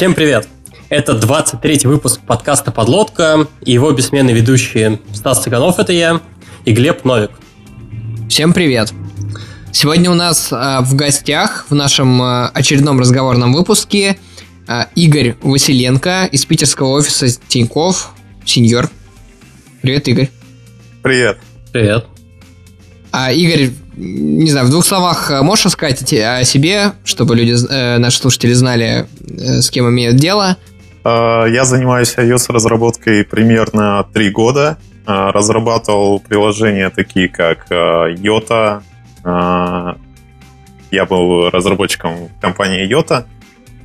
Всем привет! Это 23-й выпуск подкаста «Подлодка» и его бессменные ведущие Стас Цыганов, это я, и Глеб Новик. Всем привет! Сегодня у нас э, в гостях в нашем э, очередном разговорном выпуске э, Игорь Василенко из питерского офиса Тиньков, сеньор. Привет, Игорь. Привет. Привет. А, Игорь, не знаю, в двух словах э, можешь рассказать о себе, чтобы люди, э, наши слушатели знали, э, с кем имеют дело? Я занимаюсь iOS-разработкой примерно три года. Разрабатывал приложения такие, как Yota, я был разработчиком компании Yota.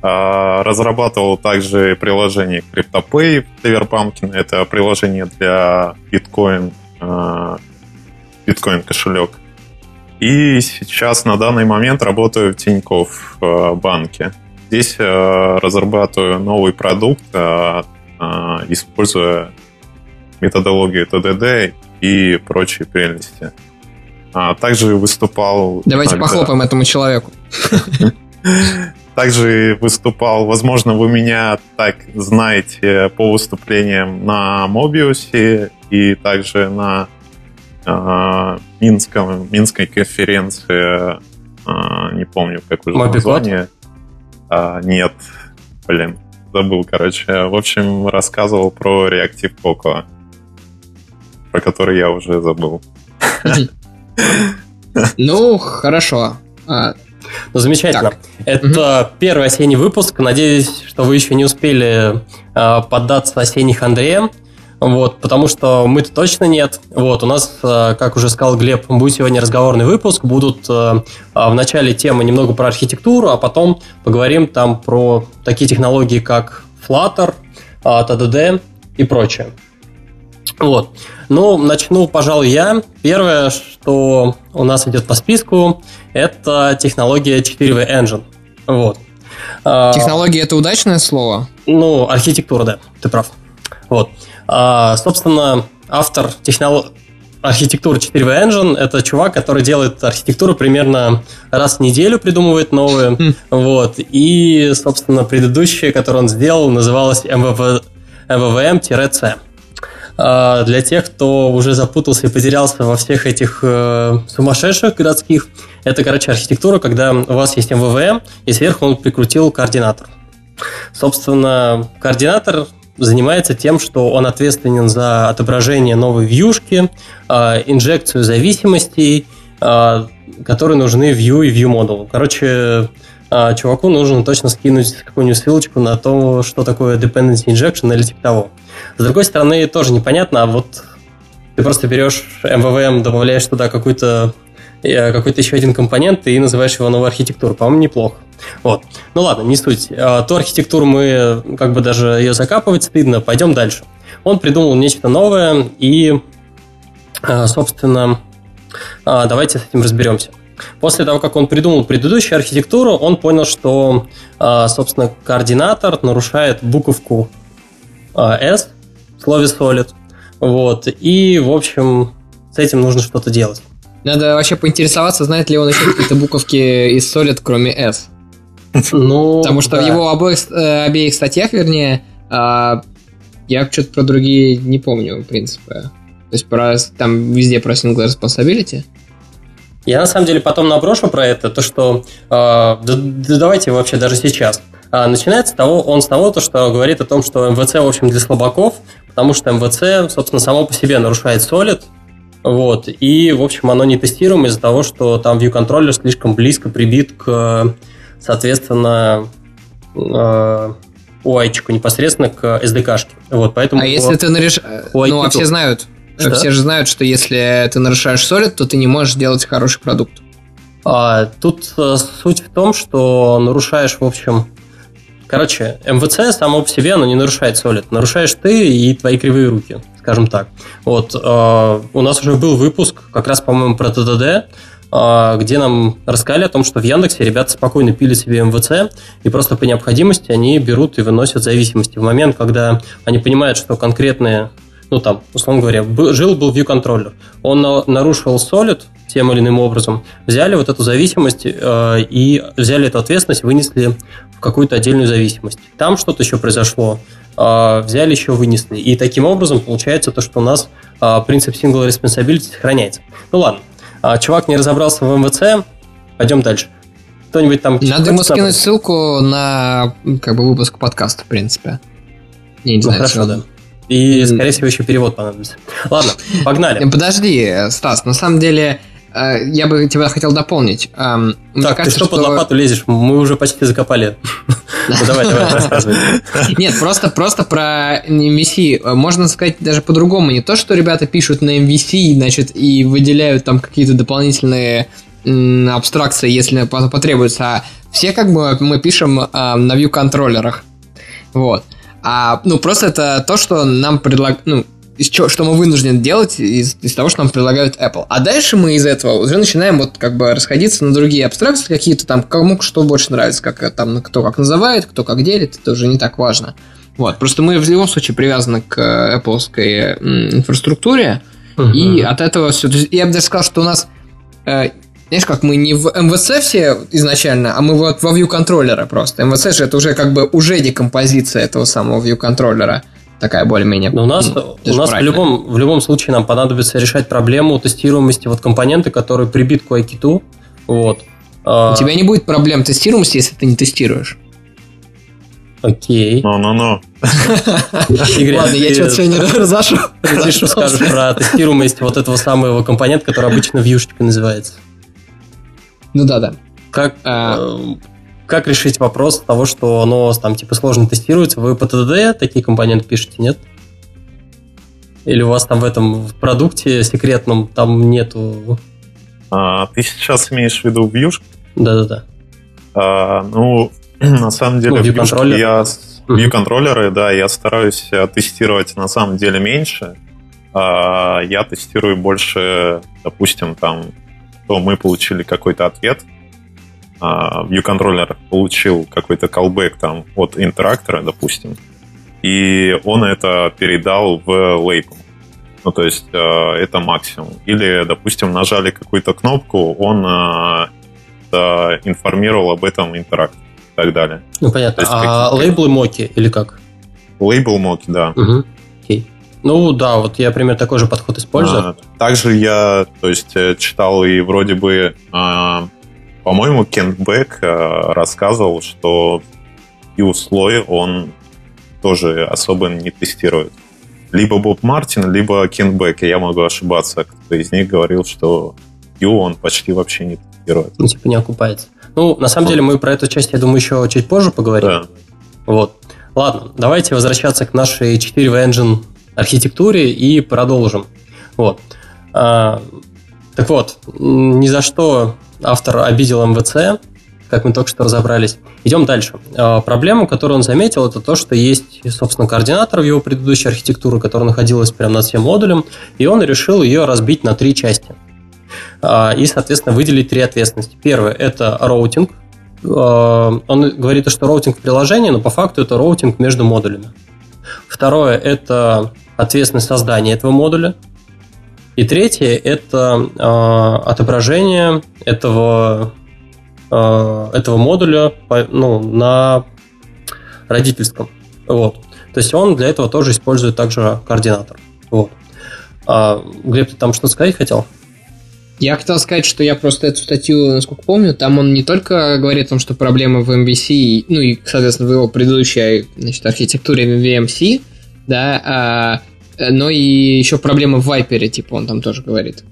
Разрабатывал также приложение CryptoPay Cyberpumpkin. Это приложение для биткоин, биткоин кошелек. И сейчас на данный момент работаю в Тинькофф банке. Здесь разрабатываю новый продукт, используя методологию ТДД и прочие прелести. А, также выступал... Давайте иногда... похлопаем этому человеку. Также выступал, возможно, вы меня так знаете по выступлениям на Мобиусе и также на э, Минском, Минской конференции, э, не помню, как уже название. А, нет, блин, забыл, короче. В общем, рассказывал про Reactive Cocoa, про который я уже забыл. Ну, хорошо. А, ну, замечательно. Так. Это угу. первый осенний выпуск. Надеюсь, что вы еще не успели э, поддаться осенних хандре. Вот, потому что мы-то точно нет. Вот, у нас, э, как уже сказал Глеб, будет сегодня разговорный выпуск. Будут э, в начале темы немного про архитектуру, а потом поговорим там про такие технологии, как Flutter, TDD и прочее. Вот. Ну, начну, пожалуй, я. Первое, что у нас идет по списку, это технология 4V Engine. Вот. А, технология это удачное слово? Ну, архитектура, да, ты прав. Вот. А, собственно, автор технологии архитектуры 4V Engine это чувак, который делает архитектуру примерно раз в неделю, придумывает новые. Mm. Вот. И, собственно, предыдущая, которую он сделал, называлась MVV, MVVM-C. А, для тех, кто уже запутался и потерялся во всех этих э, сумасшедших городских, это, короче, архитектура, когда у вас есть МВВМ, и сверху он прикрутил координатор. Собственно, координатор занимается тем, что он ответственен за отображение новой вьюшки, а, инжекцию зависимостей, а, которые нужны view и view модулу. Короче, чуваку нужно точно скинуть какую-нибудь ссылочку на то, что такое dependency injection или типа того. С другой стороны, тоже непонятно, а вот ты просто берешь MVVM, добавляешь туда какой-то э, какой-то еще один компонент и называешь его новой архитектурой. По-моему, неплохо. Вот. Ну ладно, не суть. А, ту архитектуру мы как бы даже ее закапывать стыдно. Пойдем дальше. Он придумал нечто новое и, а, собственно, а, давайте с этим разберемся. После того, как он придумал предыдущую архитектуру, он понял, что, собственно, координатор нарушает буковку S в слове solid. Вот. И, в общем, с этим нужно что-то делать. Надо вообще поинтересоваться, знает ли он еще какие-то буковки из solid, кроме S. Ну, Потому что да. в его обоих, э, обеих статьях, вернее, а, я что-то про другие не помню, в принципе. То есть про, там везде про single responsibility. Я на самом деле потом наброшу про это, то что э, да, да давайте вообще даже сейчас. А, начинается с того, он с того, то, что говорит о том, что МВЦ, в общем, для слабаков, потому что МВЦ, собственно, само по себе нарушает Solid, вот, и, в общем, оно не тестируемо из-за того, что там view контроллер слишком близко прибит к, соответственно, UI э, непосредственно к SDK-шке. Вот, поэтому а если ты нареш... Ну, а все знают, что? все же знают, что если ты нарушаешь Solid, то ты не можешь делать хороший продукт. А, тут э, суть в том, что нарушаешь, в общем, Короче, МВЦ само по себе, оно не нарушает Solid. Нарушаешь ты и твои кривые руки, скажем так. Вот, э, у нас уже был выпуск, как раз, по-моему, про ТДД, э, где нам рассказали о том, что в Яндексе ребята спокойно пили себе МВЦ, и просто по необходимости они берут и выносят зависимости. В момент, когда они понимают, что конкретные ну там, условно говоря, жил был view контроллер, он нарушил Solid, тем или иным образом, взяли вот эту зависимость э, и взяли эту ответственность, вынесли в какую-то отдельную зависимость. Там что-то еще произошло, взяли еще, вынесли. И таким образом получается то, что у нас э, принцип single responsibility сохраняется. Ну ладно, э, чувак не разобрался в МВЦ, пойдем дальше. Кто-нибудь там... Надо ему скинуть ссылку на как бы выпуск подкаста, в принципе. Я не ну, знаю, хорошо, да. И, скорее всего, еще перевод понадобится. Ладно, погнали. Подожди, Стас, на самом деле, я бы тебя хотел дополнить. Эм, так, кажется, ты что, под лопату лезешь? Мы уже почти закопали. Ну, давай, давай, рассказывай. Нет, просто, просто про MVC. Можно сказать даже по-другому. Не то, что ребята пишут на MVC, значит, и выделяют там какие-то дополнительные абстракции, если потребуется, а все как бы мы пишем э, на view контроллерах. Вот. А, ну, просто это то, что нам предлагают, ну, из чего, что мы вынуждены делать из, из того, что нам предлагают Apple. А дальше мы из этого уже начинаем вот как бы расходиться на другие абстракции какие-то там, кому что больше нравится, как там кто как называет, кто как делит, это уже не так важно. Вот, просто мы в любом случае привязаны к Apple инфраструктуре, uh-huh. и от этого все. То есть я бы даже сказал, что у нас э, знаешь, как мы не в МВЦ все изначально, а мы вот во view контроллера просто. МВЦ же это уже как бы уже декомпозиция этого самого view контроллера. Такая более-менее. Но у нас, ну, у нас в, любом, в любом случае нам понадобится решать проблему тестируемости вот компонента, который прибит к UIKit. Вот. А у тебя не будет проблем тестируемости, если ты не тестируешь. Окей. Ну-ну-ну. Ладно, я что-то сегодня разошел. Ты что скажешь про тестируемость вот этого самого компонента, который обычно вьюшечкой называется? Ну да, да. Как, а... Э, как решить вопрос того, что оно там типа сложно тестируется? Вы по TDD такие компоненты пишете, нет? Или у вас там в этом в продукте секретном там нету? А, ты сейчас имеешь в виду вьюшку? Да-да-да. А, ну, на самом деле, ну, я view контроллеры, да, я стараюсь э, тестировать на самом деле меньше. А, я тестирую больше, допустим, там то мы получили какой-то ответ, view-контроллер получил какой-то callback там от интерактора, допустим, и он это передал в лейбл. Ну, то есть э, это максимум. Или, допустим, нажали какую-то кнопку, он э, информировал об этом интерактор и так далее. Ну, понятно. Есть, а лейблы моки или как? Лейбл моки, да. Угу. Окей. Ну да, вот я примерно такой же подход использую. А, также я, то есть, э, читал и вроде бы, а, по-моему, Кент Бек а, рассказывал, что и слой он тоже особо не тестирует. Либо Боб Мартин, либо Кент Бек, я могу ошибаться. Кто из них говорил, что Ю он почти вообще не тестирует. Ну, типа не окупается. Ну, на самом деле, мы про эту часть, я думаю, еще чуть позже поговорим. Да. Вот. Ладно, давайте возвращаться к нашей 4 Engine архитектуре и продолжим. Вот. А, так вот, ни за что автор обидел МВЦ, как мы только что разобрались. Идем дальше. А, проблему, которую он заметил, это то, что есть, собственно, координатор в его предыдущей архитектуре, которая находилась прямо над всем модулем, и он решил ее разбить на три части. А, и, соответственно, выделить три ответственности. Первое – это routing. А, он говорит, что routing в приложении, но по факту это routing между модулями. Второе – это ответственность создания этого модуля. И третье – это э, отображение этого, э, этого модуля по, ну, на родительском. Вот. То есть он для этого тоже использует также координатор. Вот. А, Глеб, ты там что сказать хотел? Я хотел сказать, что я просто эту статью, насколько помню, там он не только говорит о том, что проблема в MVC, ну и, соответственно, в его предыдущей значит, архитектуре VMC, да, а, но и еще проблемы в Вайпере, типа он там тоже говорит.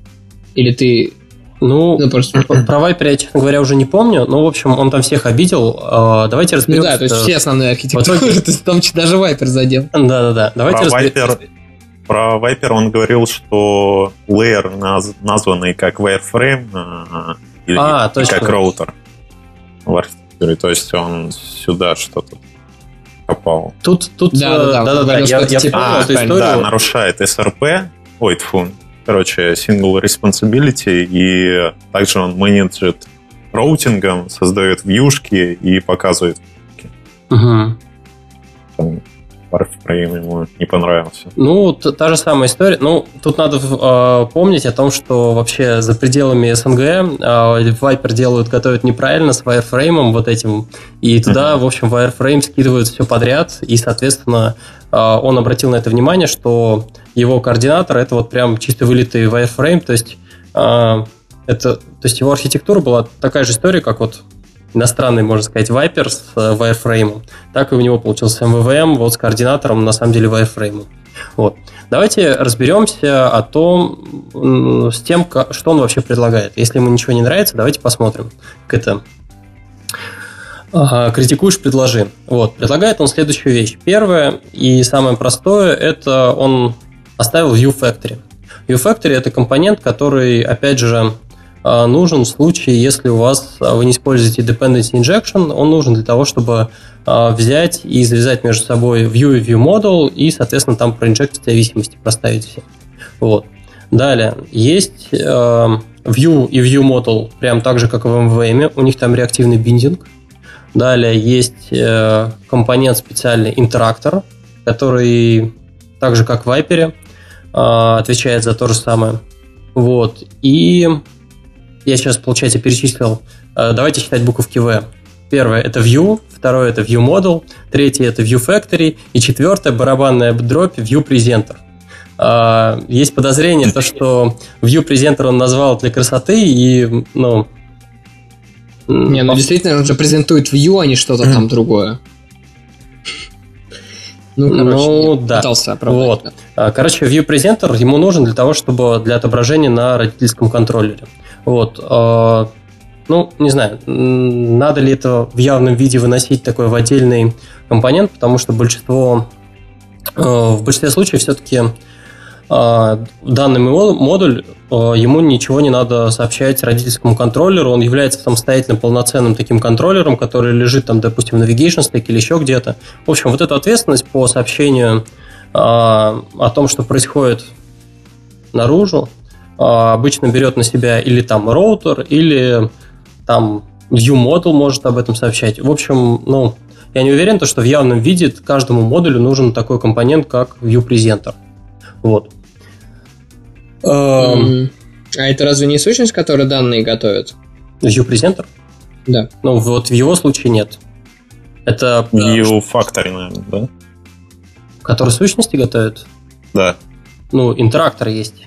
Или ты ну, ну просто... про Вайпер я, честно говоря, уже не помню. Но, в общем, он там всех обидел. А, давайте разберемся. Ну да, то есть все основные архитектуры, то есть там даже Вайпер задел. Да-да-да. Давайте про Вайпер, про Вайпер он говорил, что лейер, наз, названный как wireframe а, или а, как роутер в архитектуре. То есть он сюда что-то попал. Тут, тут, да, да, да, да, да, я, я типа, а, эту историю. Да, нарушает SRP, ой, тьфу, короче, single responsibility, и также он менеджит роутингом, создает вьюшки и показывает. Угу. Warframe ему не понравился. Ну, та же самая история. Ну, тут надо э, помнить о том, что вообще за пределами СНГ э, Viper делают, готовят неправильно с Wireframe вот этим, и туда, uh-huh. в общем, Wireframe скидывают все подряд, и, соответственно, э, он обратил на это внимание, что его координатор это вот прям чисто вылитый Wireframe, то есть э, это, то есть его архитектура была такая же история, как вот иностранный, можно сказать, Viper с э, wireframe, так и у него получился MVVM вот с координатором, на самом деле, wireframe. Вот. Давайте разберемся о том, с тем, что он вообще предлагает. Если ему ничего не нравится, давайте посмотрим, как это критикуешь, предложи. Вот. Предлагает он следующую вещь. Первое и самое простое, это он оставил View Factory. View Factory это компонент, который, опять же, нужен в случае, если у вас а, вы не используете dependency injection, он нужен для того, чтобы а, взять и завязать между собой view и view model и, соответственно, там проинжектить зависимости, проставить все. Вот. Далее, есть view и view model прям так же, как и в MVM, у них там реактивный биндинг. Далее есть э, компонент специальный интерактор, который так же, как в Viper, отвечает за то же самое. Вот. И я сейчас, получается, перечислил. Э, давайте считать буковки V. Первое – это View, второе – это View Model, третье – это View Factory, и четвертое – барабанная дробь View Presenter. Э, есть подозрение, то, что View Presenter он назвал для красоты, и, ну... Не, ну действительно, он же презентует View, а не что-то там другое. Ну, короче, ну да. Пытался оправдать. Вот. Да. Короче, View Presenter ему нужен для того, чтобы для отображения на родительском контроллере. Вот. А, ну, не знаю, надо ли это в явном виде выносить такой в отдельный компонент, потому что большинство, а, в большинстве случаев все-таки а, данный модуль, ему ничего не надо сообщать родительскому контроллеру, он является самостоятельным полноценным таким контроллером, который лежит там, допустим, в Navigation Stack или еще где-то. В общем, вот эту ответственность по сообщению о том, что происходит наружу, а, обычно берет на себя или там роутер, или там view model может об этом сообщать. В общем, ну, я не уверен, то, что в явном виде каждому модулю нужен такой компонент, как view presenter. Вот. Mm. А это разве не сущность, которая данные готовит? View presenter? Да. Ну, вот в его случае нет. Это... View factory, наверное, да? Который сущности готовит? Да. Ну, интерактор есть.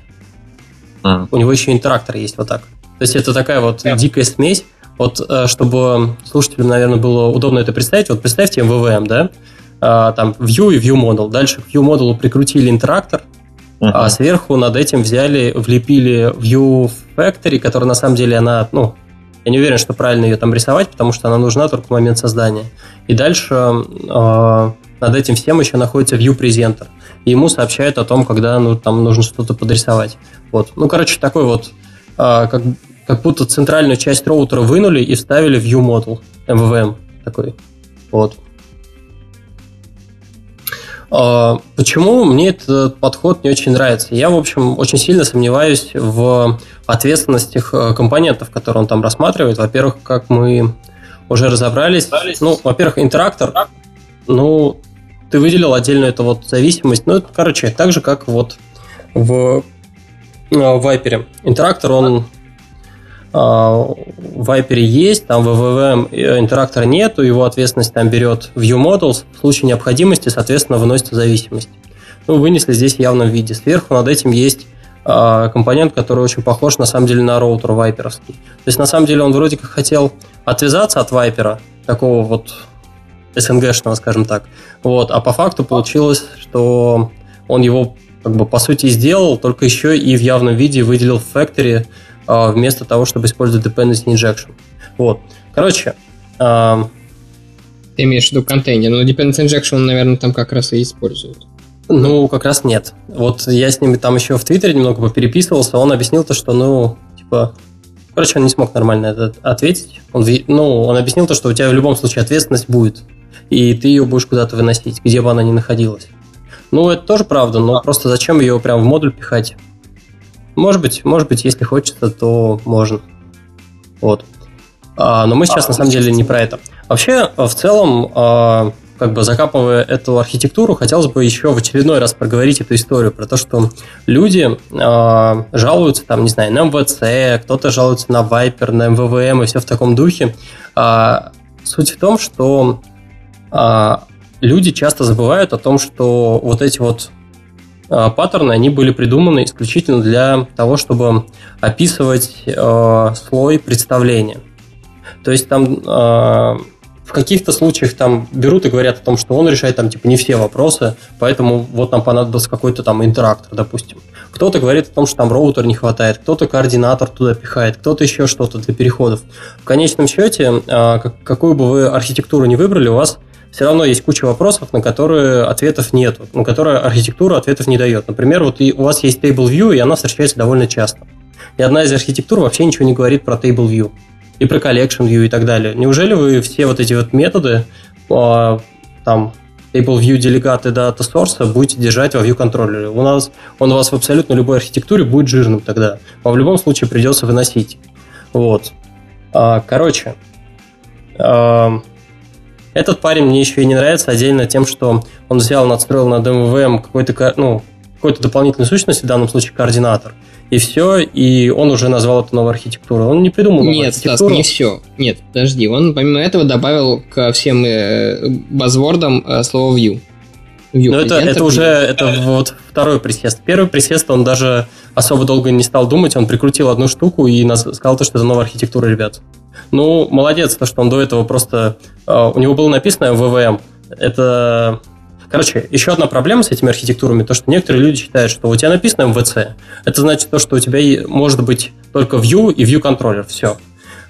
А. У него еще интерактор есть вот так. То есть это такая вот yeah. дикая смесь. Вот э, чтобы слушателям, наверное, было удобно это представить, вот представьте MVVM, да, а, там View и View Model. Дальше к View Model прикрутили интерактор, uh-huh. а сверху над этим взяли, влепили View Factory, которая на самом деле она, ну, я не уверен, что правильно ее там рисовать, потому что она нужна только в момент создания. И дальше э, над этим всем еще находится View Presenter. И ему сообщают о том, когда ну, там нужно что-то подрисовать. Вот. Ну, короче, такой вот, а, как, как будто центральную часть роутера вынули и вставили View Model, MVVM такой. Вот. А, почему мне этот подход не очень нравится? Я, в общем, очень сильно сомневаюсь в ответственностях э, компонентов, которые он там рассматривает. Во-первых, как мы уже разобрались, ну, во-первых, интерактор, ну, ты выделил отдельную эту вот зависимость. Ну, это, короче, так же, как вот в в Viper. Интерактор, он а, в Viper есть, там в VVM интерактора нету, его ответственность там берет View Models, в случае необходимости, соответственно, выносится зависимость. Ну, вынесли здесь в явном виде. Сверху над этим есть а, компонент, который очень похож, на самом деле, на роутер вайперовский. То есть, на самом деле, он вроде как хотел отвязаться от вайпера, такого вот СНГшного, скажем так. Вот, а по факту получилось, что он его как бы по сути сделал, только еще и в явном виде выделил в Factory э, вместо того, чтобы использовать dependency injection. Вот. Короче. Э, Ты имеешь в виду контейнер, но dependency injection, он, наверное, там как раз и использует. Ну, как раз нет. Вот я с ними там еще в Твиттере немного попереписывался, он объяснил то, что, ну, типа, короче, он не смог нормально это ответить. Он, ну, он объяснил то, что у тебя в любом случае ответственность будет, и ты ее будешь куда-то выносить, где бы она ни находилась. Ну, это тоже правда, но просто зачем ее прям в модуль пихать? Может быть, может быть, если хочется, то можно. Вот. А, но мы сейчас а, на самом деле не про это. Вообще, в целом, а, как бы закапывая эту архитектуру, хотелось бы еще в очередной раз проговорить эту историю про то, что люди э, жалуются, там, не знаю, на МВЦ, кто-то жалуется на Viper, на МВВМ и все в таком духе. А, суть в том, что а, люди часто забывают о том, что вот эти вот а, паттерны, они были придуманы исключительно для того, чтобы описывать э, слой представления. То есть там в каких-то случаях там берут и говорят о том, что он решает там типа не все вопросы, поэтому вот нам понадобился какой-то там интерактор, допустим. Кто-то говорит о том, что там роутер не хватает, кто-то координатор туда пихает, кто-то еще что-то для переходов. В конечном счете, какую бы вы архитектуру не выбрали, у вас все равно есть куча вопросов, на которые ответов нет, на которые архитектура ответов не дает. Например, вот у вас есть Table View, и она встречается довольно часто. И одна из архитектур вообще ничего не говорит про Table View и про Collection View и так далее. Неужели вы все вот эти вот методы, а, там, Table View делегаты Data Source будете держать во View контроллере? У нас, он у вас в абсолютно любой архитектуре будет жирным тогда. Вам в любом случае придется выносить. Вот. А, короче, а, этот парень мне еще и не нравится отдельно тем, что он взял, надстроил на DMVM какой-то, ну, какой-то дополнительной сущности, в данном случае координатор, и все, и он уже назвал это новой архитектурой. Он не придумал новую Нет, Стас, не все. Нет, подожди, он помимо этого добавил ко всем э, базвордам э, слово view. View Но это, это уже это вот второй присест. Первый присест он даже особо долго не стал думать, он прикрутил одну штуку и сказал то, что это новая архитектура, ребят. Ну, молодец, то, что он до этого просто... Uh, у него было написано ВВМ. Это... Короче, еще одна проблема с этими архитектурами, то, что некоторые люди считают, что у тебя написано МВЦ. Это значит то, что у тебя может быть только View и View контроллер. Все.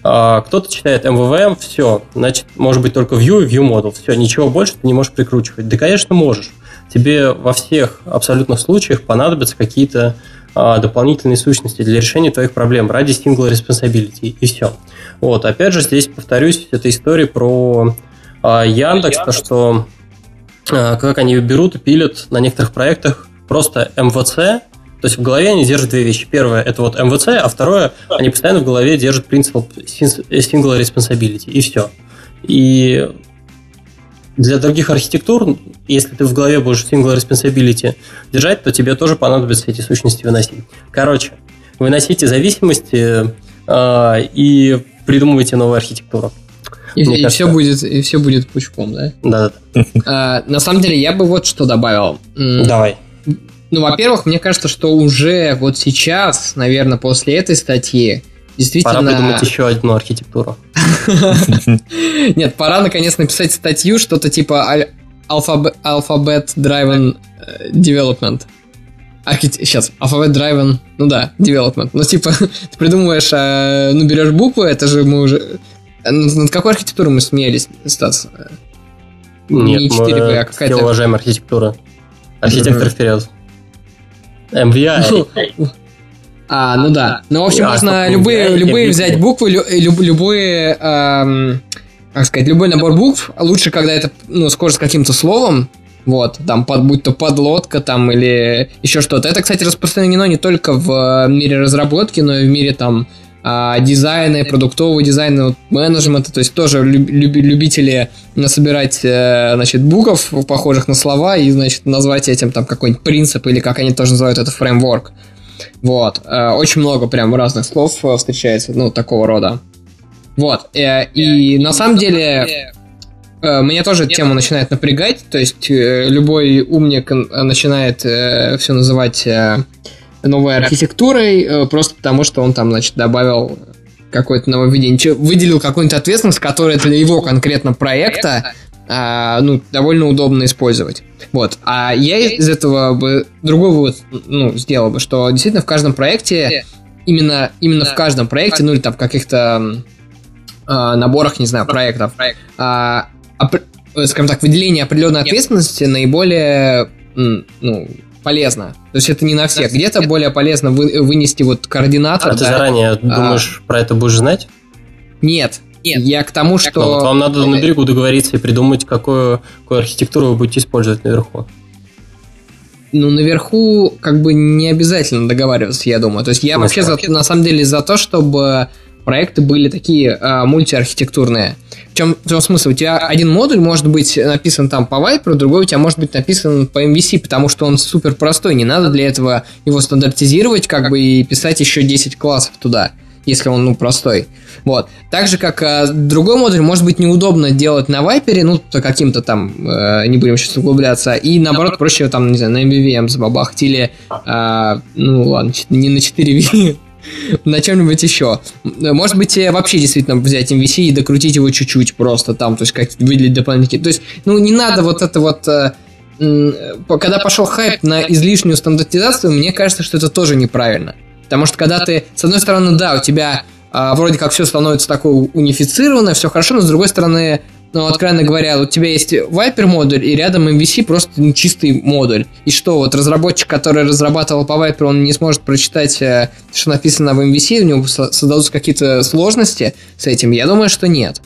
Uh, кто-то читает MVVM, все, значит, может быть только View и View Model. Все, ничего больше ты не можешь прикручивать. Да, конечно, можешь. Тебе во всех абсолютно случаях понадобятся какие-то uh, дополнительные сущности для решения твоих проблем ради single responsibility, и все. Вот, опять же, здесь повторюсь, это история про а, Яндекс, то, что а, как они берут и пилят на некоторых проектах просто МВЦ, то есть в голове они держат две вещи. Первое – это вот МВЦ, а второе – они постоянно в голове держат принцип single responsibility, и все. И для других архитектур, если ты в голове будешь single responsibility держать, то тебе тоже понадобится эти сущности выносить. Короче, выносите зависимости э, и придумывайте новую архитектуру. И, и все будет, и все будет пучком, да? Да, да. А, на самом деле, я бы вот что добавил. Давай. Ну, во-первых, мне кажется, что уже вот сейчас, наверное, после этой статьи, действительно... Пора придумать еще одну архитектуру. Нет, пора наконец написать статью, что-то типа Alphabet Driven э, Development. Архит... Сейчас, Alphabet Driven, ну да, Development. Ну, типа, ты придумываешь, а, ну, берешь буквы, это же мы уже... Над какой архитектурой мы смеялись, Стас? Нет, Не 4 мы а какая-то... уважаем архитектуру. Архитектор вперед. MVI. А, ну да. Ну, в общем, можно любые, любые взять буквы, любые, как сказать, любой набор букв. Лучше, когда это, ну, схоже с каким-то словом, вот, там, под, будь то подлодка там или еще что-то. Это, кстати, распространено не только в э, мире разработки, но и в мире там а, дизайна, продуктового дизайна, менеджмента, то есть тоже любители насобирать, э, значит, букв, похожих на слова, и, значит, назвать этим там какой-нибудь принцип, или как они тоже называют это, фреймворк. Вот. Э, очень много прям разных слов встречается, ну, такого рода. Вот. И на самом деле Э, меня тоже эта тема начинает напрягать, то есть э, любой умник э, начинает все называть новой архитектурой, просто потому что он там, значит, добавил какое-то нововведение, выделил какую-нибудь ответственность, которая для его конкретно проекта а, ну, довольно удобно использовать. Вот. А я из этого бы другой вывод ну, сделал бы, что действительно в каждом проекте, именно, именно в каждом проекте, ну или там в каких-то а, наборах, не знаю, проектов, а, Э, скажем так, выделение определенной ответственности наиболее ну, полезно. То есть это не на всех. Где-то более полезно вы, вынести вот координатор. А да, ты заранее а, думаешь, про это будешь знать? Нет. Нет. Я к тому, что... Ну, вот вам надо на берегу договориться и придумать, какую, какую архитектуру вы будете использовать наверху. Ну, наверху как бы не обязательно договариваться, я думаю. То есть я вообще за, на самом деле за то, чтобы проекты были такие а, мультиархитектурные. Чем, в чем смысл? У тебя один модуль может быть написан там по Viper, другой у тебя может быть написан по MVC, потому что он супер простой. Не надо для этого его стандартизировать, как бы и писать еще 10 классов туда, если он ну, простой. Вот. Так же, как э, другой модуль может быть неудобно делать на Viper, ну, то каким-то там, э, не будем сейчас углубляться, и наоборот, проще там, не знаю, на MVVM забабахать или, э, ну ладно, не на 4V, на чем-нибудь еще. Может быть, вообще действительно взять MVC и докрутить его чуть-чуть просто там, то есть как выделить дополнительные. То есть, ну, не надо вот это вот... Э, когда пошел хайп на излишнюю стандартизацию, мне кажется, что это тоже неправильно. Потому что когда ты, с одной стороны, да, у тебя а, вроде как все становится такое унифицированное, все хорошо, но с другой стороны, ну, откровенно говоря, у тебя есть Viper модуль, и рядом MVC просто чистый модуль. И что, вот разработчик, который разрабатывал по Viper, он не сможет прочитать, э, что написано в MVC, у него создадутся какие-то сложности с этим? Я думаю, что нет.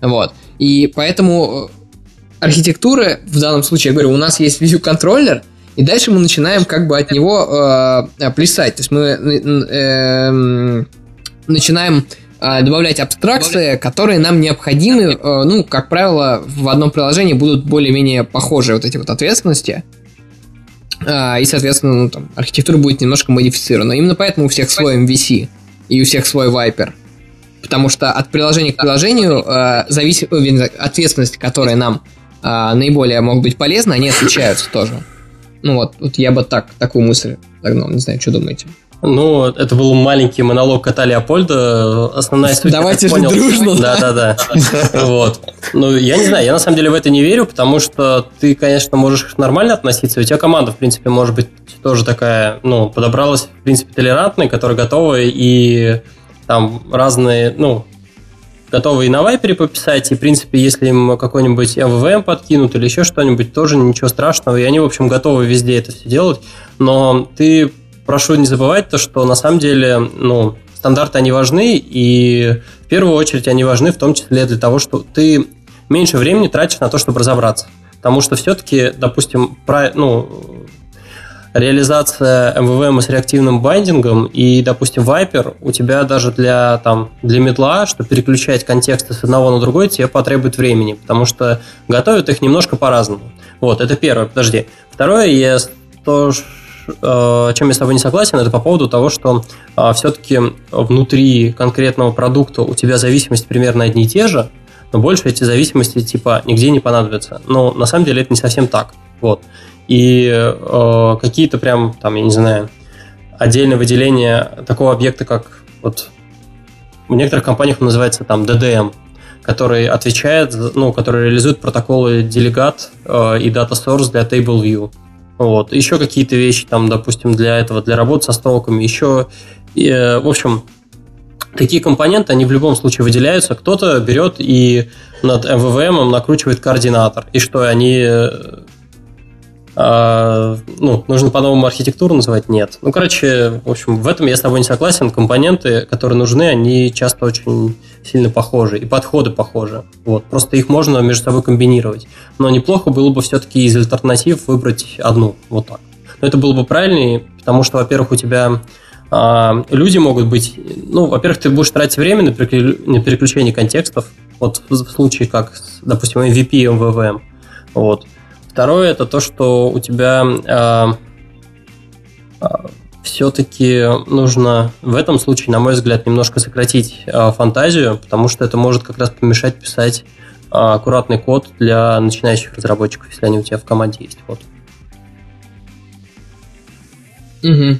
Вот. И поэтому э, архитектура, в данном случае, я говорю, у нас есть view контроллер, и дальше мы начинаем как бы от него э, плясать. То есть мы э, э, начинаем добавлять абстракции, которые нам необходимы, э, ну, как правило, в одном приложении будут более-менее похожие вот эти вот ответственности. А, и, соответственно, ну, там, архитектура будет немножко модифицирована. Именно поэтому у всех свой MVC и у всех свой Viper. Потому что от приложения к приложению э, зависит, ответственность, которая нам э, наиболее могут быть полезны, они отличаются тоже. Ну вот, вот я бы так, такую мысль загнал, не знаю, что думаете. Ну, это был маленький монолог кота Леопольда. Основная суть, Давайте же дружно. Да, да, да. Вот. Ну, я не знаю, я на самом деле в это не верю, потому что ты, конечно, можешь нормально относиться. У тебя команда, в принципе, может быть тоже такая, ну, подобралась, в принципе, толерантной, которая готова и там разные, ну, готовы и на вайпере пописать, и, в принципе, если им какой-нибудь MVVM подкинут или еще что-нибудь, тоже ничего страшного, и они, в общем, готовы везде это все делать, но ты прошу не забывать то, что на самом деле, ну, стандарты, они важны, и в первую очередь они важны в том числе для того, что ты меньше времени тратишь на то, чтобы разобраться. Потому что все-таки, допустим, про, ну, реализация MVVM с реактивным байдингом и, допустим, Viper, у тебя даже для, там, для медла, чтобы переключать контексты с одного на другой, тебе потребует времени, потому что готовят их немножко по-разному. Вот, это первое, подожди. Второе, я то, чем я с тобой не согласен, это по поводу того, что э, все-таки внутри конкретного продукта у тебя зависимости примерно одни и те же, но больше эти зависимости типа нигде не понадобятся. Но на самом деле это не совсем так. Вот. И э, какие-то прям, там, я не знаю, отдельное выделение такого объекта, как вот в некоторых компаниях он называется там DDM, который отвечает, ну, который реализует протоколы делегат э, и data source для Table View. Вот. Еще какие-то вещи, там, допустим, для этого, для работы со столками, еще, э, в общем, такие компоненты, они в любом случае выделяются. Кто-то берет и над MVVM накручивает координатор. И что, они э, а, ну, нужно по-новому архитектуру называть? Нет. Ну, короче, в общем, в этом я с тобой не согласен. Компоненты, которые нужны, они часто очень сильно похожи, и подходы похожи. Вот. Просто их можно между собой комбинировать. Но неплохо было бы все-таки из альтернатив выбрать одну. Вот так. Но это было бы правильнее, потому что, во-первых, у тебя а, люди могут быть... Ну, во-первых, ты будешь тратить время на переключение контекстов. Вот в случае как, допустим, MVP и MVVM. Вот. Второе это то, что у тебя э, э, все-таки нужно в этом случае, на мой взгляд, немножко сократить э, фантазию, потому что это может как раз помешать писать э, аккуратный код для начинающих разработчиков, если они у тебя в команде есть. Вот. Угу.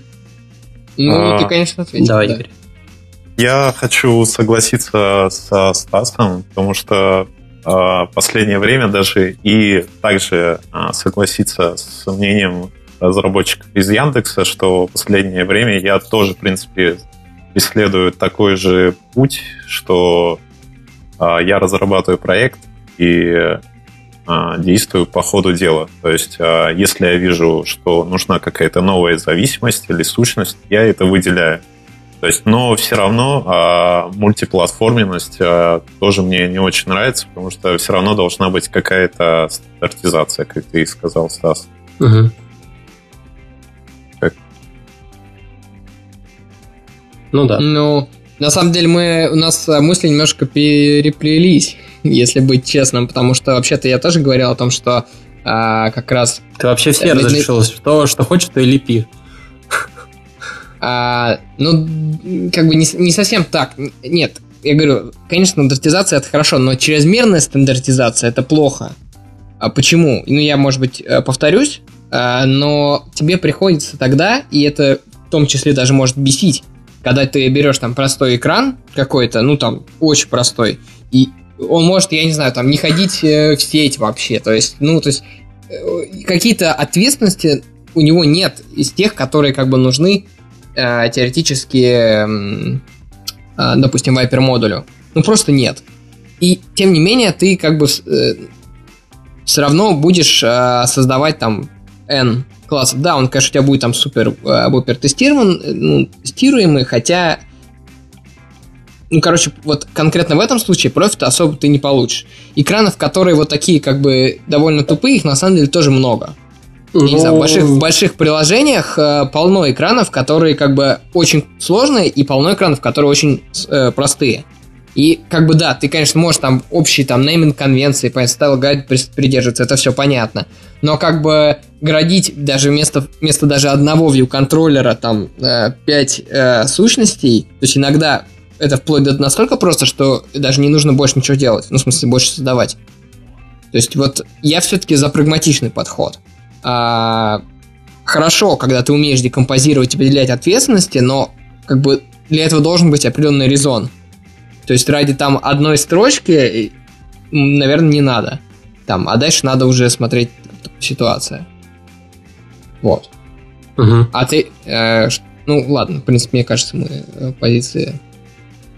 Ну, а, ты, конечно, ответил. Давай, да. Игорь. Я хочу согласиться со Стасом, потому что а, последнее время даже и также а, согласиться с мнением разработчиков из Яндекса, что в последнее время я тоже, в принципе, исследую такой же путь, что а, я разрабатываю проект и действую по ходу дела. То есть, если я вижу, что нужна какая-то новая зависимость или сущность, я это выделяю. То есть, но все равно а, мультиплатформенность а, тоже мне не очень нравится, потому что все равно должна быть какая-то стандартизация, как ты и сказал, Стас. Угу. Ну да. Ну, на самом деле мы у нас мысли немножко переплелись. если быть честным, потому что вообще-то я тоже говорил о том, что а, как раз... Ты вообще все разрешил, что, что хочешь, то и лепи. А, ну, как бы не, не совсем так. Нет, я говорю, конечно, стандартизация это хорошо, но чрезмерная стандартизация это плохо. А почему? Ну, я, может быть, э, повторюсь, но тебе приходится тогда, и это в том числе даже может бесить, когда ты берешь там простой экран какой-то, ну там очень простой, и он может, я не знаю, там не ходить э, в сеть вообще, то есть, ну, то есть э, какие-то ответственности у него нет из тех, которые как бы нужны э, теоретически, э, допустим, Viper модулю. Ну, просто нет. И, тем не менее, ты как бы э, все равно будешь э, создавать там N классов. Да, он, конечно, у тебя будет там супер э, бупер тестирован, э, ну, тестируемый, хотя ну, короче, вот конкретно в этом случае профита особо ты не получишь. Экранов, которые вот такие, как бы, довольно тупые, их на самом деле тоже много. Ну... Я не знаю, в больших, в больших приложениях э, полно экранов, которые как бы очень сложные, и полно экранов, которые очень э, простые. И как бы да, ты, конечно, можешь там общие там нейминг конвенции, по стайл гайд придерживаться, это все понятно. Но как бы градить даже вместо, вместо даже одного view контроллера там э, 5 э, сущностей, то есть иногда это вплоть до настолько просто, что даже не нужно больше ничего делать, ну, в смысле, больше создавать. То есть вот я все-таки за прагматичный подход. А, хорошо, когда ты умеешь декомпозировать и определять ответственности, но как бы для этого должен быть определенный резон. То есть ради там одной строчки, наверное, не надо. Там, а дальше надо уже смотреть ситуация. Вот. Угу. А ты, э, ну ладно, в принципе, мне кажется, мы э, позиции.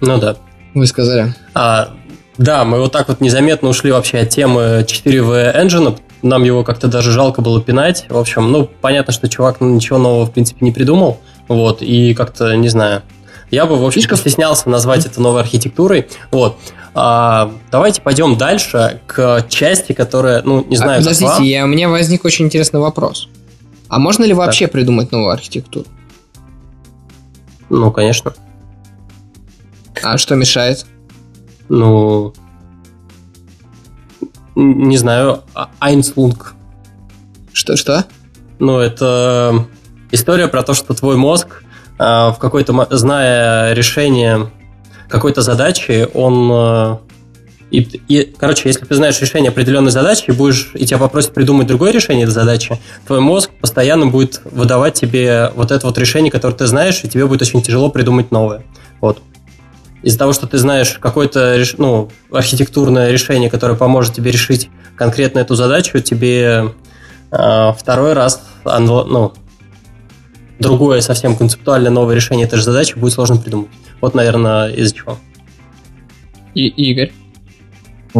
Ну да. Вы сказали. А, да, мы вот так вот незаметно ушли вообще от темы 4V Engine. Нам его как-то даже жалко было пинать. В общем, ну, понятно, что чувак ничего нового, в принципе, не придумал. Вот, и как-то, не знаю, я бы, в общем, Фишка... стеснялся назвать это новой архитектурой. Вот. А, давайте пойдем дальше к части, которая, ну, не знаю, а, Подождите, я, у меня возник очень интересный вопрос. А можно ли вообще так. придумать новую архитектуру? Ну, конечно. А что мешает? Ну, не знаю, Айнслунг. Что-что? Ну, это история про то, что твой мозг а, в какой-то, зная решение какой-то задачи, он э, и, и, короче, если ты знаешь решение определенной задачи и будешь, и тебя попросят придумать другое решение этой задачи, твой мозг постоянно будет выдавать тебе вот это вот решение, которое ты знаешь, и тебе будет очень тяжело придумать новое. Вот. Из-за того, что ты знаешь какое-то ну, архитектурное решение, которое поможет тебе решить конкретно эту задачу, тебе э, второй раз ну, другое совсем концептуальное новое решение этой же задачи будет сложно придумать. Вот, наверное, из-за чего. И Игорь?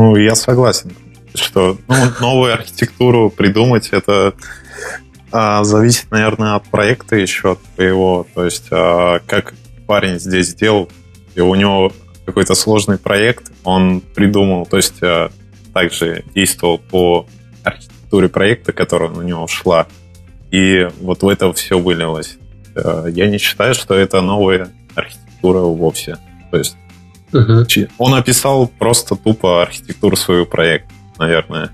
Ну, я согласен, что ну, новую архитектуру придумать это а, зависит, наверное, от проекта еще, от твоего. То есть, а, как парень здесь сделал, и у него какой-то сложный проект, он придумал, то есть а, также действовал по архитектуре проекта, которая у него шла. И вот в это все вылилось. Э, я не считаю, что это новая архитектура вовсе. То есть uh-huh. он описал просто тупо архитектуру своего проекта, наверное.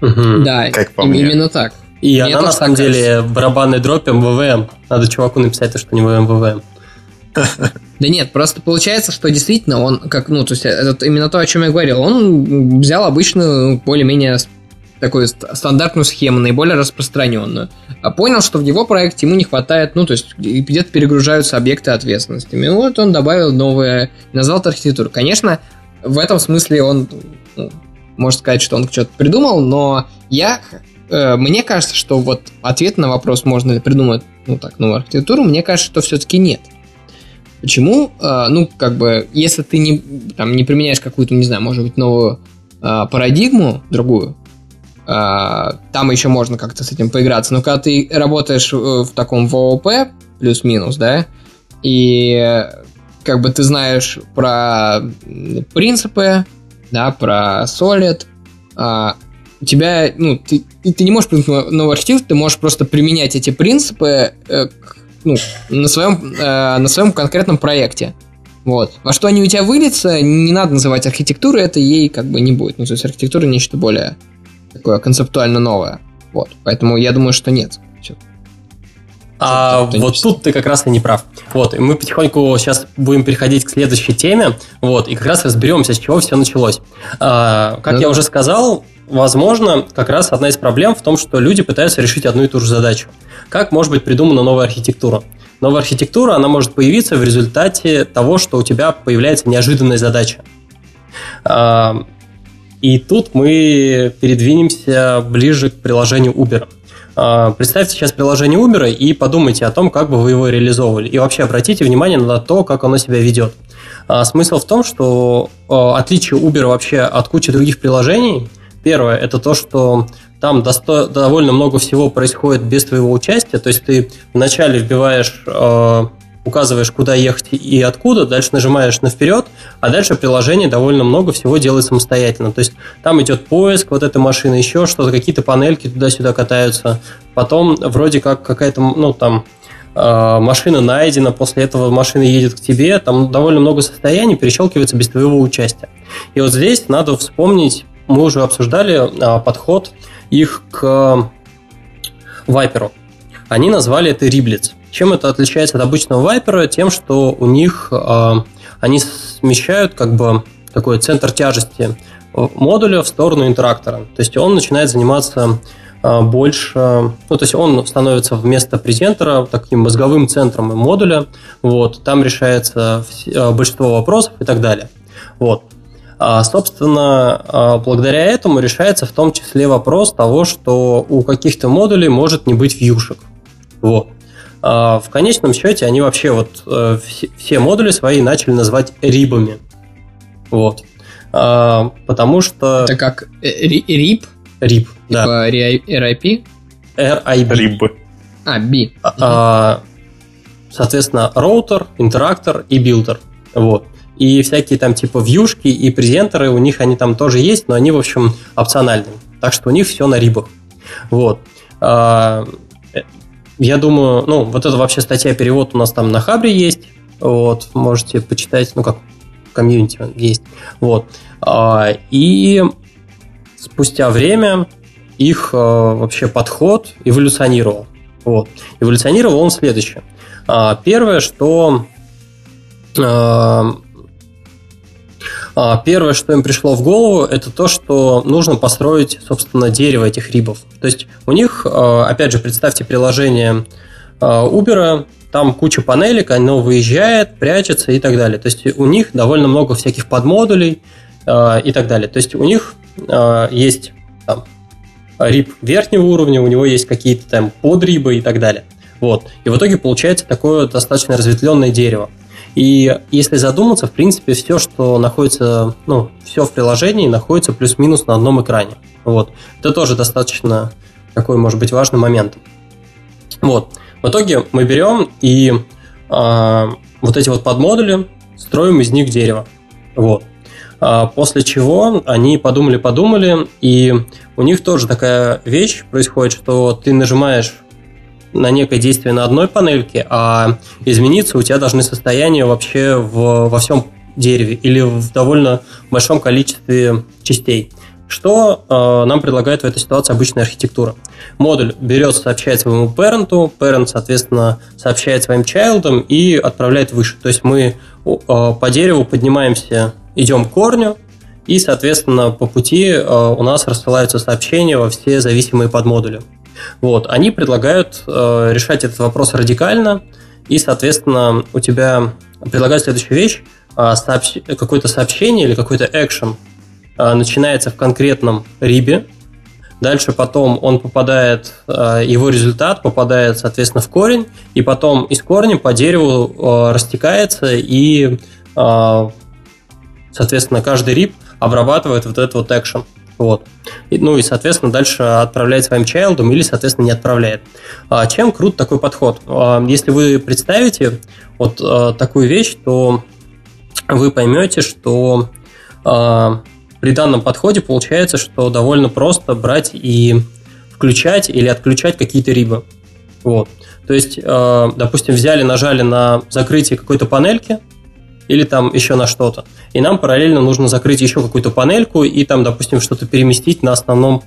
Uh-huh. Да, как по мне. именно так. И Мне она на самом деле кажется. барабанный дроп МВВМ. Надо чуваку написать то, что у него МВВМ. Да нет, просто получается, что действительно он, как, ну, то есть это именно то, о чем я говорил, он взял обычную, более-менее такую стандартную схему, наиболее распространенную. А понял, что в его проекте ему не хватает, ну, то есть где-то перегружаются объекты ответственности. И вот он добавил новое, назвал это архитектуру. Конечно, в этом смысле он, ну, может сказать, что он что-то придумал, но я, э, мне кажется, что вот ответ на вопрос, можно ли придумать, ну, так, новую архитектуру, мне кажется, что все-таки нет. Почему? Э, ну, как бы, если ты не, там, не применяешь какую-то, не знаю, может быть, новую э, парадигму, другую, там еще можно как-то с этим поиграться. Но когда ты работаешь в таком ВОП, плюс-минус, да, и как бы ты знаешь про принципы, да, про Solid, а, у тебя, ну, ты, ты не можешь придумать новый архитектур, ты можешь просто применять эти принципы э, ну, на, своем, э, на своем конкретном проекте. Вот. Во что они у тебя выльются, не надо называть архитектурой, это ей как бы не будет. Ну, то есть архитектура нечто более такое концептуально новое. Вот. Поэтому я думаю, что нет. А вот тут ты как раз и не прав. Вот, и мы потихоньку сейчас будем переходить к следующей теме, вот, и как раз разберемся, с чего все началось. А, как ну, я уже сказал, возможно, как раз одна из проблем в том, что люди пытаются решить одну и ту же задачу. Как может быть придумана новая архитектура? Новая архитектура, она может появиться в результате того, что у тебя появляется неожиданная задача. А, и тут мы передвинемся ближе к приложению Uber. А, представьте сейчас приложение Uber и подумайте о том, как бы вы его реализовывали. И вообще обратите внимание на то, как оно себя ведет. А, смысл в том, что отличие Uber вообще от кучи других приложений, первое, это то, что там досто- довольно много всего происходит без твоего участия. То есть ты вначале вбиваешь, указываешь, куда ехать и откуда, дальше нажимаешь на вперед, а дальше приложение довольно много всего делает самостоятельно. То есть там идет поиск, вот эта машина, еще что-то, какие-то панельки туда-сюда катаются. Потом вроде как какая-то, ну там, э, машина найдена, после этого машина едет к тебе, там довольно много состояний перещелкивается без твоего участия. И вот здесь надо вспомнить, мы уже обсуждали а, подход их к Вайперу. Они назвали это Риблиц. Чем это отличается от обычного Вайпера? Тем, что у них э, они смещают как бы такой центр тяжести модуля в сторону интерактора. То есть он начинает заниматься э, больше, ну то есть он становится вместо презентера таким мозговым центром модуля. Вот, там решается большинство вопросов и так далее. Вот. А, собственно, благодаря этому решается в том числе вопрос того, что у каких-то модулей может не быть вьюшек. Вот. А, в конечном счете они вообще вот э, все модули свои начали называть RIB ами. Вот. Потому что... Это как RIP? RIP, да. Типа RIP? RIB. RIB. А, B. Соответственно, роутер, interactor и builder. Вот и всякие там типа вьюшки и презентеры, у них они там тоже есть, но они, в общем, опциональные. Так что у них все на RIB ах. Вот. А, я думаю, ну, вот это вообще статья перевод у нас там на Хабре есть. Вот, можете почитать, ну, как комьюнити есть. Вот. А, и спустя время их а, вообще подход эволюционировал. Вот. Эволюционировал он следующее. Первое, что а, первое, что им пришло в голову, это то, что нужно построить, собственно, дерево этих рибов. То есть у них, а, опять же, представьте приложение а, Uber, там куча панелек, оно выезжает, прячется и так далее. То есть у них довольно много всяких подмодулей и так далее. То есть у них есть там, рип верхнего уровня, у него есть какие-то там подрибы и так далее. Вот. И в итоге получается такое достаточно разветвленное дерево. И если задуматься, в принципе, все, что находится, ну, все в приложении находится плюс-минус на одном экране. Вот. Это тоже достаточно такой, может быть, важный момент. Вот. В итоге мы берем и э, вот эти вот подмодули строим из них дерево. Вот. А после чего они подумали-подумали, и у них тоже такая вещь происходит, что ты нажимаешь на некое действие на одной панельке, а измениться у тебя должны состояния вообще в, во всем дереве или в довольно большом количестве частей. Что э, нам предлагает в этой ситуации обычная архитектура? Модуль берет, сообщает своему parent, parent, соответственно, сообщает своим childам и отправляет выше. То есть мы э, по дереву поднимаемся, идем к корню, и, соответственно, по пути э, у нас рассылаются сообщения во все зависимые подмодули. Вот, они предлагают э, решать этот вопрос радикально, и, соответственно, у тебя предлагают следующую вещь, э, сообщ... какое-то сообщение или какой-то экшен э, начинается в конкретном рибе, дальше потом он попадает, э, его результат попадает, соответственно, в корень, и потом из корня по дереву э, растекается, и, э, соответственно, каждый риб обрабатывает вот этот вот экшен. Вот. И, ну и, соответственно, дальше отправляет своим чайлдом или, соответственно, не отправляет. А чем крут такой подход? А, если вы представите вот а, такую вещь, то вы поймете, что а, при данном подходе получается, что довольно просто брать и включать или отключать какие-то рибы. Вот. То есть, допустим, взяли, нажали на закрытие какой-то панельки, или там еще на что-то. И нам параллельно нужно закрыть еще какую-то панельку и там, допустим, что-то переместить на основном,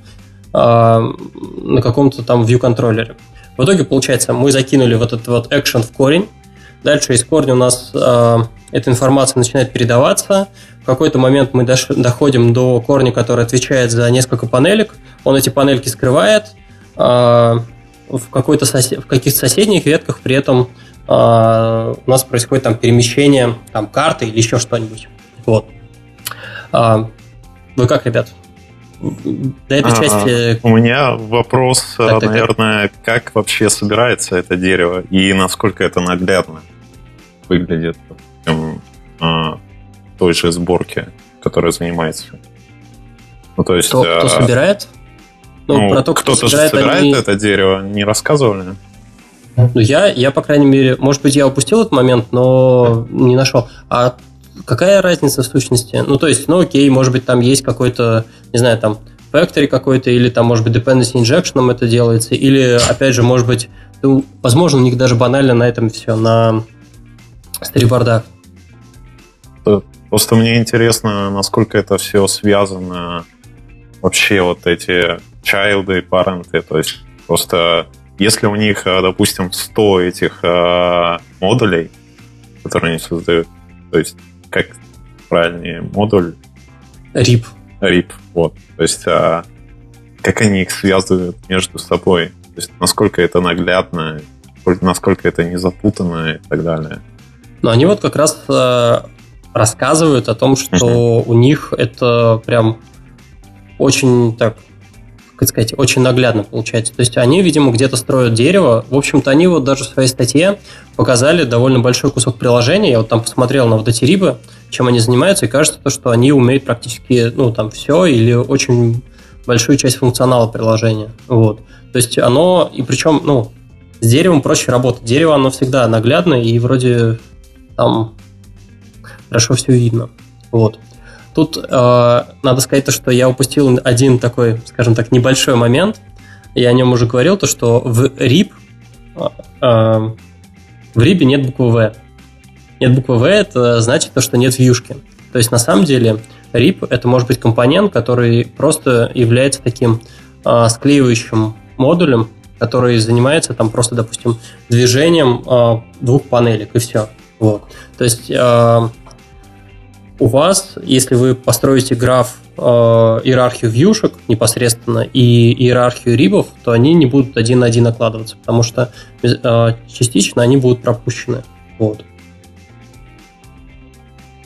э, на каком-то там view контроллере. В итоге, получается, мы закинули вот этот вот action в корень, дальше из корня у нас э, эта информация начинает передаваться, в какой-то момент мы доходим до корня, который отвечает за несколько панелек, он эти панельки скрывает, э, в, какой-то сосед... в каких-то соседних ветках при этом у нас происходит там перемещение там, карты или еще что-нибудь. Вот. А, вы как, ребят? До этой а, части... У меня вопрос, так, так, наверное, так. как вообще собирается это дерево и насколько это наглядно выглядит в а, той же сборке, которая занимается. Ну, то есть... Кто, кто а, собирает? Ну, ну про то, кто, кто собирает, собирает они... это дерево, не рассказывали? Ну, я, я, по крайней мере, может быть, я упустил этот момент, но не нашел. А какая разница в сущности? Ну, то есть, ну, окей, может быть, там есть какой-то, не знаю, там, factory какой-то, или там, может быть, dependency injection это делается, или, опять же, может быть, ну, возможно, у них даже банально на этом все, на сторибордах. Просто мне интересно, насколько это все связано вообще вот эти чайлды, паренты, то есть просто если у них, э, допустим, 100 этих э, модулей, которые они создают, то есть как правильнее модуль? RIP. RIP, вот. То есть а, как они их связывают между собой? То есть насколько это наглядно, насколько это не запутанно и так далее. Ну, они вот как раз э, рассказывают о том, что у них это прям очень так как сказать, очень наглядно получается. То есть они, видимо, где-то строят дерево. В общем-то, они вот даже в своей статье показали довольно большой кусок приложения. Я вот там посмотрел на вот эти рибы, чем они занимаются, и кажется, то, что они умеют практически, ну, там, все или очень большую часть функционала приложения. Вот. То есть оно, и причем, ну, с деревом проще работать. Дерево, оно всегда наглядное, и вроде там хорошо все видно. Вот. Тут э, надо сказать то, что я упустил один такой, скажем так, небольшой момент. Я о нем уже говорил, то что в RIP э, э, в RIP нет буквы V. Нет буквы V, это значит то, что нет вьюшки. То есть на самом деле RIP это может быть компонент, который просто является таким э, склеивающим модулем, который занимается там просто, допустим, движением э, двух панелек и все. Вот. То есть э, у вас, если вы построите граф э, иерархию вьюшек непосредственно и иерархию рибов, то они не будут один на один накладываться, потому что э, частично они будут пропущены. Вот.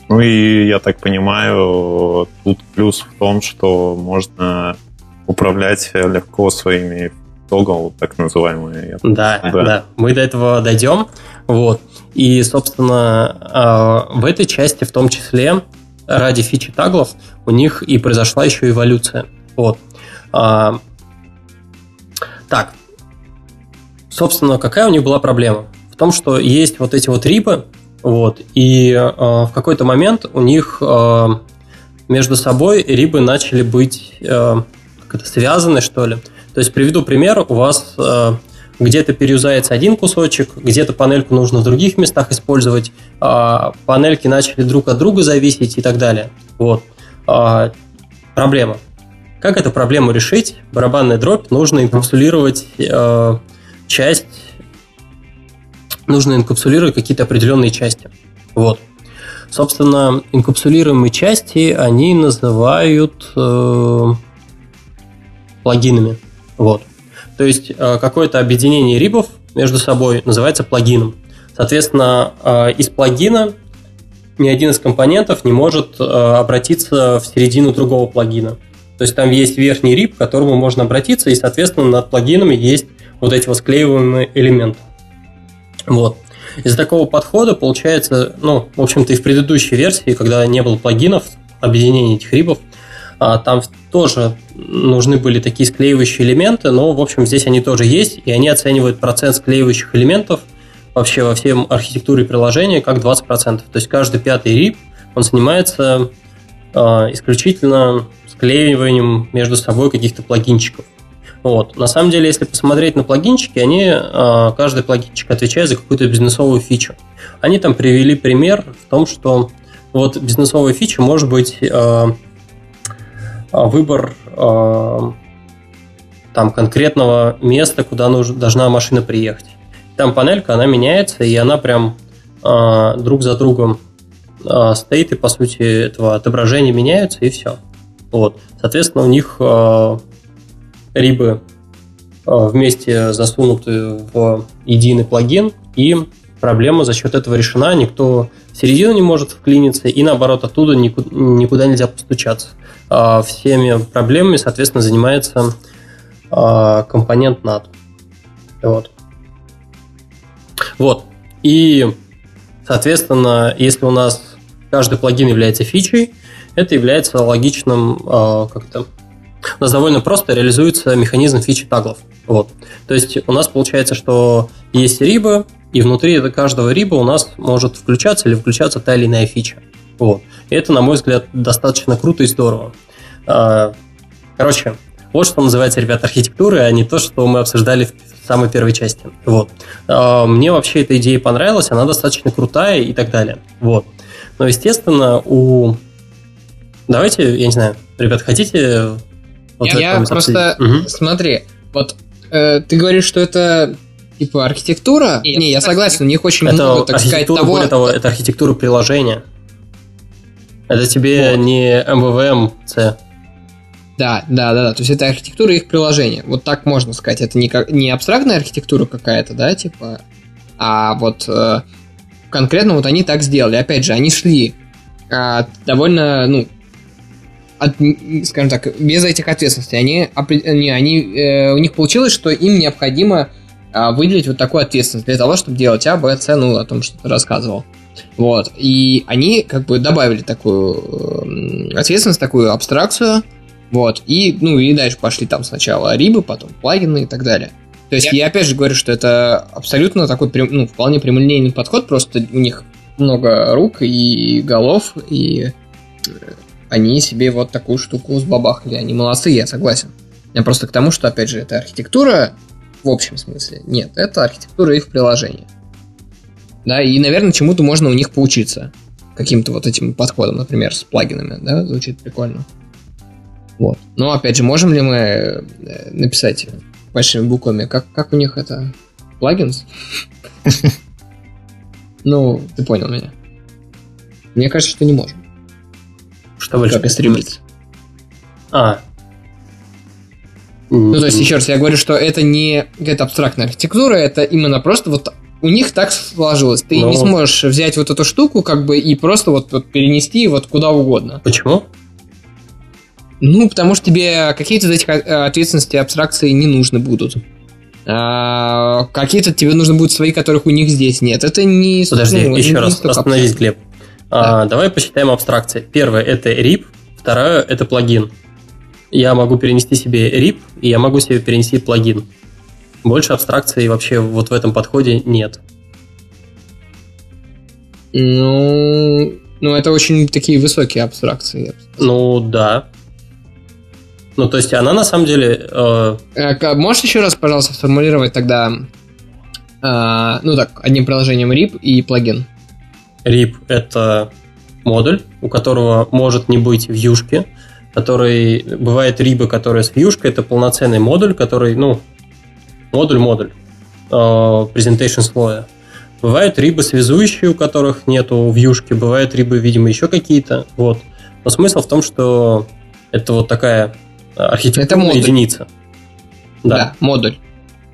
Ну и я так понимаю, тут плюс в том, что можно управлять легко своими тогл, так называемые. Да, да, да. Мы до этого дойдем. Вот. И, собственно, а, в этой части в том числе ради фичи таглов у них и произошла еще эволюция. Вот. А, так. Собственно, какая у них была проблема? В том, что есть вот эти вот рипы, вот, и э, в какой-то момент у них э, между собой рибы начали быть э, как это, связаны, что ли. То есть, приведу пример, у вас э, где-то переюзается один кусочек, где-то панельку нужно в других местах использовать, а панельки начали друг от друга зависеть и так далее. Вот. А, проблема. Как эту проблему решить? Барабанная дробь нужно инкапсулировать э, часть, нужно инкапсулировать какие-то определенные части. Вот. Собственно, инкапсулируемые части они называют э, плагинами. Вот. То есть э, какое-то объединение рибов между собой называется плагином. Соответственно, э, из плагина ни один из компонентов не может э, обратиться в середину другого плагина. То есть там есть верхний риб, к которому можно обратиться, и, соответственно, над плагинами есть вот эти вот склеиваемые элементы. Вот. Из такого подхода получается, ну, в общем-то, и в предыдущей версии, когда не было плагинов, объединения этих рибов, там тоже нужны были такие склеивающие элементы, но, в общем, здесь они тоже есть, и они оценивают процент склеивающих элементов вообще во всем архитектуре приложения как 20%. То есть каждый пятый RIP, он занимается э, исключительно склеиванием между собой каких-то плагинчиков. Вот. На самом деле, если посмотреть на плагинчики, они, каждый плагинчик отвечает за какую-то бизнесовую фичу. Они там привели пример в том, что вот бизнесовая фича может быть выбор там конкретного места, куда нужно, должна машина приехать. Там панелька, она меняется, и она прям э, друг за другом э, стоит, и по сути этого отображения меняются, и все. Вот. Соответственно, у них э, рибы э, вместе засунуты в единый плагин, и проблема за счет этого решена, никто в середину не может вклиниться, и наоборот, оттуда никуда, никуда нельзя постучаться. Э, всеми проблемами, соответственно, занимается э, компонент NAT. Вот. Вот. И, соответственно, если у нас каждый плагин является фичей, это является логичным э, как-то у нас довольно просто реализуется механизм фичи таглов. Вот. То есть у нас получается, что есть риба, и внутри каждого риба у нас может включаться или включаться та или иная фича. Вот. И это, на мой взгляд, достаточно круто и здорово. А, короче, вот что называется, ребята, архитектурой, а не то, что мы обсуждали в самой первой части. Вот. А, мне вообще эта идея понравилась, она достаточно крутая и так далее. Вот. Но, естественно, у... Давайте, я не знаю, ребят, хотите... Вот я просто... Угу. Смотри, вот э, ты говоришь, что это типа архитектура? Нет, не, я согласен, у них очень это много, так сказать, того... Более того, это архитектура приложения. Это тебе вот. не MVVM C. Да, да, да, да. То есть это архитектура их приложения. Вот так можно сказать. Это не, как, не абстрактная архитектура какая-то, да, типа, а вот э, конкретно вот они так сделали. Опять же, они шли э, довольно, ну, от, скажем так, без этих ответственностей. Они, не, они, э, у них получилось, что им необходимо э, выделить вот такую ответственность для того, чтобы делать А, Б, С, ну, о том, что ты рассказывал. Вот. И они как бы добавили такую э, ответственность, такую абстракцию, вот, и, ну, и дальше пошли там сначала рибы, потом плагины и так далее. То есть я, я опять же говорю, что это абсолютно такой, ну, вполне прямолинейный подход, просто у них много рук и голов, и э, они себе вот такую штуку сбабахали. Они молодцы, я согласен. Я просто к тому, что, опять же, это архитектура в общем смысле. Нет, это архитектура их приложения. Да, и, наверное, чему-то можно у них поучиться. Каким-то вот этим подходом, например, с плагинами, да, звучит прикольно. Вот. Но опять же, можем ли мы э, написать большими буквами, как, как у них это? Плагинс? Ну, ты понял меня. Мне кажется, что не можем. Что больше? Как стремиться. А. Ну, то есть, еще раз, я говорю, что это не какая-то абстрактная архитектура, это именно просто вот у них так сложилось. Ты Но... не сможешь взять вот эту штуку, как бы, и просто вот, вот перенести вот куда угодно. Почему? Ну, потому что тебе какие-то из этих э, ответственностей абстракции не нужны будут. А, какие-то тебе нужны будут свои, которых у них здесь нет. Это не... Подожди, ну, еще не раз, остановись, Глеб. Да. А, давай посчитаем абстракции. Первое – это RIP, второе – это плагин. Я могу перенести себе RIP, и я могу себе перенести плагин. Больше абстракций вообще вот в этом подходе нет. Ну, ну это очень такие высокие абстракции. Ну, да. Ну, то есть она на самом деле... Э... э можешь еще раз, пожалуйста, сформулировать тогда, э, ну так, одним приложением RIP и плагин? RIP — это модуль, у которого может не быть вьюшки, который... Бывает рибы, которые с вьюшкой, это полноценный модуль, который, ну, модуль-модуль, э, presentation слоя. Бывают рибы связующие, у которых нету вьюшки, бывают рибы, видимо, еще какие-то, вот. Но смысл в том, что это вот такая архитектурная это единица. Да. да, модуль.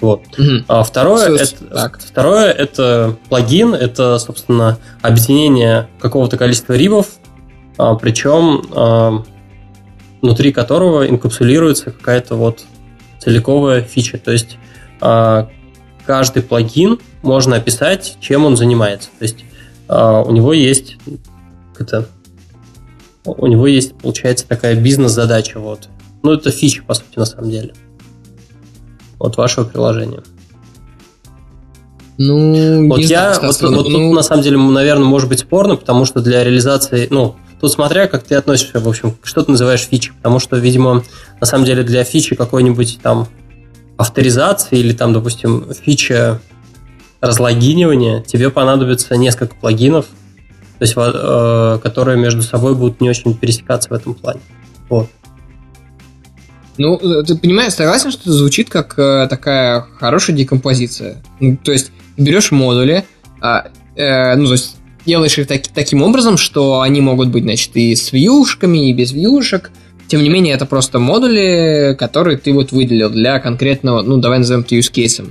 Вот. Угу. А второе, это, второе это плагин, это, собственно, объединение какого-то количества рибов, а, причем а, внутри которого инкапсулируется какая-то вот целиковая фича. То есть каждый плагин можно описать, чем он занимается. То есть а, у него есть это, у него есть, получается, такая бизнес-задача. Вот. Ну, это фича, по сути, на самом деле. Вот вашего приложения. Ну, вот я, знаю, вот, вот ну... тут на самом деле, наверное, может быть спорно, потому что для реализации, ну, тут смотря, как ты относишься, в общем, что ты называешь фичей, потому что, видимо, на самом деле для фичи какой-нибудь там авторизации или там, допустим, фича разлогинивания, тебе понадобится несколько плагинов, то есть, э, которые между собой будут не очень пересекаться в этом плане. Вот. Ну, э, ты понимаешь, согласен, что это звучит как э, такая хорошая декомпозиция. Ну, то есть, берешь модули, а, э, ну, то есть, делаешь их так, таким образом, что они могут быть, значит, и с вьюшками, и без вьюшек. Тем не менее, это просто модули, которые ты вот выделил для конкретного, ну, давай назовем это use case.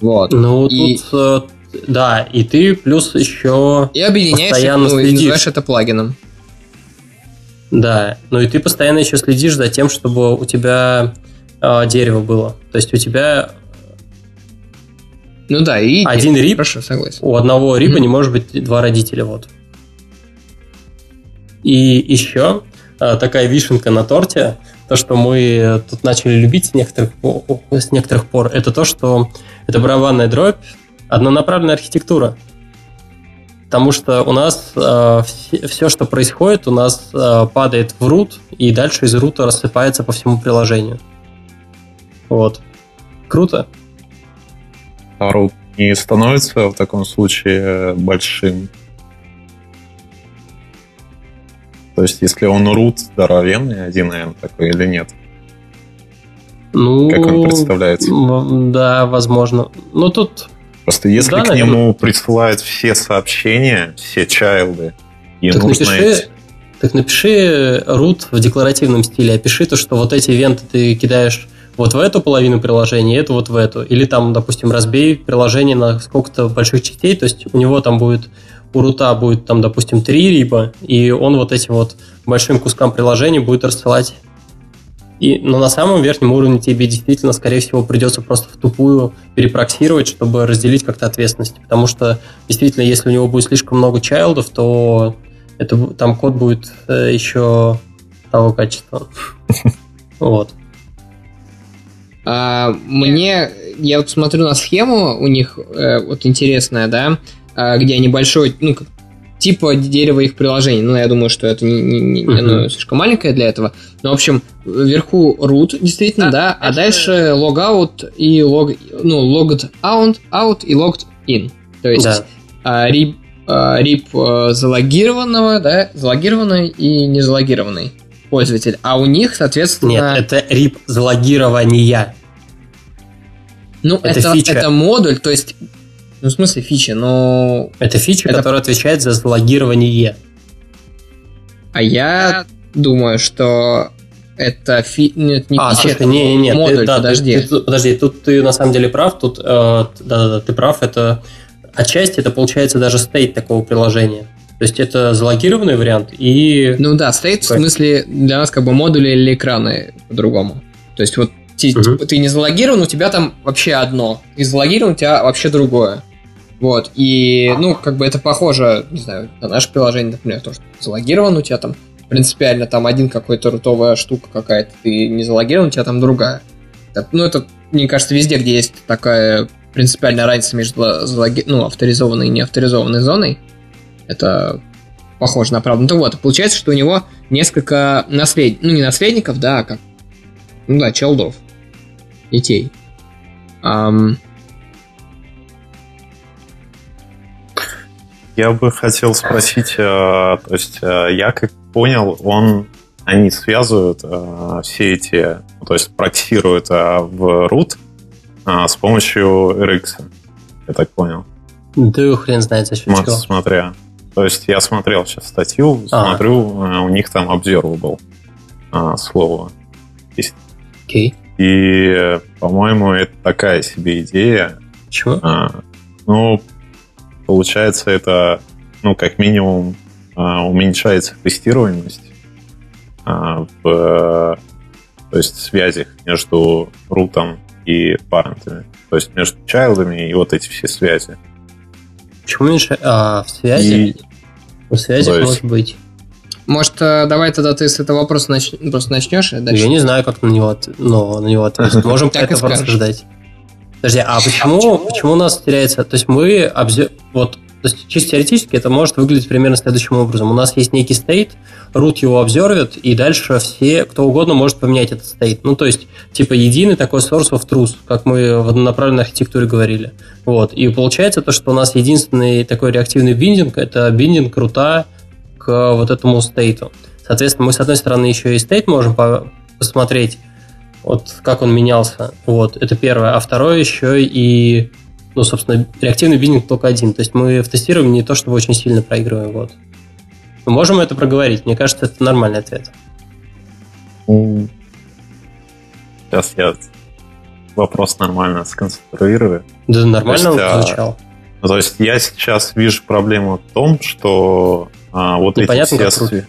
Вот. Ну, и... тут, э, да, и ты плюс еще и объединяешь постоянно ну, следишь. и называешь это плагином. Да, ну и ты постоянно еще следишь за тем, чтобы у тебя э, дерево было. То есть у тебя ну да, и один рип. Хорошо, согласен. У одного риба mm-hmm. не может быть два родителя, вот. И еще такая вишенка на торте, то, что мы тут начали любить с некоторых, с некоторых пор, это то, что это барабанная дробь, однонаправленная архитектура. Потому что у нас э, все, что происходит, у нас э, падает в root, и дальше из рута рассыпается по всему приложению. Вот. Круто. А root не становится в таком случае большим? То есть, если он root здоровенный, 1N такой или нет? Ну, как он представляется? Да, возможно. Ну, тут Просто если да, к наверное. нему присылают все сообщения, все чайлды, и так нужно напиши, эти... Так напиши root в декларативном стиле, опиши то, что вот эти ивенты ты кидаешь вот в эту половину приложения, эту вот в эту. Или там, допустим, разбей приложение на сколько-то больших частей, то есть у него там будет, у рута будет там, допустим, три риба, и он вот этим вот большим кускам приложения будет рассылать и, но на самом верхнем уровне тебе действительно, скорее всего, придется просто в тупую перепроксировать, чтобы разделить как-то ответственность. Потому что действительно, если у него будет слишком много чайлдов, то это, там код будет э, еще того качества. Вот. А, мне, я вот смотрю на схему у них, э, вот интересная, да, где они большой, ну, типа дерева их приложений. Ну, я думаю, что это не, не, не оно слишком маленькое для этого. Но, в общем, вверху root, действительно, да, да а дальше logout и log, ну, logged out, out и logged in. То есть да. а, RIP, а, RIP а, залогированного, да, залогированный и не залогированный пользователь. А у них, соответственно... Нет, это RIP залогирования. Ну, это, это, фича. это модуль, то есть ну, в смысле фича, но... Это фича, это... которая отвечает за залогирование. А я думаю, что это фи... Нет, не а, фича, слушай, это не, не, модуль, ты, да, подожди. Ты, ты, подожди, тут ты на самом деле прав, тут, э, да-да-да, ты прав, это отчасти это получается даже стейт такого приложения. То есть это залогированный вариант и... Ну да, стейт в смысле для нас как бы модули или экраны по-другому. То есть вот ты, угу. ты не залогирован, у тебя там вообще одно, и залогирован у тебя вообще другое. Вот, и, ну, как бы это похоже, не знаю, на наше приложение, например, то, что залогирован, у тебя там принципиально там один какой-то рутовая штука какая-то, ты не залогирован, у тебя там другая. Ну, это, мне кажется, везде, где есть такая принципиальная разница между залоги... ну, авторизованной и неавторизованной зоной, это похоже на правду. Ну, то вот, получается, что у него несколько наследников, ну, не наследников, да, а как, ну да, челдов, детей. Um, Я бы хотел спросить, э, то есть э, я как понял, он, они связывают э, все эти, то есть проксируют в root с помощью RX, я так понял. Да хрен знает за счет чего. Смотря. То есть я смотрел сейчас статью, а. смотрю, у них там observable слово есть. Окей. И, по-моему, это такая себе идея. Чего? А, ну, получается, это, ну, как минимум, а, уменьшается тестируемость а, в то есть связях между рутом и парентами. То есть между чайлдами и вот эти все связи. Почему меньше? А, в связи? И... В связях есть... может быть. Может, э, давай тогда ты с этого вопроса нач... просто начнешь и дальше? Я не знаю, как на него, но на него ответить. Можем так это обсуждать. Подожди, а почему, почему у нас теряется... То есть мы обзор... Вот То есть чисто теоретически это может выглядеть примерно следующим образом. У нас есть некий стейт, root его обзорвит, и дальше все, кто угодно может поменять этот стейт. Ну, то есть, типа, единый такой source of truth, как мы в однонаправленной архитектуре говорили. Вот. И получается то, что у нас единственный такой реактивный биндинг – это биндинг рута к вот этому стейту. Соответственно, мы, с одной стороны, еще и стейт можем посмотреть, вот как он менялся. Вот, это первое. А второе еще и, ну, собственно, реактивный биндинг только один. То есть мы в тестировании не то чтобы очень сильно проигрываем. Вот. Мы можем это проговорить. Мне кажется, это нормальный ответ. Сейчас я вопрос нормально сконструирую. Да, нормально он а, звучал. То есть я сейчас вижу проблему в том, что а, вот Непонятно, эти все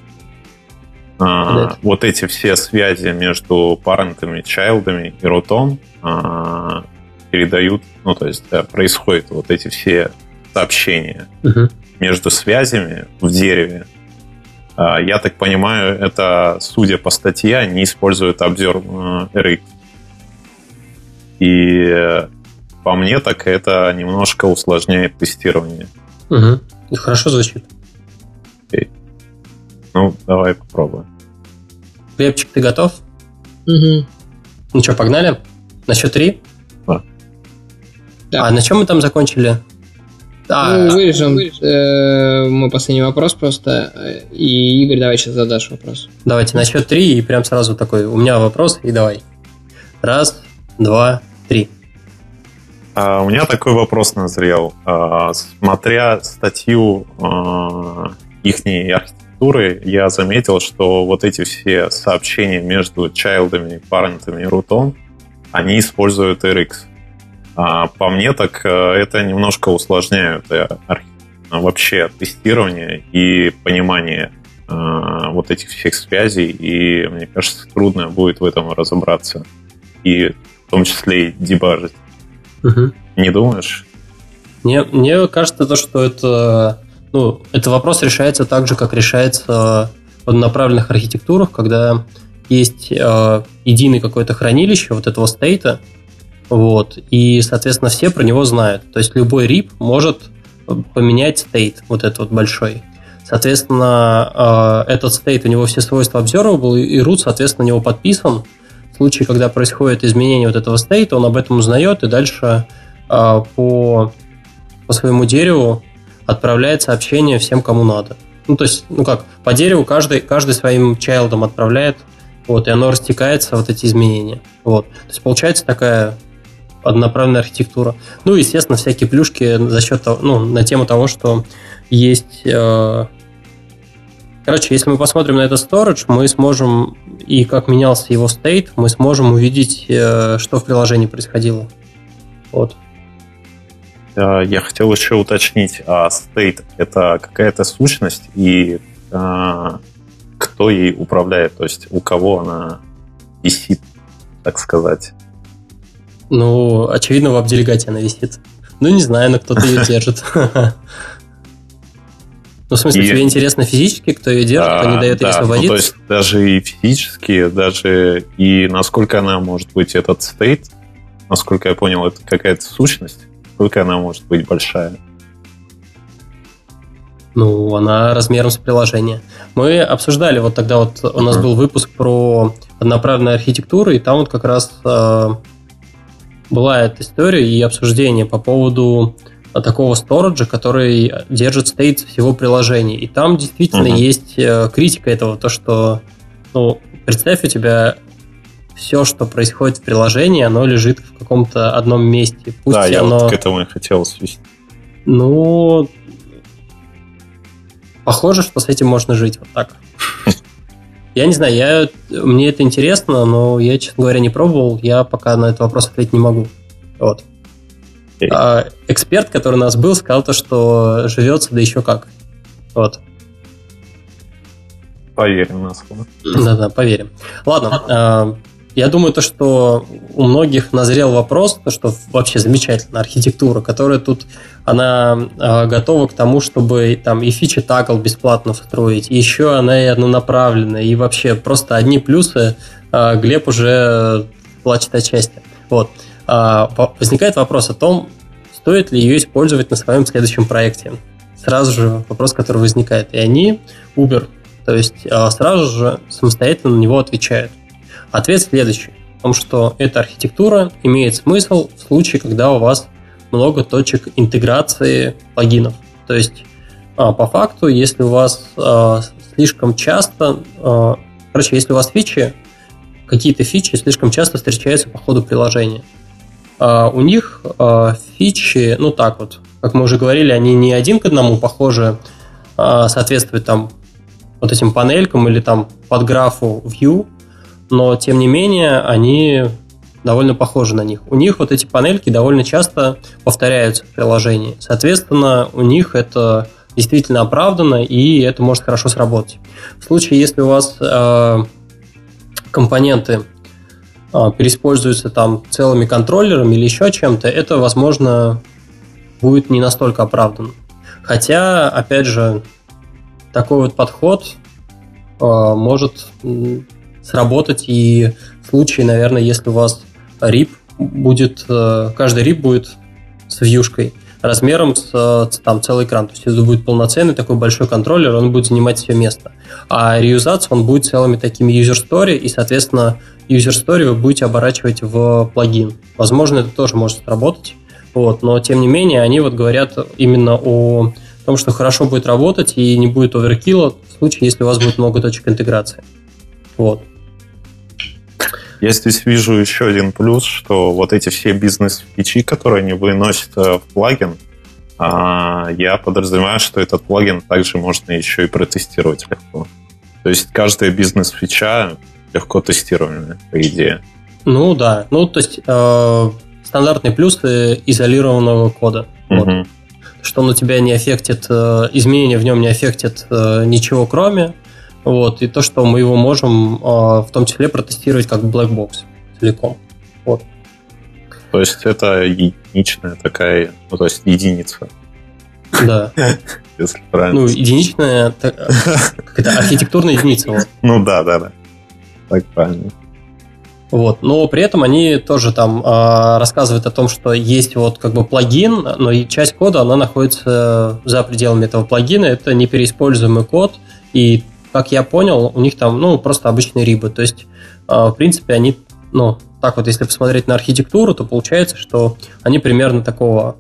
а, вот эти все связи между парентами, чайлдами и рутом а, передают, ну, то есть да, происходят вот эти все сообщения угу. между связями в дереве. А, я так понимаю, это, судя по статье, они используют Observe RX. И по мне так это немножко усложняет тестирование. Угу. Хорошо звучит. Ну, давай попробуем. Глебчик, ты готов? Угу. Ну что, погнали? На счет три? Да. А на чем мы там закончили? А, ну, вырежем э, мой последний вопрос просто. И, Игорь, давай сейчас задашь вопрос. Давайте на счет три и прям сразу такой, у меня вопрос, и давай. Раз, два, три. А, у меня такой вопрос назрел. А, смотря статью а, ихней архитектуры, я заметил, что вот эти все сообщения между чайлдами, парентами и рутом, они используют RX. А по мне, так э, это немножко усложняет э, вообще тестирование и понимание э, вот этих всех связей, и мне кажется, трудно будет в этом разобраться. И в том числе и дебажить. Угу. Не думаешь? Мне, мне кажется, то, что это ну, этот вопрос решается так же, как решается в однонаправленных архитектурах, когда есть э, единый какое-то хранилище вот этого стейта, вот, и, соответственно, все про него знают. То есть любой RIP может поменять стейт, вот этот вот большой. Соответственно, э, этот стейт, у него все свойства observable, и root, соответственно, на него подписан. В случае, когда происходит изменение вот этого стейта, он об этом узнает, и дальше э, по, по своему дереву отправляет сообщение всем, кому надо. Ну, то есть, ну как, по дереву каждый, каждый своим чайлдом отправляет, вот, и оно растекается, вот эти изменения. Вот. То есть, получается такая однонаправленная архитектура. Ну, естественно, всякие плюшки за счет того, ну, на тему того, что есть... Э... Короче, если мы посмотрим на этот storage, мы сможем, и как менялся его стейт, мы сможем увидеть, э, что в приложении происходило. Вот. Э, я хотел еще уточнить, а state — это какая-то сущность, и а, кто ей управляет, то есть у кого она висит, так сказать? Ну, очевидно, в обделегате она висит. Ну, не знаю, но кто-то ее держит. Ну, в смысле, и... тебе интересно физически, кто ее держит, кто не дает да, ей освободиться? Ну, то есть даже и физически, даже и насколько она может быть этот state, насколько я понял, это какая-то сущность, Сколько она может быть большая? Ну, она размером с приложение. Мы обсуждали, вот тогда вот у нас uh-huh. был выпуск про одноправленную архитектуру, и там вот как раз э, была эта история и обсуждение по поводу такого сториджа, который держит стейт всего приложения. И там действительно uh-huh. есть э, критика этого, то что, ну, представь, у тебя все, что происходит в приложении, оно лежит в каком-то одном месте. Пусть да, я оно... вот к этому и хотел свести. Ну, похоже, что с этим можно жить вот так. Я не знаю, я, мне это интересно, но я, честно говоря, не пробовал. Я пока на этот вопрос ответить не могу. Вот. Okay. А, эксперт, который у нас был, сказал то, что живется, да еще как. Вот. Поверим на слово. Да-да, поверим. Ладно, а, я думаю, то, что у многих назрел вопрос, то, что вообще замечательная архитектура, которая тут, она э, готова к тому, чтобы там и фичи тагл бесплатно встроить, еще она и однонаправленная, и вообще просто одни плюсы э, Глеб уже плачет от счастья. Вот. Э, возникает вопрос о том, стоит ли ее использовать на своем следующем проекте. сразу же вопрос, который возникает. И они, Uber, то есть э, сразу же самостоятельно на него отвечают. Ответ следующий. В том, что эта архитектура имеет смысл в случае, когда у вас много точек интеграции плагинов. То есть, а, по факту, если у вас а, слишком часто, а, короче, если у вас фичи, какие-то фичи слишком часто встречаются по ходу приложения. У них фичи, ну так вот, как мы уже говорили, они не один к одному похожи, соответствуют там вот этим панелькам или там под графу view, но тем не менее они довольно похожи на них. У них вот эти панельки довольно часто повторяются в приложении. Соответственно, у них это действительно оправдано, и это может хорошо сработать. В случае, если у вас э, компоненты э, переиспользуются там целыми контроллерами или еще чем-то, это, возможно, будет не настолько оправданно. Хотя, опять же, такой вот подход э, может сработать и в случае, наверное, если у вас RIP будет, э, каждый RIP будет с вьюшкой размером с э, там, целый экран. То есть это будет полноценный такой большой контроллер, он будет занимать все место. А реюзаться он будет целыми такими user story, и, соответственно, user story вы будете оборачивать в плагин. Возможно, это тоже может сработать. Вот, но тем не менее, они вот говорят именно о том, что хорошо будет работать и не будет оверкилла в случае, если у вас будет много точек интеграции. Вот. Я здесь вижу еще один плюс, что вот эти все бизнес-фичи, которые они выносят э, в плагин, а, я подразумеваю, что этот плагин также можно еще и протестировать легко. То есть каждая бизнес-фича легко тестируемая, по идее. Ну да, ну то есть э, стандартные плюсы изолированного кода. Угу. Вот. Что он у тебя не аффектит, э, изменения в нем не аффектит э, ничего кроме, вот, и то, что мы его можем а, в том числе протестировать как black box целиком. Вот. То есть это единичная такая, ну, то есть единица. Да. Если правильно. Ну, единичная, это архитектурная единица. Вот. Ну да, да, да. Так правильно. Вот. Но при этом они тоже там э, рассказывают о том, что есть вот как бы плагин, но и часть кода, она находится за пределами этого плагина. Это непереиспользуемый код, и как я понял, у них там, ну, просто обычные рибы. То есть, а, в принципе, они, ну, так вот, если посмотреть на архитектуру, то получается, что они примерно такого,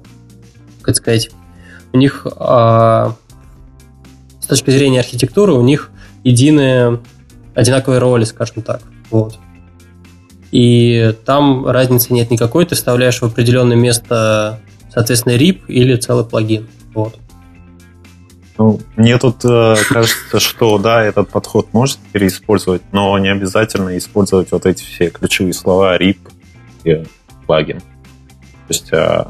как сказать, у них а, с точки зрения архитектуры у них единые одинаковые роли, скажем так. Вот. И там разницы нет никакой, ты вставляешь в определенное место, соответственно, RIP или целый плагин. Вот. Ну, мне тут э, кажется, что да, этот подход может переиспользовать, но не обязательно использовать вот эти все ключевые слова RIP и плагин. То есть э,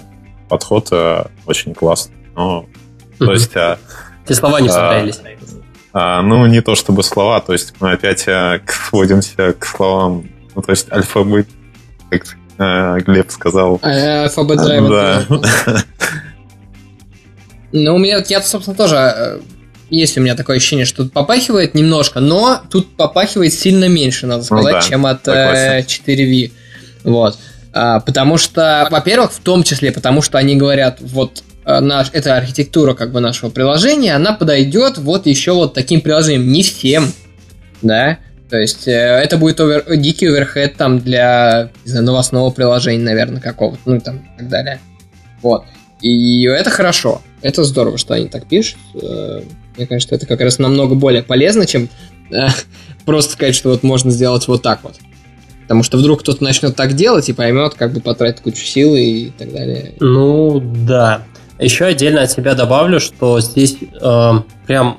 подход э, очень классный. Но, то есть, э, Все слова не понравились. Э, э, ну, не то чтобы слова, то есть мы опять э, сводимся к словам, ну, то есть алфавит, как э, Глеб сказал. А, алфабет драйвер. Да. Ну, у меня, я, собственно, тоже э, есть у меня такое ощущение, что тут попахивает немножко, но тут попахивает сильно меньше, надо ну сказать, ну, да, чем от э, 4V. Вот. А, потому что, во-первых, в том числе, потому что они говорят, вот э, наш, эта архитектура как бы нашего приложения, она подойдет вот еще вот таким приложением. Не всем, да, то есть э, это будет овер, дикий оверхед там для знаю, новостного приложения, наверное, какого-то, ну там и так далее. Вот. И это хорошо. Это здорово, что они так пишут. Э, мне кажется, это как раз намного более полезно, чем э, просто сказать, что вот можно сделать вот так вот. Потому что вдруг кто-то начнет так делать и поймет, как бы потратить кучу сил и так далее. Ну, да. Еще отдельно от себя добавлю, что здесь э, прям,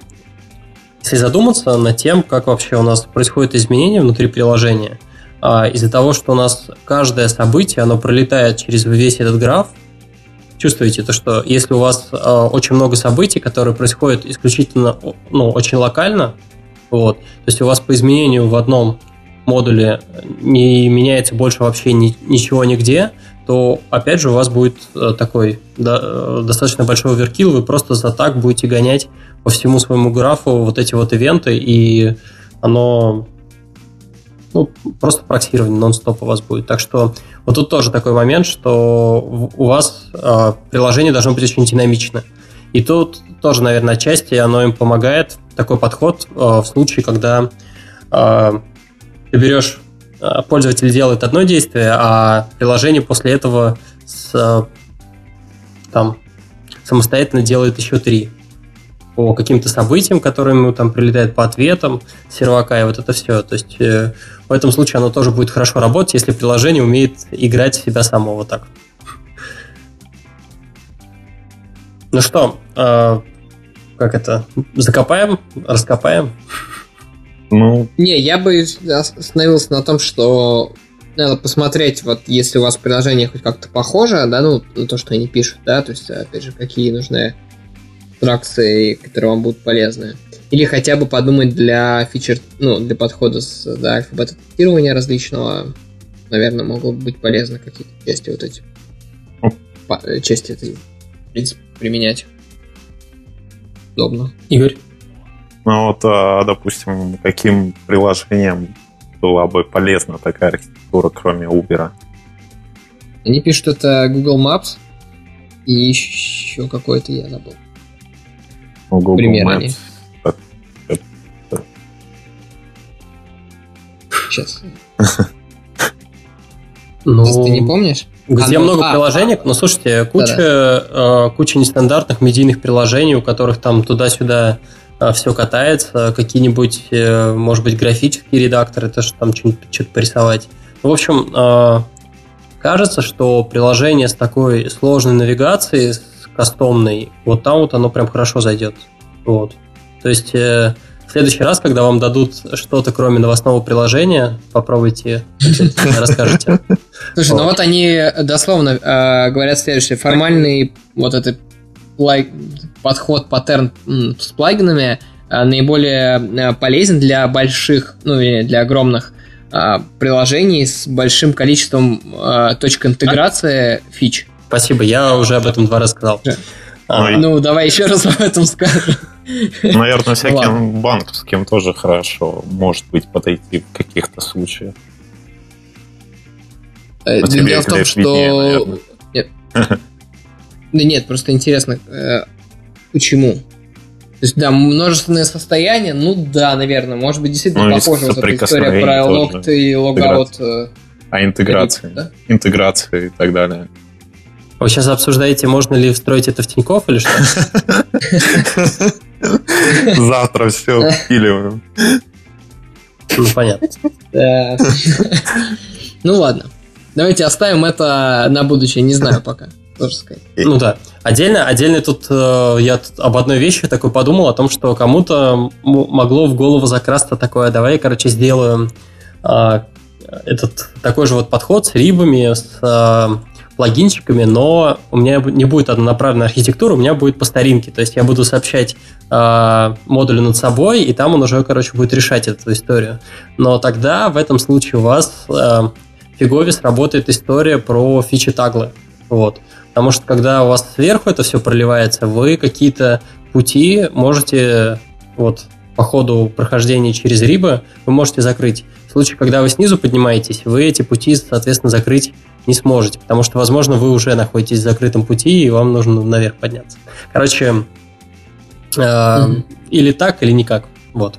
если задуматься над тем, как вообще у нас происходит изменение внутри приложения, э, из-за того, что у нас каждое событие, оно пролетает через весь этот граф, чувствуете то, что если у вас э, очень много событий, которые происходят исключительно, ну, очень локально, вот, то есть у вас по изменению в одном модуле не меняется больше вообще ни, ничего нигде, то опять же у вас будет э, такой да, э, достаточно большой оверкил, вы просто за так будете гонять по всему своему графу вот эти вот ивенты, и оно ну, просто проксирование нон-стоп у вас будет. Так что вот тут тоже такой момент, что у вас э, приложение должно быть очень динамично. И тут тоже, наверное, отчасти оно им помогает, такой подход, э, в случае, когда э, ты берешь, э, пользователь делает одно действие, а приложение после этого с, там, самостоятельно делает еще три по каким-то событиям, которые ему там прилетают по ответам сервака, и вот это все. То есть э, в этом случае оно тоже будет хорошо работать, если приложение умеет играть в себя самого так. Ну что, э, как это, закопаем, раскопаем? Ну... Не, я бы остановился на том, что надо посмотреть, вот если у вас приложение хоть как-то похоже, да, ну, на то, что они пишут, да, то есть, опять же, какие нужны абстракции, которые вам будут полезны. Или хотя бы подумать для фичер, ну, для подхода с да, альфа-бета-тестирования различного, наверное, могут быть полезны какие-то части вот эти. По, э, части этой, в принципе, применять. Удобно. Игорь? Ну вот, а, допустим, каким приложением была бы полезна такая архитектура, кроме Uber? Они пишут, это Google Maps и еще какой-то я забыл. Ну, Google Пример Maps. Сейчас. Ну, ты не помнишь? Где Оно... много а, приложений, но слушайте, куча, да -да. куча нестандартных медийных приложений, у которых там туда-сюда а, все катается, какие-нибудь, э, может быть, графические редакторы, тоже там что-то порисовать. В общем, а, кажется, что приложение с такой сложной навигацией, с кастомной, вот там вот оно прям хорошо зайдет. Вот. То есть э, в следующий раз, когда вам дадут что-то кроме новостного приложения, попробуйте, расскажите. Слушай, ну вот они дословно э, говорят следующее. Формальный вот этот подход, паттерн с плагинами а, наиболее полезен для больших, ну или для огромных приложений с большим количеством точек интеграции фич. Спасибо, я уже об этом два раза сказал. А, ну, давай еще раз об этом скажем. Наверное, всяким банковским тоже хорошо может быть подойти в каких-то случаях. Э, дело в том, что... Да нет, просто интересно, э, почему? То есть, да, множественное состояние, ну да, наверное, может быть, действительно ну, похоже вот эта история про логт и логаут. Э, а интеграция, да? интеграция и так далее. Вы сейчас обсуждаете, можно ли встроить это в Тинькофф или что? Завтра все впиливаем. Ну, понятно. Ну, ладно. Давайте оставим это на будущее, не знаю пока тоже сказать. Ну да. Отдельно, отдельно тут э, я тут об одной вещи такой подумал, о том, что кому-то могло в голову закрасться такое, давай, короче, сделаю э, этот такой же вот подход с рибами, с э, плагинчиками, но у меня не будет однонаправленной архитектуры, у меня будет по старинке. То есть я буду сообщать э, модулю над собой, и там он уже, короче, будет решать эту историю. Но тогда в этом случае у вас э, фигове сработает история про фичи таглы. Вот. Потому что когда у вас сверху это все проливается, вы какие-то пути можете вот по ходу прохождения через рибы вы можете закрыть. В случае, когда вы снизу поднимаетесь, вы эти пути, соответственно, закрыть не сможете, потому что, возможно, вы уже находитесь в закрытом пути, и вам нужно наверх подняться. Короче, э, mm-hmm. или так, или никак. Вот.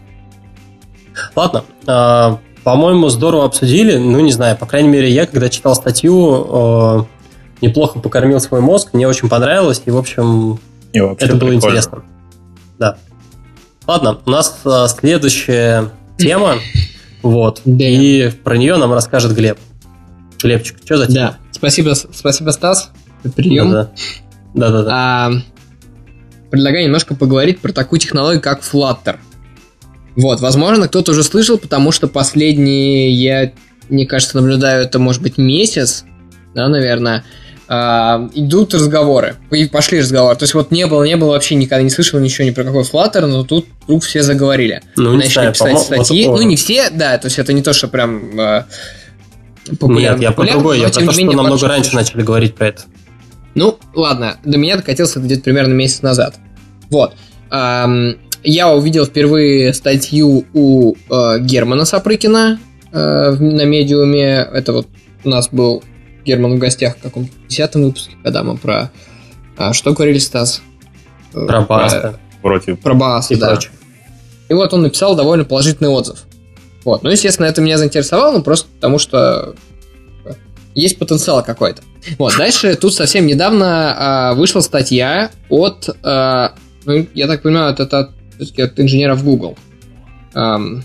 Ладно. Э, по-моему, здорово обсудили. Ну, не знаю, по крайней мере, я, когда читал статью, э, неплохо покормил свой мозг, мне очень понравилось, и, в общем, и это было прикольно. интересно. Да. Ладно, у нас а, следующая тема, вот, и про нее нам расскажет Глеб. Глебчик, что за тема? Да, спасибо, спасибо, Стас, прием. Да, да. А, предлагаю немножко поговорить про такую технологию, как Flutter. Вот, возможно, кто-то уже слышал, потому что последние, я, мне кажется, наблюдаю это, может быть, месяц, да, наверное, Uh, идут разговоры. И пошли разговоры. То есть вот не было, не было вообще никогда не слышал ничего ни про какой Flutter, но тут вдруг все заговорили. Ну, Начали знаю, писать статьи. Ну, не все, да, то есть это не то, что прям uh, популярно. Нет, я про другое, я про то, что менее, намного раньше начали говорить про это. Ну, ладно, до меня докатился где-то примерно месяц назад. Вот. Я увидел впервые статью у uh, Германа Сапрыкина uh, на медиуме. Это вот у нас был Герман в гостях в каком-то десятом выпуске, когда мы про... А, что говорили, Стас? Про Баста. Против. Про Баста, да. Прочее. И вот он написал довольно положительный отзыв. Вот. Ну, естественно, это меня заинтересовало, ну, просто потому что есть потенциал какой-то. Вот, дальше тут совсем недавно а, вышла статья от, а, ну, я так понимаю, это от, от инженеров Google. Um,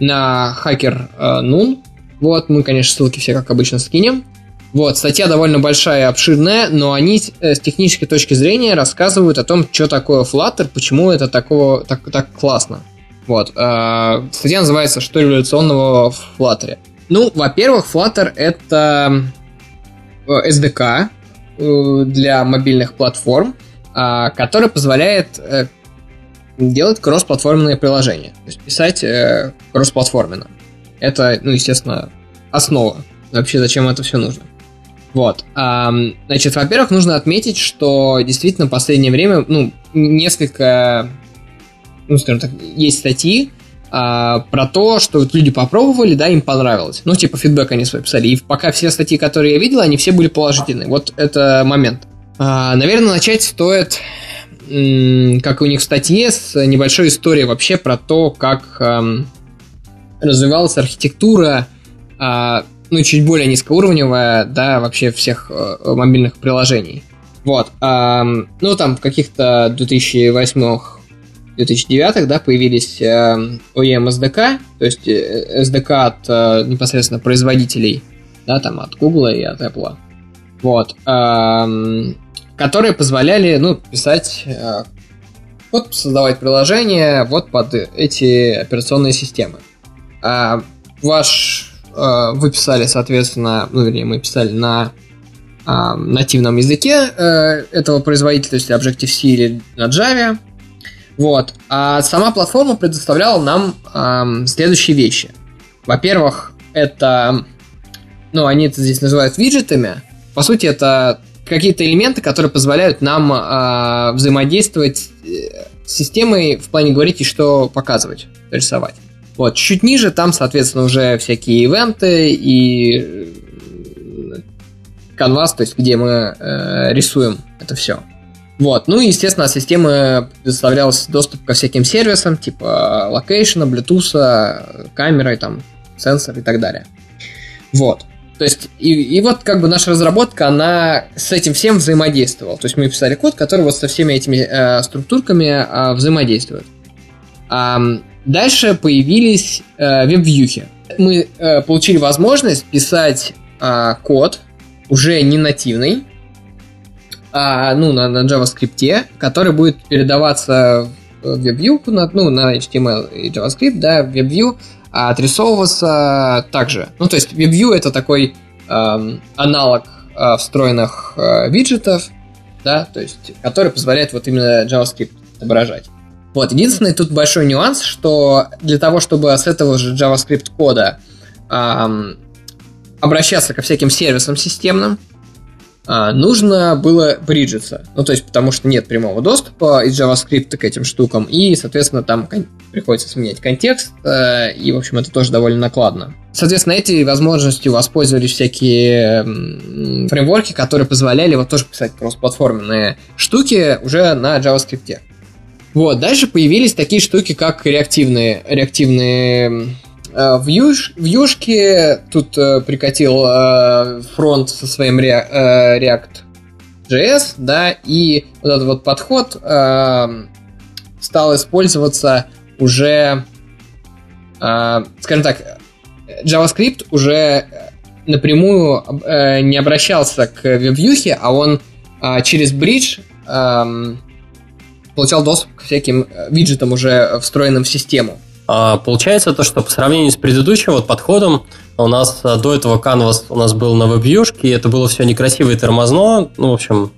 на хакер uh, Noon. Вот, мы, конечно, ссылки все, как обычно, скинем. Вот, статья довольно большая обширная, но они э, с технической точки зрения рассказывают о том, что такое Flutter, почему это такого, так, так классно. Вот, э, статья называется «Что революционного в Flutter?». Ну, во-первых, Flutter это SDK э, для мобильных платформ, э, который позволяет э, делать кроссплатформенные приложения, то есть писать э, кроссплатформенно. Это, ну, естественно, основа. Вообще, зачем это все нужно? Вот. Значит, во-первых, нужно отметить, что действительно в последнее время, ну, несколько, ну, скажем так, есть статьи а, про то, что вот люди попробовали, да, им понравилось. Ну, типа, фидбэк они свой писали. И пока все статьи, которые я видел, они все были положительные. Вот это момент. А, наверное, начать стоит, как у них в статье, с небольшой историей вообще про то, как развивалась архитектура а, ну, чуть более низкоуровневая, да, вообще всех э, мобильных приложений. Вот. Э, ну, там в каких-то 2008 2009 да, появились э, OEM SDK, то есть э, SDK от э, непосредственно производителей, да, там от Google и от Apple. Вот. Э, которые позволяли, ну, писать э, вот создавать приложения вот под эти операционные системы. А ваш э, вы писали, соответственно, ну, вернее, мы писали на э, нативном языке э, этого производителя, то есть Objective-C или на Java. Вот. А сама платформа предоставляла нам э, следующие вещи. Во-первых, это, ну, они это здесь называют виджетами. По сути, это какие-то элементы, которые позволяют нам э, взаимодействовать э, с системой в плане говорить и что показывать, рисовать. Вот, чуть ниже там, соответственно, уже всякие event ы и canvas, то есть где мы э, рисуем это все. Вот, ну и, естественно, от системы предоставлялся доступ ко всяким сервисам, типа location а, блютуса, камеры, там, сенсор и так далее. Вот. То есть, и, и вот как бы наша разработка, она с этим всем взаимодействовала. То есть мы писали код, который вот со всеми этими э, структурками э, взаимодействует. Дальше появились э, веб-вьюхи. Мы э, получили возможность писать э, код уже не нативный, а, ну, на, на JavaScript, который будет передаваться в WebView, на, ну, на HTML и JavaScript, да, в WebView, а отрисовываться также. Ну, то есть WebView это такой э, аналог э, встроенных э, виджетов, да, то есть, который позволяет вот именно JavaScript отображать. Вот, единственный тут большой нюанс, что для того, чтобы с этого же JavaScript кода эм, обращаться ко всяким сервисам системным, нужно было бриджиться. Ну, то есть, потому что нет прямого доступа из JavaScript к этим штукам, и, соответственно, там приходится сменять контекст, э, и, в общем, это тоже довольно накладно. Соответственно, эти возможностью воспользовались всякие фреймворки, которые позволяли вот тоже писать кроссплатформенные штуки уже на JavaScript. Вот, дальше появились такие штуки, как реактивные, реактивные э, вьюш, вьюшки. Тут э, прикатил э, фронт со своим ре, э, React.js, да, и вот этот вот подход э, стал использоваться уже, э, скажем так, JavaScript уже напрямую э, не обращался к веб-вьюхе, а он э, через бридж э, получал доступ к всяким э, виджетам, уже встроенным в систему. А, получается то, что по сравнению с предыдущим вот подходом, у нас а, до этого Canvas у нас был на веб-вьюшке, и это было все некрасиво и тормозно, ну, в общем,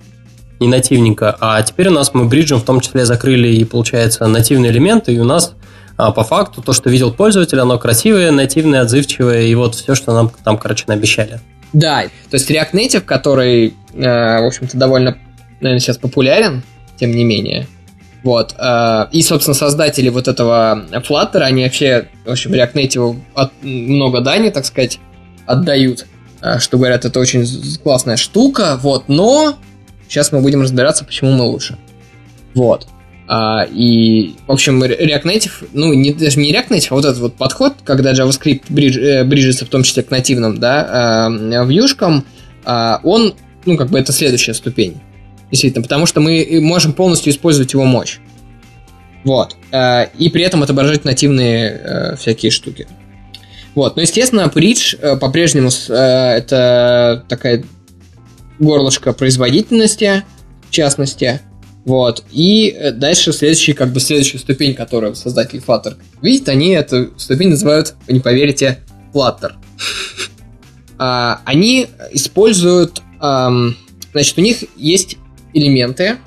не нативненько. А теперь у нас мы бриджем в том числе закрыли и, получается, нативные элементы, и у нас а, по факту то, что видел пользователь, оно красивое, нативное, отзывчивое, и вот все, что нам там, короче, наобещали. Да, то есть React Native, который, э, в общем-то, довольно, наверное, сейчас популярен, тем не менее, вот. Э, и, собственно, создатели вот этого Flutter, они вообще, в общем, React Native от, много дани, так сказать, отдают. Э, что говорят, это очень классная штука, вот, но сейчас мы будем разбираться, почему мы лучше. Вот. А, и, в общем, React Native, ну, не, даже не React Native, а вот этот вот подход, когда JavaScript бридж, э, в том числе к нативным, да, э, вьюшкам, э, он, ну, как бы это следующая ступень. Действительно, потому что мы можем полностью использовать его мощь. Вот. Э, и при этом отображать нативные э, всякие штуки. Вот. Но, естественно, Bridge э, по-прежнему э, это такая горлышко производительности, в частности. Вот. И э, дальше следующий, как бы следующая ступень, которую создатели Flutter видят, они эту ступень называют, вы не поверите, Flutter. А, они используют, значит, у них есть элементы,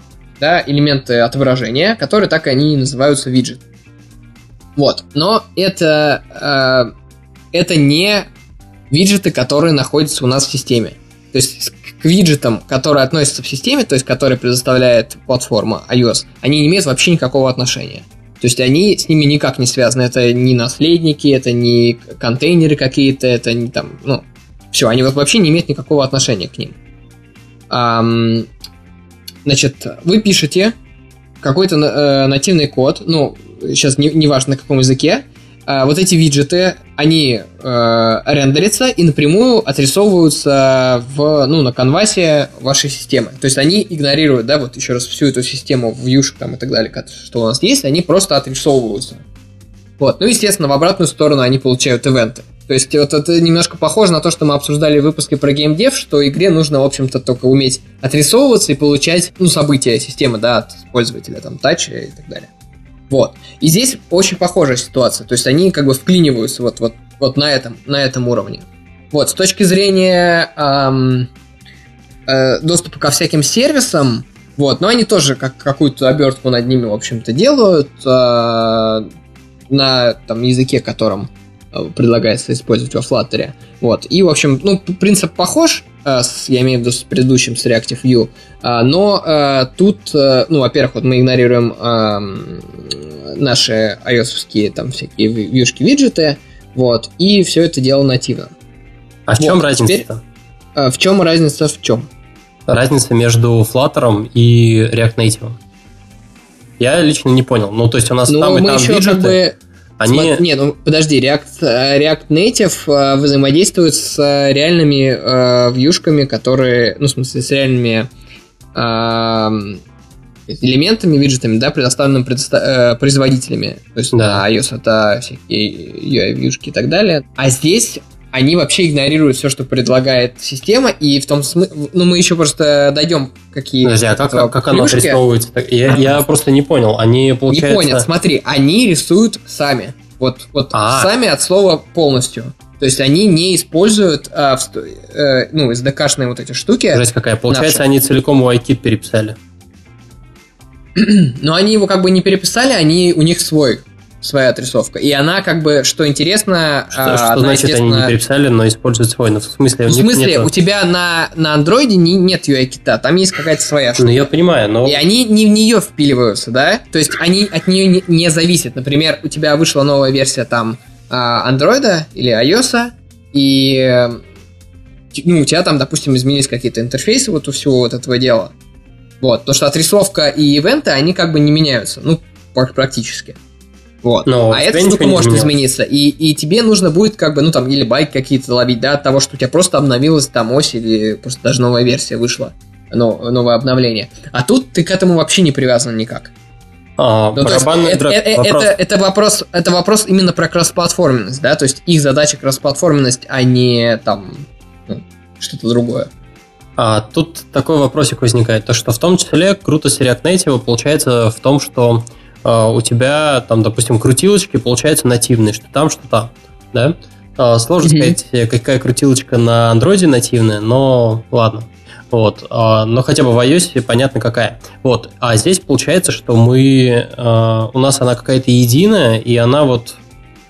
да, элементы отображения, которые так они и называются виджет. Вот. Но это, э, это не виджеты, которые находятся у нас в системе. То есть к виджетам, которые относятся в системе, то есть которые предоставляет платформа iOS, они не имеют вообще никакого отношения. То есть они с ними никак не связаны. Это не наследники, это не контейнеры какие-то, это не там, ну, все, они вот вообще не имеют никакого отношения к ним. Значит, вы пишете какой-то э, нативный код, ну, сейчас не, не важно на каком языке, а, вот эти виджеты, они э, рендерятся и напрямую отрисовываются в, ну, на канвасе вашей системы. То есть они игнорируют, да, вот еще раз всю эту систему вьюшек там и так далее, что у нас есть, они просто отрисовываются. Вот. Ну, естественно, в обратную сторону они получают ивенты. То есть вот это немножко похоже на то, что мы обсуждали в выпуске про геймдев, что игре нужно, в общем-то, только уметь отрисовываться и получать, ну, события системы, да, от пользователя, там, тача и так далее. Вот. И здесь очень похожая ситуация. То есть они как бы вклиниваются вот, вот, вот на, этом, на этом уровне. Вот, с точки зрения эм, э, доступа ко всяким сервисам, вот, но они тоже как, какую-то обертку над ними, в общем-то, делают э, на там, языке, которым предлагается использовать во Flutter. Вот. И, в общем, ну, принцип похож, Э, с, я имею в виду с предыдущим, с Reactive View. А, но тут, ну, во-первых, вот мы игнорируем а, наши ios там всякие вьюшки, виджеты, вот, и все это дело нативно. А в чем вот, разница-то? А, в чем разница в чем? Разница между Flutter и React Native. Я лично не понял. Ну, то есть у нас ну, там и там виджеты... Как бы они... Сма... Не, ну подожди, React, э, React Native э, взаимодействует с э, реальными э, вьюшками, которые, ну, в смысле, с реальными э, элементами, виджетами, да, предоставленными предоста- э, производителями. То есть да. на iOS это всякие UI-вьюшки и так далее. А здесь они вообще игнорируют все, что предлагает система, и в том смысле... Ну, мы еще просто дойдем, какие... Подожди, а как, как, как оно отрисовывается? Я, я просто не понял. Они, получается... Не понял, смотри, они рисуют сами. Вот, вот а. сами от слова полностью. То есть они не используют а, в, э, ну, SDK-шные вот эти штуки. Жесть какая. Получается, наши. они целиком у iKit переписали. Но они его как бы не переписали, они у них свой своя отрисовка. И она как бы, что интересно... Что, а, что значит естественно... они не переписали, но используют свой? Ну, в смысле, в смысле нету... у тебя на, на андроиде не, нет UI-кита, там есть какая-то своя штука. Ну, я понимаю, но... И они не в нее впиливаются, да? То есть они от нее не, не зависят. Например, у тебя вышла новая версия там андроида или iOS, и ну, у тебя там, допустим, изменились какие-то интерфейсы вот у всего вот этого дела. Вот, потому что отрисовка и ивенты, они как бы не меняются, ну, практически. Вот. Но а эта штука может изменилось. измениться. И, и тебе нужно будет как бы, ну там, или байк какие-то ловить, да, от того, что у тебя просто обновилась там ось или просто даже новая версия вышла, но, новое обновление. А тут ты к этому вообще не привязан никак. А, ну, есть, это, это, вопрос. Это, это, вопрос, это вопрос именно про кроссплатформенность, да, то есть их задача кроссплатформенность, а не там ну, что-то другое. А тут такой вопросик возникает, то что в том числе крутость React Native получается в том, что у тебя там, допустим, крутилочки получаются нативные, что там, что там, да? А, сложно mm-hmm. сказать, какая крутилочка на андроиде нативная, но ладно. Вот, а, но хотя бы в iOS понятно какая. Вот, а здесь получается, что мы, у нас она какая-то единая, и она вот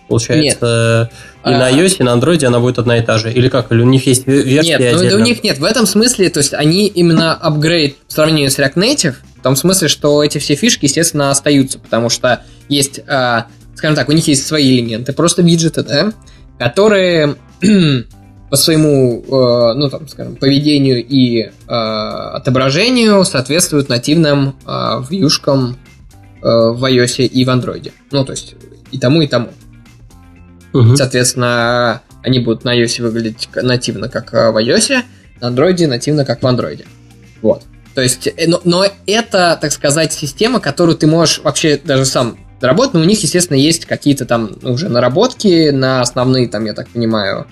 получается нет. и на iOS, и на Android она будет одна и та же. Или как? Или у них есть версия Нет, ну, у них нет. В этом смысле, то есть они именно апгрейд в сравнении с React Native, том смысле, что эти все фишки, естественно, остаются, потому что есть, э, скажем так, у них есть свои элементы, просто виджеты, да, которые по своему, э, ну там, скажем, поведению и э, отображению соответствуют нативным э, вьюшкам э, в iOS и в Android. Ну, то есть и тому, и тому. Угу. Соответственно, они будут на iOS выглядеть нативно, как э, в iOS, на Android нативно, как в Android. Вот. То есть, э, но, но это, так сказать, система, которую ты можешь вообще даже сам доработать, но у них, естественно, есть какие-то там уже наработки на основные, там, я так понимаю,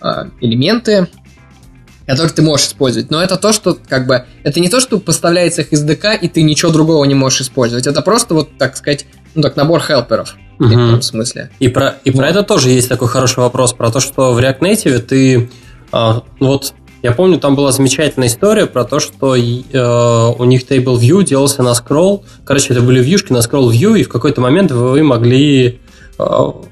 а, элементы, которые ты можешь использовать. Но это то, что как бы это не то, что поставляется их из ДК, и ты ничего другого не можешь использовать. Это просто вот, так сказать, ну так, набор хелперов. Угу. В этом смысле. И про, и вот. про это тоже есть такой хороший вопрос, про то, что в React Native ты а, вот я помню, там была замечательная история про то, что э, у них Table View делался на скролл. Короче, это были вьюшки на скролл view, и в какой-то момент вы могли э,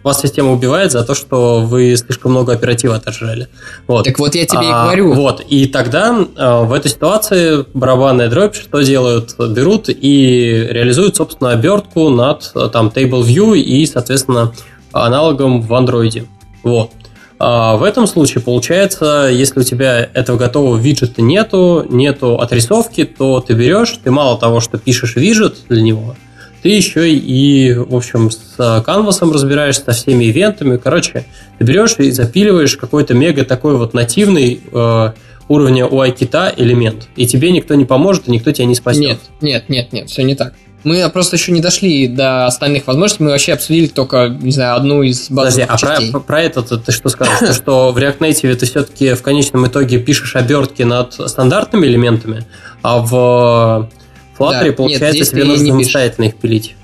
вас система убивает за то, что вы слишком много оператива отожрали. Вот. Так вот я тебе а, и говорю. Вот, и тогда э, в этой ситуации барабанная дробь что делают? Берут и реализуют, собственно, обертку над там Table View и, соответственно, аналогом в Android. Вот. А в этом случае получается, если у тебя этого готового виджета нету, нету отрисовки, то ты берешь, ты мало того, что пишешь виджет для него, ты еще и, в общем, с канвасом разбираешься, со всеми ивентами. Короче, ты берешь и запиливаешь какой-то мега такой вот нативный э, уровня UI-кита элемент. И тебе никто не поможет, и никто тебя не спасет. Нет, нет, нет, нет, все не так. Мы просто еще не дошли до остальных возможностей, мы вообще обсудили только, не знаю, одну из базовых Подожди, частей. а про, про это ты что скажешь? что в React Native ты все-таки в конечном итоге пишешь обертки над стандартными элементами, а в Flutter, получается, тебе нужно самостоятельно их пилить.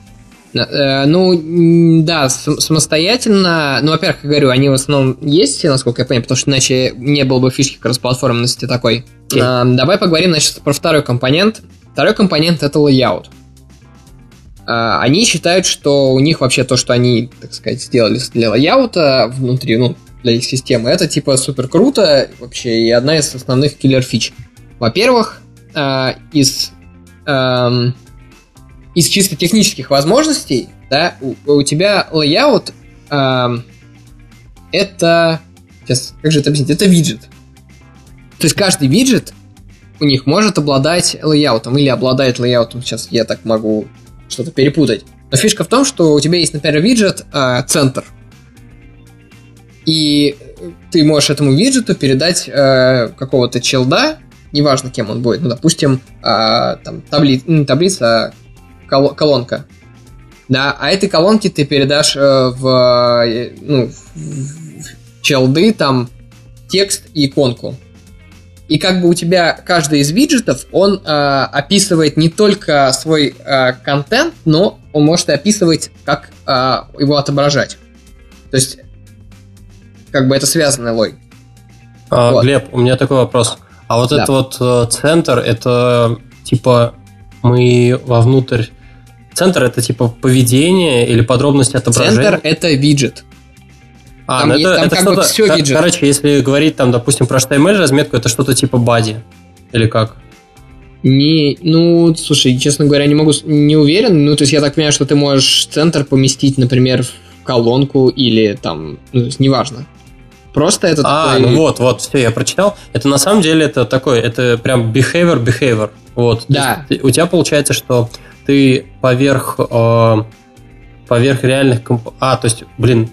Э, ну, да, самостоятельно. Ну, во-первых, я говорю, они в основном есть, насколько я понимаю, потому что иначе не было бы фишки кроссплатформенности такой. Okay. Давай поговорим, значит, про второй компонент. Второй компонент — это layout. А, они считают, что у них вообще то, что они, так сказать, сделали для layout а внутри, ну, для их системы, это типа супер круто вообще и одна из основных киллер фич. Во-первых, а, из, из чисто технических возможностей, да, у, у тебя layout это, сейчас, как же это объяснить, это виджет. То есть каждый виджет у них может обладать лейаутом или обладает лейаутом, сейчас я так могу что-то перепутать. Но фишка в том, что у тебя есть, например, виджет э, центр. И ты можешь этому виджету передать э, какого-то челда, неважно кем он будет, ну, допустим, э, там табли, не таблица, кол- колонка. Да, а этой колонке ты передашь э, в, э, ну, в челды там текст и иконку. И как бы у тебя каждый из виджетов, он э, описывает не только свой э, контент, но он может и описывать, как э, его отображать. То есть, как бы это связанная логика. А, вот. Глеб, у меня такой вопрос. А вот да. этот вот э, центр, это типа мы вовнутрь... Центр это типа поведение или подробности отображения? Центр это виджет. А, там, ну это, там это как бы все виджет. Короче, если говорить там, допустим, про HTML разметку, это что-то типа бади. Или как? Не, ну, слушай, честно говоря, не могу, не уверен. Ну, то есть я так понимаю, что ты можешь центр поместить, например, в колонку или там, ну, то есть неважно. Просто это А, такой... ну вот, вот, все, я прочитал. Это на самом деле это такой, это прям behavior, behavior. Вот. Да. Есть, у тебя получается, что ты поверх э, поверх реальных комп... А, то есть, блин,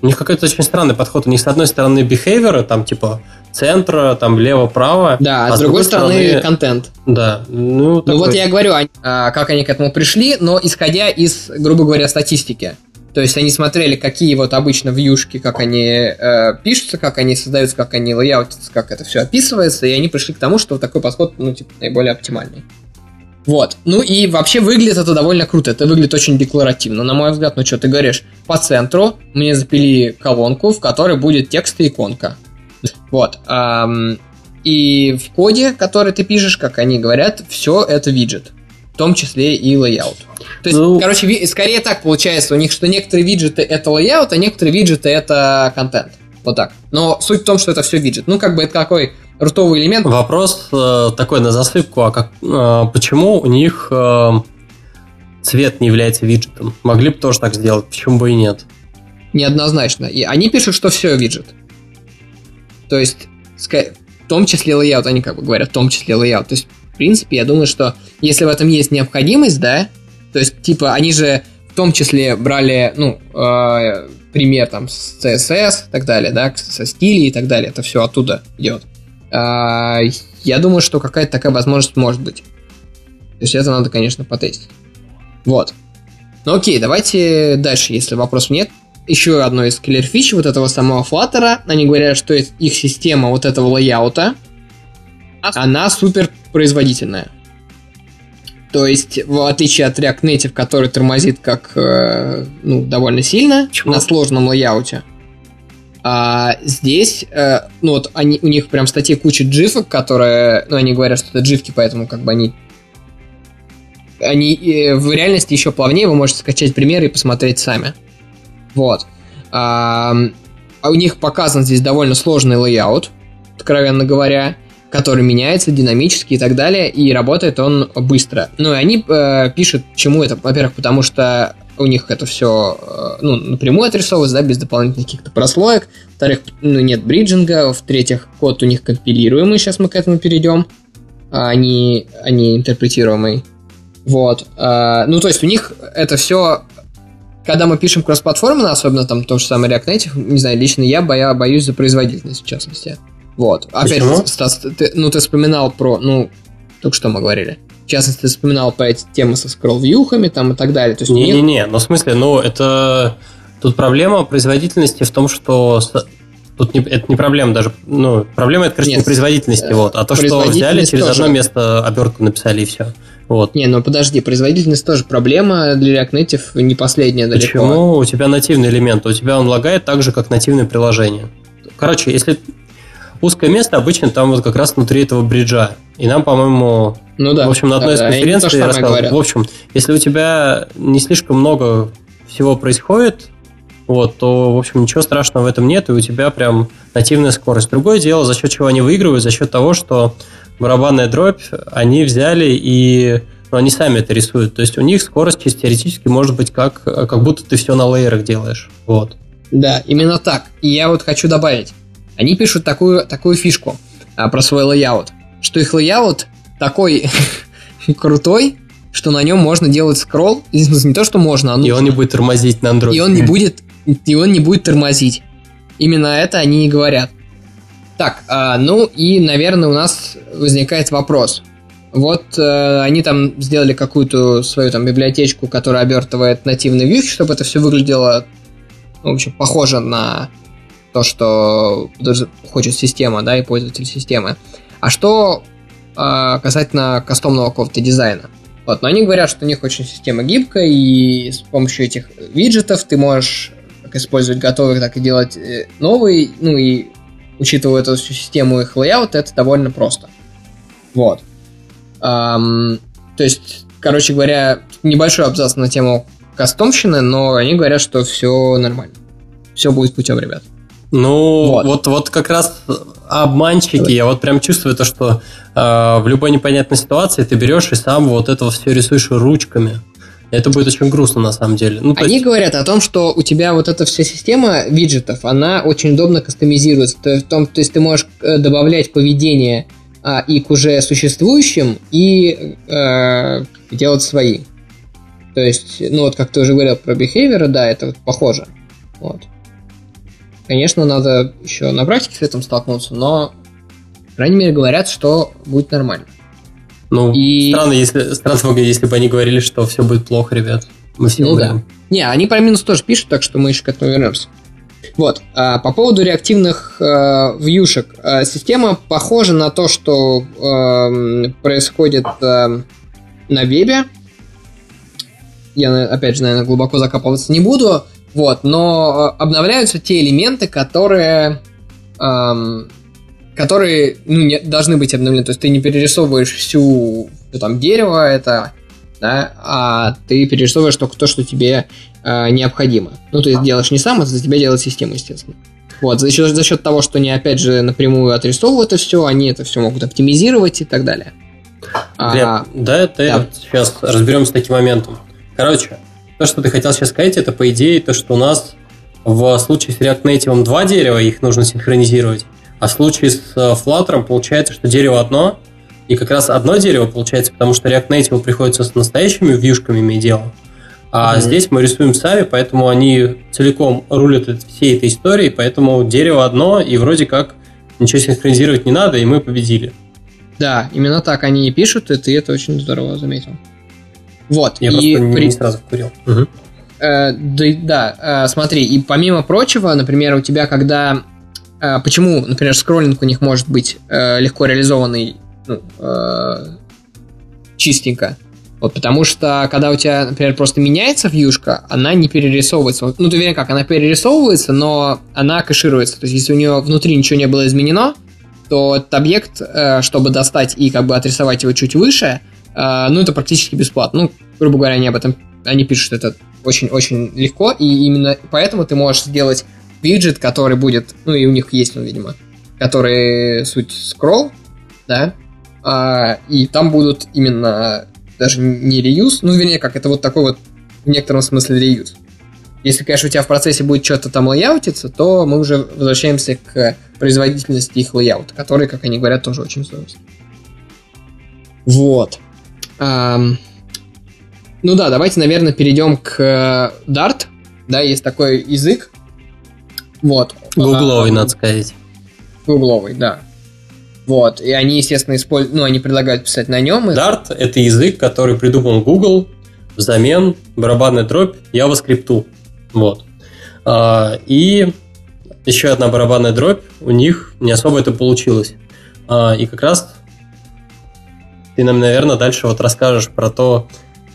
у них какой-то очень странный подход. У них с одной стороны behavior, там типа центра, там лево-право. Да, а, с другой, другой стороны, стороны контент. Да. Ну, такой... ну вот я говорю, а, как они к этому пришли, но исходя из, грубо говоря, статистики. То есть они смотрели, какие вот обычно вьюшки, как они э, пишутся, как они создаются, как они лейаутятся, как это все описывается, и они пришли к тому, что такой подход, ну, типа, наиболее оптимальный. Вот. Ну и вообще выглядит это довольно круто. Это выглядит очень декларативно, на мой взгляд. Ну что, ты говоришь, по центру мне запили колонку, в которой будет текст и иконка. Вот. И в коде, который ты пишешь, как они говорят, все это виджет. В том числе и layout. То есть, ну... короче, скорее так получается у них, что некоторые виджеты это layout, а некоторые виджеты это контент. Вот так. Но суть в том, что это все виджет. Ну, как бы это какой рутовый элемент. Вопрос э, такой на засыпку, а как, э, почему у них э, цвет не является виджетом? Могли бы тоже так сделать, почему бы и нет? Неоднозначно. И они пишут, что все виджет. То есть, в том числе layout, они как бы говорят, в том числе layout. То есть, в принципе, я думаю, что если в этом есть необходимость, да, то есть, типа, они же в том числе брали, ну, э, пример там с CSS и так далее, да, со стилей и так далее, это все оттуда идет. Э, я думаю, что какая-то такая возможность может быть. То есть это надо, конечно, потестить. Вот. Ну окей, давайте дальше, если вопросов нет. Еще одно из киллер фич вот этого самого Flutter. Они говорят, что их система вот этого layout а, она супер производительная. То есть, в отличие от React Native, который тормозит как э, ну, довольно сильно Почему? на сложном layout е, а здесь, э, ну вот они, у них прям в статье куча джифок, которые, ну они говорят, что это джифки, поэтому как бы они они э, в реальности еще плавнее, вы можете скачать примеры и посмотреть сами. Вот. А, у них показан здесь довольно сложный layout, откровенно говоря, который меняется динамически и так далее, и работает он быстро. Ну и они э, пишут, почему это. Во-первых, потому что у них это все э, ну, напрямую отрисовывается, да, без дополнительных каких-то прослоек. Во-вторых, ну, нет bridging а. В-третьих, код у них компилируемый, сейчас мы к этому перейдем, а а не интерпретируемый. Вот. А, ну, то есть у них это все когда мы пишем кроссплатформенно, особенно там то же самое React Native, не знаю, лично я боя, боюсь за производительность, в частности. Вот. Опять Стас, ты, ну, ты вспоминал про, ну, только что мы говорили. В частности, ты вспоминал про эти темы со скролл-вьюхами там и так далее. То есть Не-не-не, них... ну, в смысле, ну, это... Тут проблема производительности в том, что Тут не, это не проблема даже, ну, проблема это, конечно, Нет, не производительности, вот, а то, что взяли через тоже. одно место обертку написали и все. Вот. Не, ну подожди, производительность тоже проблема для React Native не последняя далеко. Почему? У тебя нативный элемент, у тебя он лагает так же, как нативное приложение. Короче, если узкое место, обычно там вот как раз внутри этого бриджа. И нам, по-моему, ну да, в общем, на одной да, из конференций я рассказал, говорят. в общем, если у тебя не слишком много всего происходит, вот, то, в общем, ничего страшного в этом нет, и у тебя прям нативная скорость. Другое дело, за счет чего они выигрывают, за счет того, что барабанная дробь, они взяли и ну, они сами это рисуют. То есть у них скорость чисто теоретически может быть как, как будто ты все на layer ах делаешь. Вот. Да, именно так. И я вот хочу добавить. Они пишут такую, такую фишку а, про свой layout, что их layout такой крутой, что на нем можно делать скролл. Не то, что можно, а нужно. И он не будет тормозить на Android. И он не будет и он не будет тормозить. Именно это они и говорят. Так, а, ну и, наверное, у нас возникает вопрос. Вот э, они там сделали какую-то свою там библиотечку, которая обертывает нативный view, чтобы это все выглядело, ну, в общем, похоже на то, что хочет система, да, и пользователь системы. А что э, касательно кастомного какого-то дизайна? Вот, но они говорят, что у них очень система гибкая, и с помощью этих виджетов ты можешь как использовать готовых, так и делать э, новые, ну и учитывая эту всю систему их layout, это довольно просто. Вот. Эм, то есть, короче говоря, небольшой абзац на тему кастомщины, но они говорят, что все нормально. Все будет путем, ребят. Ну, вот, вот, вот как раз обманщики, я вот прям чувствую то, что э, в любой непонятной ситуации ты берешь и сам вот это все рисуешь ручками. Это будет очень грустно на самом деле. Ну, Они есть... говорят о том, что у тебя вот эта вся система виджетов, она очень удобно кастомизируется. То, том, то есть ты можешь э, добавлять поведение а, и к уже существующим, и э, делать свои. То есть, ну вот как ты уже говорил про behavior, да, это вот похоже. Вот. Конечно, надо еще на практике с этим столкнуться, но, по крайней мере, говорят, что будет нормально. Ну, и... странно, если, странно, если бы они говорили, что все будет плохо, ребят. Мы все ну, да. Не, они про минус тоже пишут, так что мы еще к этому вернемся. Вот, а, по поводу реактивных а, вьюшек. А, система похожа на то, что а, происходит а, на вебе. Я, опять же, наверное, глубоко закапываться не буду. Вот, но обновляются те элементы, которые которые ну, не, должны быть обновлены. То есть ты не перерисовываешь всю ну, там дерево это, да, а ты перерисовываешь только то, что тебе э, необходимо. Ну, ты делаешь не сам, а за тебя делает система, естественно. Вот, за счет, за счет того, что они, опять же, напрямую отрисовывают это все, они это все могут оптимизировать и так далее. Глеб, а, да, это да. сейчас разберемся с таким моментом. Короче, то, что ты хотел сейчас сказать, это по идее то, что у нас в случае с React Native два дерева, их нужно синхронизировать, А в случае с э, Flutter получается, что дерево одно, и как раз одно дерево получается, потому что React Native приходится с настоящими вьюшками иметь дело. А mm-hmm. здесь мы рисуем сами, поэтому они целиком рулят всей этой историей, поэтому дерево одно, и вроде как ничего синхронизировать не надо, и мы победили. Да, именно так они и пишут, и ты это очень здорово заметил. Вот. Я и просто при... не сразу вкурил. Угу. Э, да, да э, смотри, и помимо прочего, например, у тебя когда... Э, почему, например, скроллинг у них может быть э, легко реализованный ну, э, чистенько? Вот потому что, когда у тебя, например, просто меняется вьюшка, она не перерисовывается. Ну, уверен как, она перерисовывается, но она кэшируется. То есть, если у нее внутри ничего не было изменено, то этот объект, э, чтобы достать и как бы отрисовать его чуть выше, ну, это практически бесплатно. Ну, грубо говоря, они об этом, они пишут это очень-очень легко, и именно поэтому ты можешь сделать виджет, который будет, ну, и у них есть, ну, видимо, который суть скролл, да, а, и там будут именно даже не реюз, ну, вернее, как, это вот такой вот в некотором смысле реюз. Если, конечно, у тебя в процессе будет что-то там лейаутиться, то мы уже возвращаемся к производительности их лейаута, который, как они говорят, тоже очень стоит. Вот. Um, ну да, давайте, наверное, перейдем к Dart. Да, есть такой язык. Вот. Гугловый, надо сказать. Гугловый, да. Вот. И они, естественно, используют, ну, они предлагают писать на нем. Dart — это язык, который придумал Google взамен барабанной дробь JavaScript. Вот. А, и еще одна барабанная дробь, у них не особо это получилось. А, и как раз ты нам, наверное, дальше вот расскажешь про то,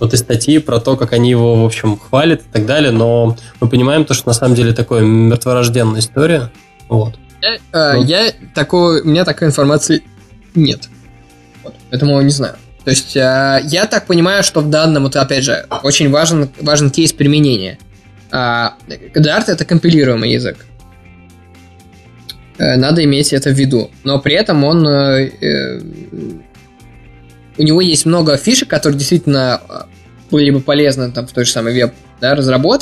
вот из статьи, про то, как они его, в общем, хвалят и так далее, но мы понимаем то, что на самом деле такое мертворожденная история. Вот. Я, э, ну. я такого, у меня такой информации нет. Вот, поэтому не знаю. То есть э, я так понимаю, что в данном, вот опять же, очень важен, важен кейс применения. А, Dart это компилируемый язык. Э, надо иметь это в виду. Но при этом он... Э, э, у него есть много фишек, которые действительно были бы полезны там, в той же самой веб да,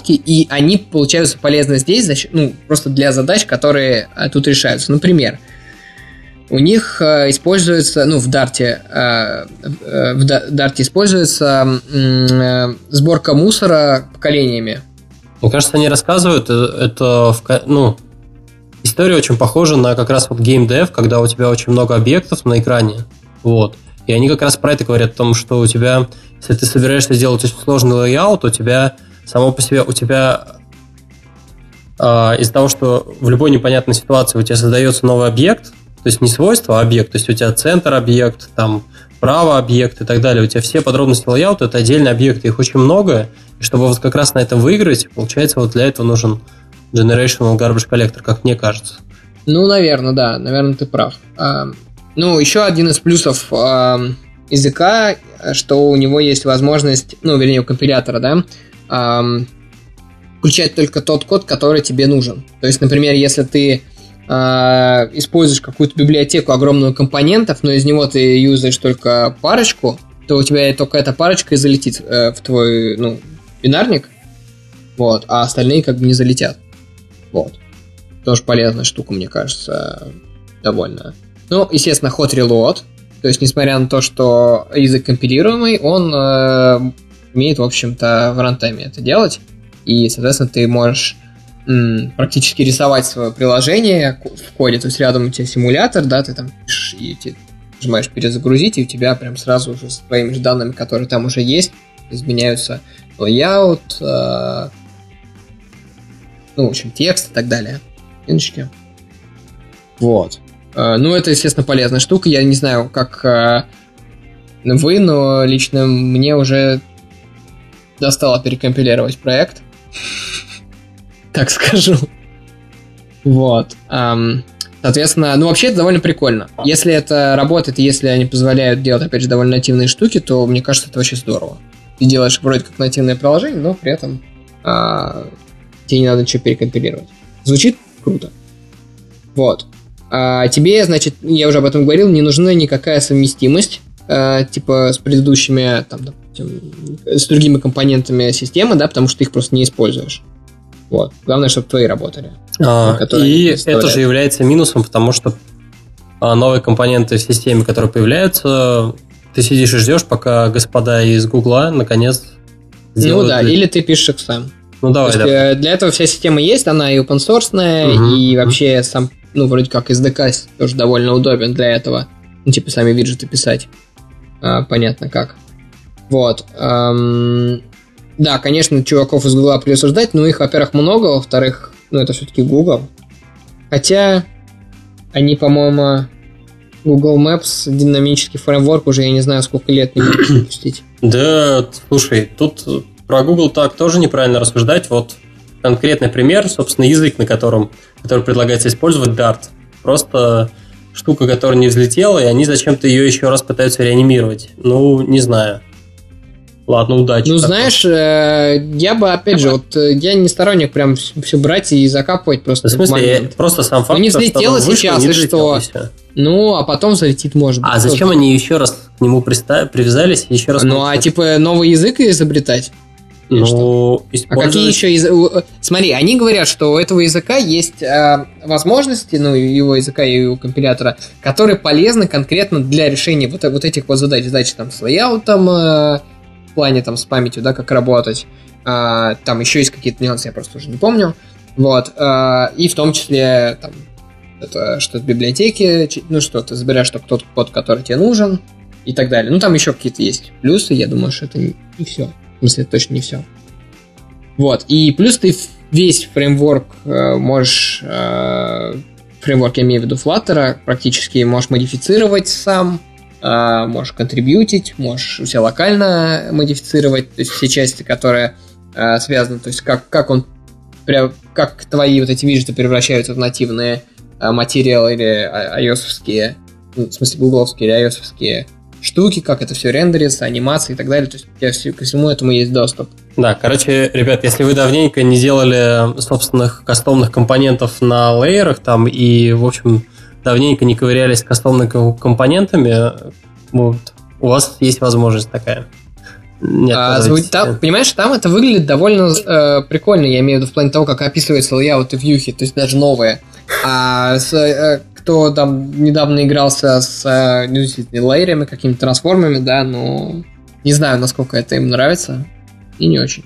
и они получаются полезны здесь за, ну, просто для задач, которые тут решаются. Например, у них э, используется, ну, в Дарте, э, в Дарте используется э, сборка мусора поколениями. Мне кажется, они рассказывают, э, это, в, ну, история очень похожа на как раз вот геймдев, когда у тебя очень много объектов на экране, вот, и они как раз про это говорят, о том, что у тебя, если ты собираешься сделать очень сложный layout, у тебя само по себе, у тебя э, из-за того, что в любой непонятной ситуации у тебя создается новый объект, то есть не свойство, а объект, то есть у тебя центр объект, там право объект и так далее, у тебя все подробности layout а это отдельные объекты, их очень много, и чтобы вот как раз на этом выиграть, получается, вот для этого нужен Generational Garbage Collector, как мне кажется. Ну, наверное, да, наверное, ты прав. А, ну, еще один из плюсов а, языка, что у него есть возможность, ну, вернее, у компилятора, да, а, включать только тот код, который тебе нужен. То есть, например, если ты а, используешь какую-то библиотеку огромную компонентов, но из него ты юзаешь только парочку, то у тебя только эта парочка и залетит э, в твой, ну, бинарник, вот, а остальные как бы не залетят. Вот. Тоже полезная штука, мне кажется, довольно. Ну, естественно, hot reload, то есть, несмотря на то, что язык компилируемый, он э, умеет, в общем-то, в рантайме это делать, и, соответственно, ты можешь м, практически рисовать свое приложение в коде, то есть рядом у тебя симулятор, да, ты там пишешь и ты нажимаешь перезагрузить, и у тебя прям сразу уже с твоими же данными, которые там уже есть, изменяются layout, э, ну, в общем, текст и так далее. Минуточки. Вот. Э, ну, это, естественно, полезная штука. Я не знаю, как э, вы, но лично мне уже достало перекомпилировать проект. так скажу. Вот. Соответственно, ну вообще это довольно прикольно. Если это работает, если они позволяют делать, опять же, довольно нативные штуки, то мне кажется, это вообще здорово ты делаешь вроде как нативное приложение, но при этом а, тебе не надо ничего перекомпилировать. Звучит круто. Вот. А тебе, значит, я уже об этом говорил, не нужна никакая совместимость, а, типа с предыдущими, там, допустим, с другими компонентами системы, да, потому что ты их просто не используешь. Вот. Главное, чтобы твои работали. А, и это же является минусом, потому что а, новые компоненты в системе, которые появляются, ты сидишь и ждешь, пока господа из Гугла наконец Ну да, или ты пишешь их сам. Ну давай, да. Э, для этого вся система есть, она и open source, угу, и вообще сам, ну вроде как SDK тоже довольно удобен для этого. Ну типа сами виджеты писать. А, понятно как. Вот. Эм, да, конечно, чуваков из Гугла придется ждать, но их, во-первых, много, во-вторых, ну это все-таки Google. Хотя они, по-моему, Google Maps динамический фреймворк уже, я не знаю, сколько лет не будут выпустить. Да, слушай, тут про Google так тоже неправильно рассуждать. Вот конкретный пример, собственно, язык, на котором, который предлагается использовать, Dart. Просто штука, которая не взлетела, и они зачем-то ее еще раз пытаются реанимировать. Ну, не знаю. Ладно, удачи. Ну, знаешь, э, я бы, опять же, вот э, я не сторонник прям все брать и закапывать просто. В смысле, в просто сам факт, ну, не взлетело сейчас, и что? Ну, а потом залетит, может быть. А зачем они еще раз к нему привязались еще раз... Ну, а типа новый язык изобретать? Ну, а какие еще языки? Смотри, они говорят, что у этого языка есть э, возможности, ну, его языка и его компилятора, которые полезны конкретно для решения вот, вот этих вот задач, задач там с лейаутом, э, в плане там с памятью, да, как работать. Э, там еще есть какие-то нюансы, я просто уже не помню. Вот. Э, и в том числе там это что-то в библиотеке, ну что, ты забираешь только тот код, который тебе нужен, и так далее. Ну, там еще какие-то есть плюсы, я думаю, что это не, не все. В смысле, это точно не все. Вот. И плюс ты весь фреймворк э, можешь... Э, фреймворк, я имею в виду Flutter, практически можешь модифицировать сам, э, можешь контрибьютить, можешь у себя локально модифицировать, то есть все части, которые э, связаны, то есть как, как он как твои вот эти виджеты превращаются в нативные э, материалы или ios ну, в смысле гугловские или ios штуки, как это все рендерится, анимации и так далее. То есть у тебя ко всему этому есть доступ. Да, короче, ребят, если вы давненько не делали собственных кастомных компонентов на лейерах там и, в общем, давненько не ковырялись с кастомными компонентами, вот, у вас есть возможность такая. Нет, а, там, понимаешь, там это выглядит довольно э, прикольно, я имею в виду в плане того, как описываются лейауты вьюхи, то есть даже новые. А с, э, кто там недавно игрался с э, ну, лейерами, какими-то трансформами, да, но не знаю, насколько это им нравится, и не очень.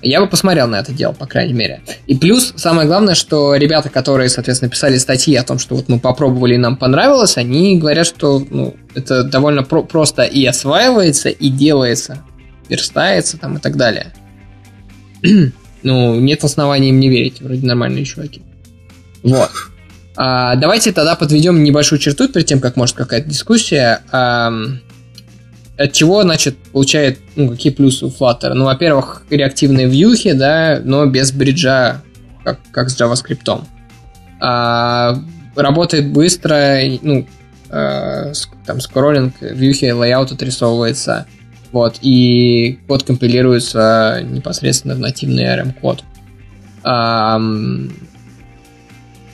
Я бы посмотрел на это дело, по крайней мере. И плюс, самое главное, что ребята, которые, соответственно, писали статьи о том, что вот мы попробовали и нам понравилось, они говорят, что ну, это довольно про- просто и осваивается, и делается, верстается там и так далее. ну, нет оснований им не верить, вроде нормальные чуваки. Вот. А, давайте тогда подведем небольшую черту перед тем, как может какая-то дискуссия. А, от чего, значит, получает, ну, какие плюсы у Flutter? Ну, во-первых, реактивные вьюхи, да, но без бриджа, как, как с JavaScript. А, работает быстро, ну, а, там, скроллинг, вьюхи, layout отрисовывается, вот, и код компилируется непосредственно в нативный ARM-код. А,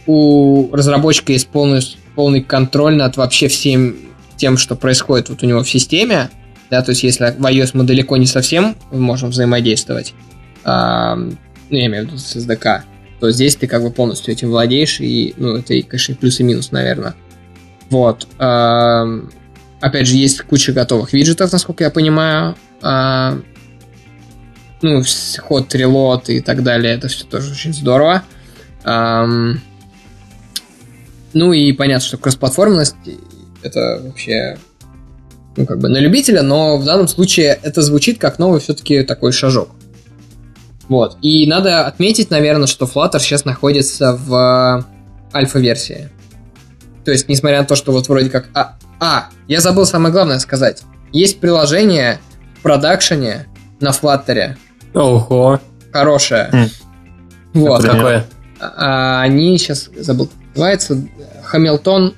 у разработчика есть полный, полный контроль над вообще всем тем, что происходит вот у него в системе. Да, то есть если в iOS мы далеко не совсем можем взаимодействовать, а, ну, я имею в виду с SDK, то здесь ты как бы полностью этим владеешь, и, ну, это, конечно, плюс и минус, наверное. Вот. А, опять же, есть куча готовых виджетов, насколько я понимаю. А, ну, ход, релот и так далее, это все тоже очень здорово. А, ну и понятно, что кроссплатформенность это вообще ну, как бы на любителя, но в данном случае это звучит как новый все-таки такой шажок. Вот. И надо отметить, наверное, что Flutter сейчас находится в альфа-версии. То есть, несмотря на то, что вот вроде как... А, а, я забыл самое главное сказать. Есть приложение в продакшене на Flutter. Ого. Хорошее. Mm. Вот. Какое? А, они сейчас забыл, называется Хамилтон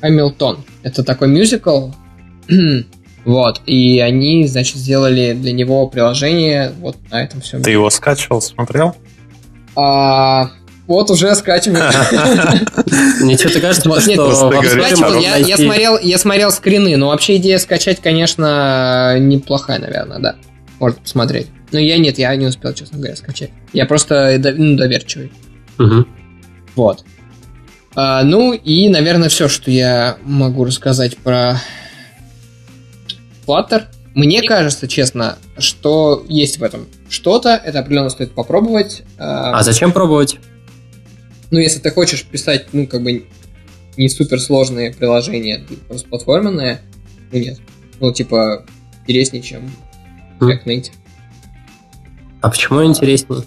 Хамилтон. Это такой мюзикл. вот. И они, значит, сделали для него приложение вот на этом всем. Ты его скачивал, смотрел? А, вот уже скачиваю. Ничего, ты кажется, что я смотрел, я смотрел скрины, но вообще идея скачать, конечно, неплохая, наверное, да. Можно посмотреть. Но я нет, я не успел, честно говоря, скачать. Я просто ну, доверчивый. Угу. Вот. А, ну и, наверное, все, что я могу рассказать про Flutter. Мне кажется, честно, что есть в этом что-то, это определенно стоит попробовать. А, а зачем пробовать? Ну, если ты хочешь писать, ну, как бы не суперсложные приложения, просто платформенные, ну нет. Ну, типа, интереснее, чем React Native. А почему интереснее?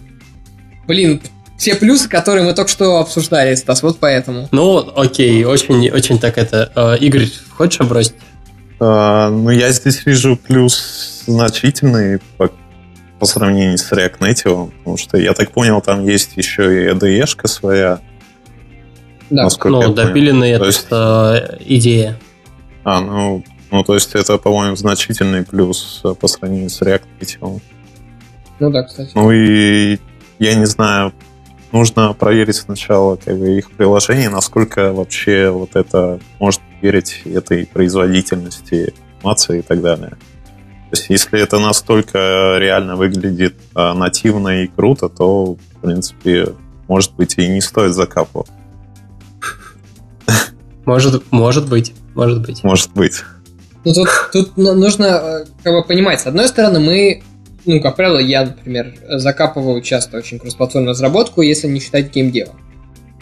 Блин, все плюсы, которые мы только что обсуждали, Стас, вот поэтому. Ну, окей, очень, очень так это. Э, Игорь, хочешь бросить? А, ну, я здесь вижу плюс значительный по, по сравнению с React Native, потому что, я так понял, там есть еще и ADE-шка своя. Да, ну, допиленная это есть... Э, идея. А, ну, ну, то есть это, по-моему, значительный плюс по сравнению с React Native. Ну да, кстати. Ну и я не знаю, нужно проверить сначала как бы, их приложение, насколько вообще вот это может верить этой производительности информации и так далее. То есть, если это настолько реально выглядит а, нативно и круто, то, в принципе, может быть, и не стоит закапывать. Может, может быть, может быть. Может быть. Ну, тут, тут нужно э, как бы понимать, с одной стороны, мы ну, как правило, я, например, закапываю часто очень кроссплатформенную разработку, если не считать геймдева.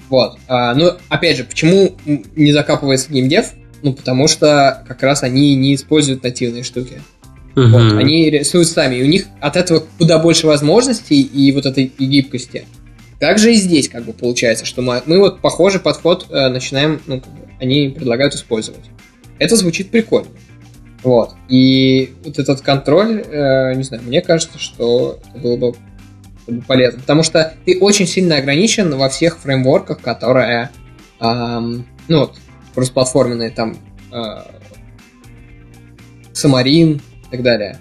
Вот. А, ну, опять же, почему не закапывается геймдев? Ну, потому что как раз они не используют нативные штуки. Uh-huh. Вот, они рисуют сами, и у них от этого куда больше возможностей и вот этой и гибкости. Также и здесь как бы получается, что мы, мы вот похожий подход э, начинаем, ну, как бы, они предлагают использовать. Это звучит прикольно. Вот. И вот этот контроль, э, не знаю, мне кажется, что это было бы, полезно. Потому что ты очень сильно ограничен во всех фреймворках, которые, эм, ну вот, кроссплатформенные, там, э, Самарин и так далее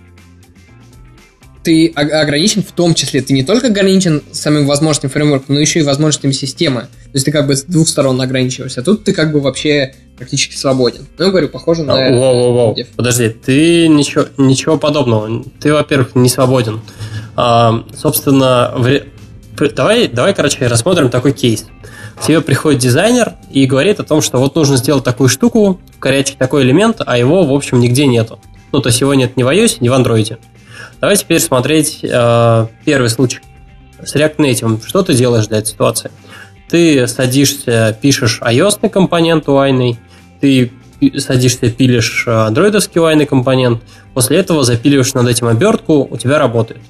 ты ограничен в том числе, ты не только ограничен самим возможностями фреймворка, но еще и возможностями системы. То есть ты как бы с двух сторон ограничиваешься. А тут ты как бы вообще практически свободен. Ну, я говорю, похоже на... Воу, воу, воу. Подожди, ты ничего, ничего подобного. Ты, во-первых, не свободен. А, собственно, в... давай, давай, короче, рассмотрим такой кейс. К тебе приходит дизайнер и говорит о том, что вот нужно сделать такую штуку, вкорячить такой элемент, а его, в общем, нигде нету. Ну, то есть его нет ни в iOS, ни в Android. Давай теперь смотреть э, первый случай. С React Native. Что ты делаешь для этой ситуации? Ты садишься, пишешь iOS компонент UI, ты садишься, пилишь андроидовский UI компонент, после этого запиливаешь над этим обертку, у тебя работает.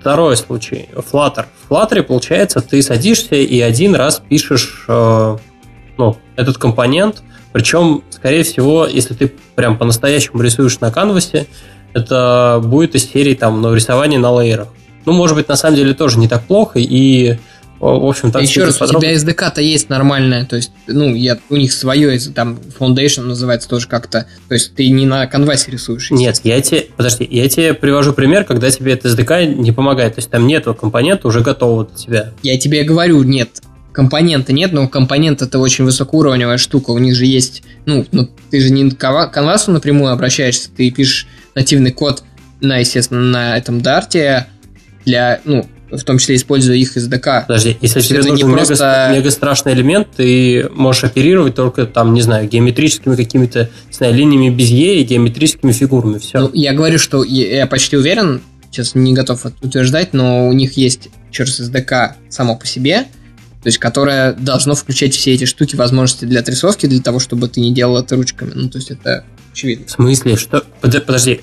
Второй случай. Flutter. В Flutter, получается, ты садишься и один раз пишешь э, ну, этот компонент, причем, скорее всего, если ты прям по-настоящему рисуешь на канвасе, это будет из серии там на рисование на лейерах. Ну, может быть, на самом деле тоже не так плохо, и в общем, так Еще раз, подробно... у тебя SDK-то есть нормальная, то есть, ну, я, у них свое, там, Foundation называется тоже как-то, то есть ты не на конвасе рисуешь. Нет, я тебе, подожди, я тебе привожу пример, когда тебе это SDK не помогает, то есть там нету компонента уже готового для тебя. Я тебе говорю, нет, компонента нет, но компонент это очень высокоуровневая штука, у них же есть, ну, ну ты же не к канвасу напрямую обращаешься, ты пишешь нативный код на, естественно, на этом дарте для, ну, в том числе используя их SDK. Подожди, если тебе нужен мега, просто... мега страшный элемент, ты можешь оперировать только там, не знаю, геометрическими какими-то, не знаю, линиями Безье и геометрическими фигурами, все. Ну, я говорю, что я почти уверен, сейчас не готов утверждать, но у них есть через SDK само по себе, то есть которое должно включать все эти штуки, возможности для отрисовки, для того, чтобы ты не делал это ручками. Ну, то есть это очевидно. В смысле? Что? Подожди.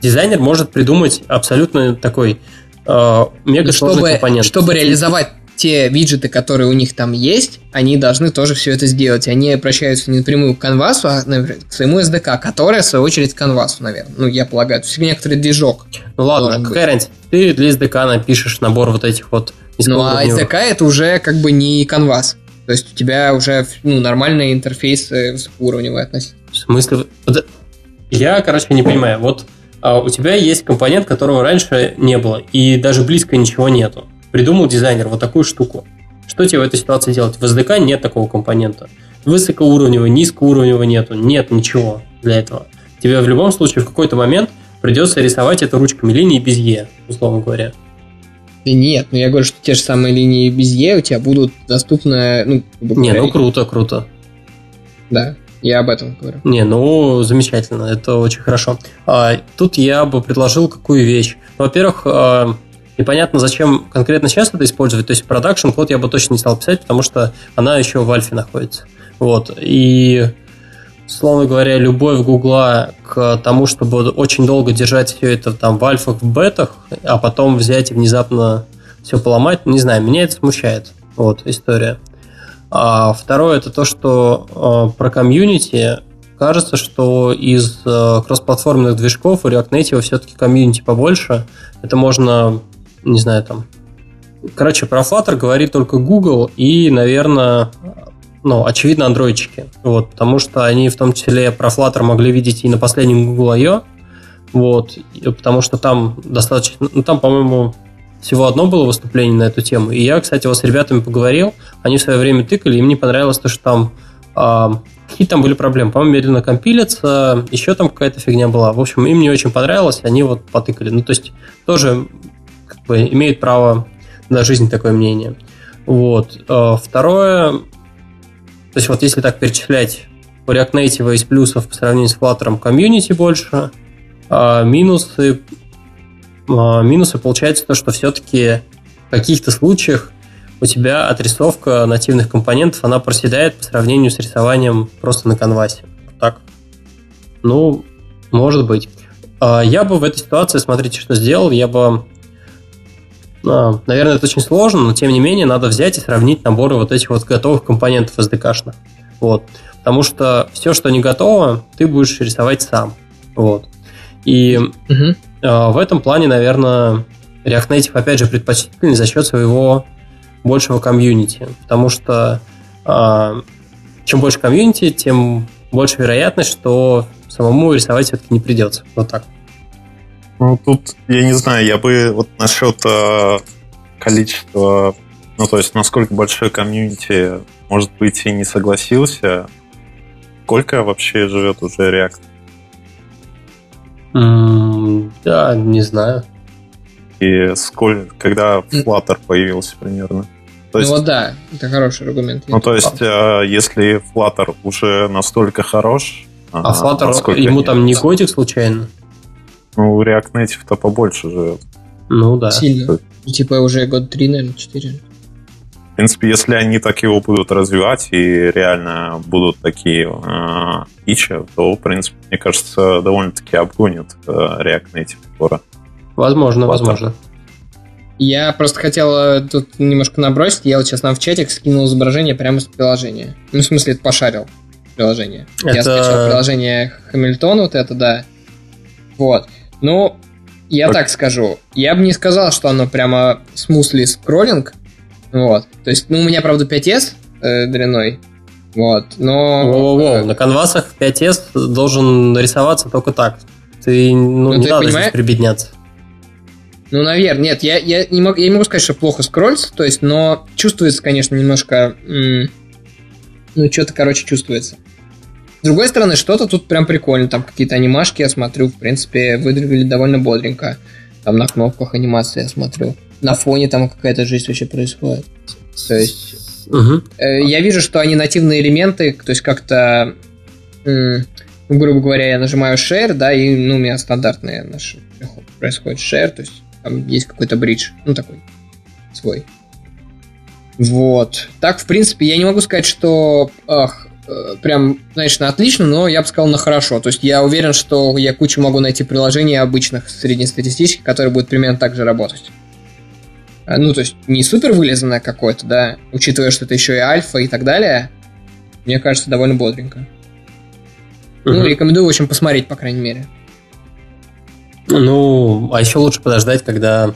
Дизайнер может придумать абсолютно такой э, мега чтобы, компонент. Чтобы реализовать те виджеты, которые у них там есть, они должны тоже все это сделать. Они обращаются не напрямую к канвасу, а например, к своему SDK, которая, в свою очередь, к канвасу, наверное. Ну, я полагаю, это всегда некоторый движок. Ну ладно, какая разница? Ты для SDK напишешь набор вот этих вот Ну, а SDK это уже как бы не канвас. То есть у тебя уже ну, нормальный интерфейс высокоуровневый относительно. В смысле? Я, короче, не понимаю. Вот а у тебя есть компонент, которого раньше не было, и даже близко ничего нету. Придумал дизайнер вот такую штуку. Что тебе в этой ситуации делать? В SDK нет такого компонента. Высокоуровневого, низкоуровневого нету. Нет ничего для этого. Тебе в любом случае в какой-то момент придется рисовать это ручками линии без Е, условно говоря. Да нет, ну я говорю, что те же самые линии Безье у тебя будут доступны, ну, Не, ну круто, круто. Да, я об этом говорю. Не, ну замечательно, это очень хорошо. А, тут я бы предложил какую вещь. Во-первых, а, непонятно, зачем конкретно сейчас это использовать. То есть продакшн код я бы точно не стал писать, потому что она еще в альфе находится. Вот. И условно говоря, любовь Гугла к тому, чтобы очень долго держать все это там в альфах, в бетах, а потом взять и внезапно все поломать, не знаю, меня это смущает. Вот история. А второе это то, что э, про комьюнити кажется, что из э, кроссплатформенных движков у React Native все-таки комьюнити побольше. Это можно, не знаю, там. Короче, про Flutter говорит только Google и, наверное, ну, очевидно, андроидчики. Вот, потому что они в том числе про Flutter могли видеть и на последнем Google I.O. Вот, потому что там достаточно, ну, там, по-моему, всего одно было выступление на эту тему. И я, кстати, вот с ребятами поговорил, они в свое время тыкали, и мне понравилось то, что там а, какие там были проблемы. По-моему, медленно компилится, еще там какая-то фигня была. В общем, им не очень понравилось, они вот потыкали. Ну, то есть тоже как бы, имеют право на жизнь такое мнение. Вот. А, второе, то есть вот если так перечислять у React Native из плюсов по сравнению с Flutter комьюнити больше, а минусы, а минусы получается то, что все-таки в каких-то случаях у тебя отрисовка нативных компонентов, она проседает по сравнению с рисованием просто на канвасе. Так. Ну, может быть. А я бы в этой ситуации, смотрите, что сделал, я бы наверное, это очень сложно, но тем не менее надо взять и сравнить наборы вот этих вот готовых компонентов SDK-шных. Вот. Потому что все, что не готово, ты будешь рисовать сам. Вот. И угу. э, в этом плане, наверное, React Native, опять же, предпочтительный за счет своего большего комьюнити. Потому что э, чем больше комьюнити, тем больше вероятность, что самому рисовать все-таки не придется. Вот так. Ну, тут, я не знаю, я бы вот насчет э, количества, ну, то есть, насколько большой комьюнити, может быть, и не согласился. Сколько вообще живет уже React? Mm, да, не знаю. И сколько, когда Flutter появился примерно? То есть, ну вот да, это хороший аргумент. Ну, то есть, э, если Flutter уже настолько хорош... А, а Flutter, ему там не годик случайно? Ну, React Native-то побольше живет. Ну да. Сильно. И, типа уже год три, наверное, четыре. В принципе, если они так его будут развивать и реально будут такие э, фичи, то, в принципе, мне кажется, довольно-таки обгонит э, React Native скоро. Возможно, вот возможно. Я просто хотел э, тут немножко набросить. Я вот сейчас нам в чатик скинул изображение прямо с приложения. Ну, в смысле, это пошарил приложение. Это... Я скачал приложение Hamilton, вот это, да. Вот. Ну, я так. так скажу. Я бы не сказал, что оно прямо смусли скроллинг. Вот. То есть, ну, у меня, правда, 5S э, длиной. Вот, но... Во-во-во, на канвасах 5S должен нарисоваться только так. Ты, ну, ну не ты надо понимаешь? здесь прибедняться. Ну, наверное, нет, я, я, не могу, я не могу сказать, что плохо скроллится, то есть, но чувствуется, конечно, немножко... Ну, что-то, короче, чувствуется. С другой стороны, что-то тут прям прикольно. Там какие-то анимашки, я смотрю, в принципе, выглядели довольно бодренько. Там на кнопках анимации я смотрю. На фоне там какая-то жизнь вообще происходит. То есть... Угу. Э, я вижу, что они нативные элементы, то есть как-то... Э, грубо говоря, я нажимаю share, да, и ну, у меня стандартный наш происходит share, то есть там есть какой-то бридж, ну такой свой. Вот. Так, в принципе, я не могу сказать, что ах, прям, знаешь, на отлично, но я бы сказал на хорошо. То есть я уверен, что я кучу могу найти приложений обычных, среднестатистических, которые будут примерно так же работать. Э, ну, то есть не супер вылезанное какое-то, да, учитывая, что это еще и альфа и так далее, мне кажется, довольно бодренько. Угу. Ну, рекомендую, в общем, посмотреть, по крайней мере. Ну, а еще лучше подождать, когда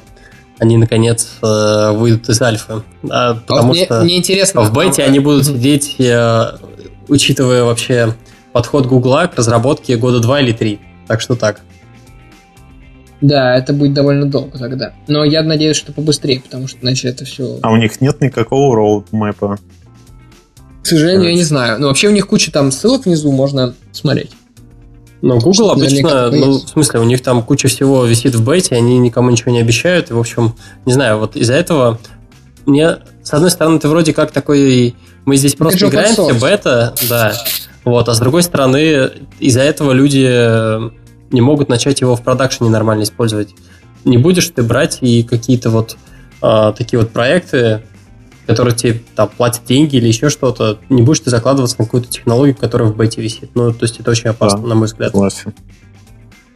они наконец э, выйдут из альфы. А, потому а мне, что мне интересно, в бете они будут сидеть учитывая вообще подход Гугла к разработке года два или три. Так что так. Да, это будет довольно долго тогда. Но я надеюсь, что побыстрее, потому что иначе это все... А у них нет никакого роудмэпа? К сожалению, я не знаю. Но вообще у них куча там ссылок внизу, можно смотреть. Но Google обычно, ну, в смысле, у них там куча всего висит в бете, они никому ничего не обещают, и, в общем, не знаю, вот из-за этого мне, с одной стороны, ты вроде как такой, мы здесь просто играемся, бета, да, вот, а с другой стороны, из-за этого люди не могут начать его в продакшене нормально использовать. Не будешь ты брать и какие-то вот а, такие вот проекты, которые тебе там платят деньги или еще что-то, не будешь ты закладываться на какую-то технологию, которая в бете висит. Ну, то есть это очень опасно, да, на мой взгляд. Согласен.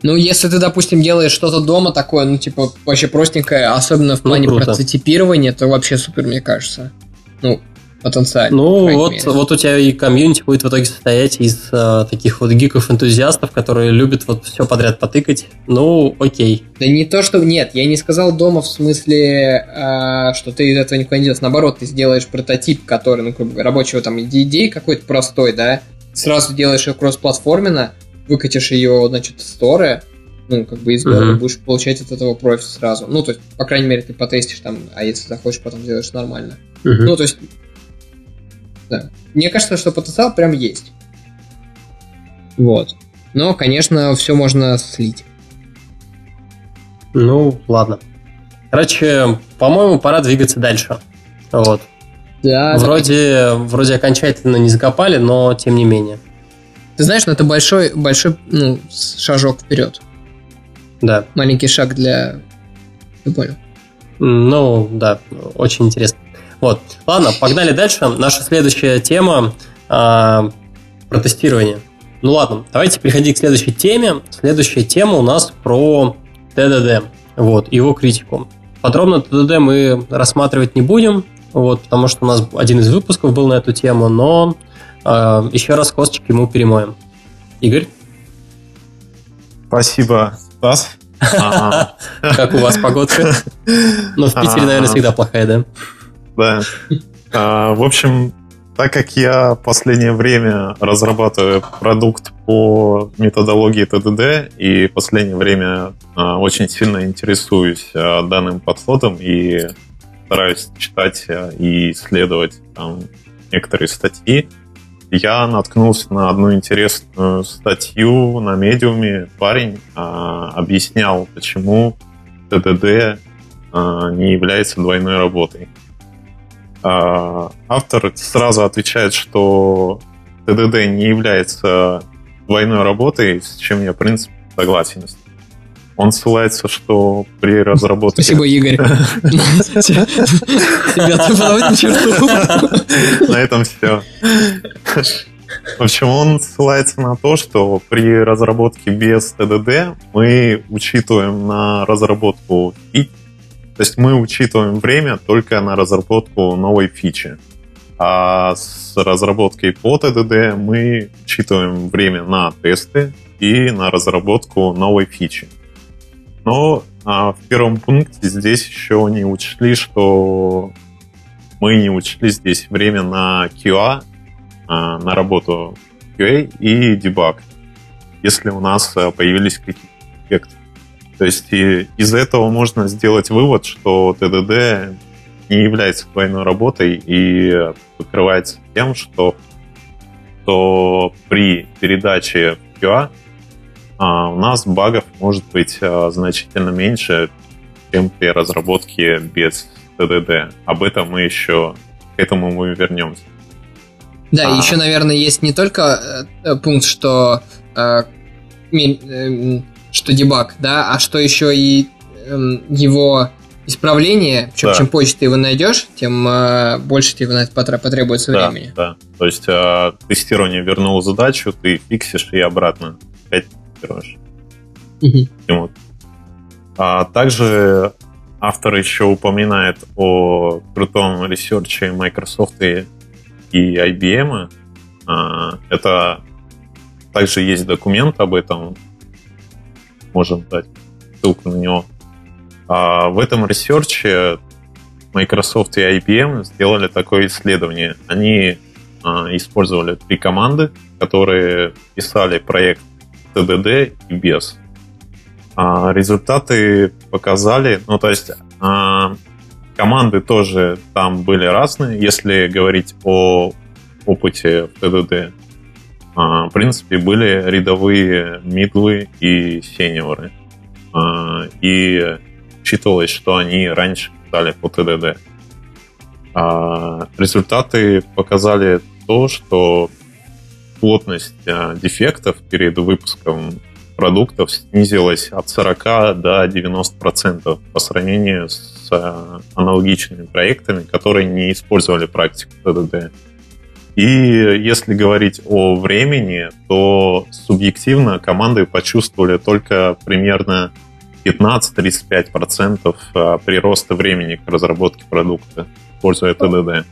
Ну, если ты, допустим, делаешь что-то дома такое, ну, типа, вообще простенькое, особенно в ну, плане ну, прототипирования, то вообще супер, мне кажется. Ну, потенциально. Ну, вот, вот у тебя и комьюнити будет в итоге состоять из э, таких вот гиков-энтузиастов, которые любят вот все подряд потыкать. Ну, окей. Да не то, что... Нет, я не сказал дома в смысле, э, что ты из этого никуда не делаешь. Наоборот, ты сделаешь прототип, который, ну, грубо говоря, рабочего там идеи какой-то простой, да, сразу делаешь ее кроссплатформенно, выкатишь ее, значит, в сторы, ну, как бы из uh-huh. будешь получать от этого профит сразу. Ну, то есть, по крайней мере, ты потестишь там, а если захочешь, потом сделаешь нормально. Uh-huh. Ну, то есть, да. Мне кажется, что потенциал прям есть. Вот. Но, конечно, все можно слить. Ну, ладно. Короче, по-моему, пора двигаться дальше. Вот. Да. Вроде, да. вроде окончательно не закопали, но тем не менее. Ты знаешь, ну это большой, большой ну, шажок вперед. Да. Маленький шаг для... Ты понял? Ну, да, очень интересно. Вот. Ладно, погнали дальше. Наша следующая тема а, про тестирование. Ну ладно, давайте переходить к следующей теме. Следующая тема у нас про ТДД. Вот, его критику. Подробно ТДД мы рассматривать не будем, вот, потому что у нас один из выпусков был на эту тему, но э, еще раз косточки мы перемоем. Игорь? Спасибо, Стас. Как у вас погодка? Ну, в Питере, наверное, всегда плохая, да? Да. А, в общем, так как я в последнее время разрабатываю продукт по методологии ТДД и в последнее время а, очень сильно интересуюсь а, данным подходом и стараюсь читать и исследовать там, некоторые статьи, я наткнулся на одну интересную статью на медиуме. Парень объяснял, почему ТДД не является двойной работой. А, автор сразу отвечает, что ТДД не является двойной работой, с чем я, в принципе, согласен. Он ссылается, что при разработке... Спасибо, Игорь. На этом все. В общем, он ссылается на то, что при разработке без ТДД мы учитываем на разработку то есть мы учитываем время только на разработку новой фичи. А с разработкой по TDD мы учитываем время на тесты и на разработку новой фичи. Но а, в первом пункте здесь еще не учли, что мы не учли здесь время на QA, а, на работу QA и дебаг, если у нас а, появились какие-то эффекты. То есть и из этого можно сделать вывод, что ТДД не является двойной работой и покрывается тем, что, что при передаче QA а, у нас багов может быть а, значительно меньше, чем при разработке без ТДД. Об этом мы еще к этому мы вернемся. Да, а. еще, наверное, есть не только э, пункт, что э, э, что дебаг, да, а что еще и э, его исправление, чем, да. чем позже ты его найдешь, тем э, больше тебе на это потребуется да, времени. Да, то есть э, тестирование вернуло задачу, ты фиксишь и обратно опять тестируешь. Угу. А также автор еще упоминает о крутом research е Microsoft и, и IBM. А, это также есть документ об этом, можем дать ссылку на него. А в этом research е Microsoft и IBM сделали такое исследование. Они а, использовали три команды, которые писали проект TDD и без. А, результаты показали, ну то есть а, команды тоже там были разные, если говорить о опыте в TDD. А, в принципе, были рядовые мидлы и сеньоры. А, и считалось, что они раньше стали по ТДД. А, результаты показали то, что плотность дефектов перед выпуском продуктов снизилась от 40 до 90% по сравнению с аналогичными проектами, которые не использовали практику ТДД. И если говорить о времени, то субъективно команды почувствовали только примерно 15-35% а, прироста времени к разработке продукта, используя ТДД.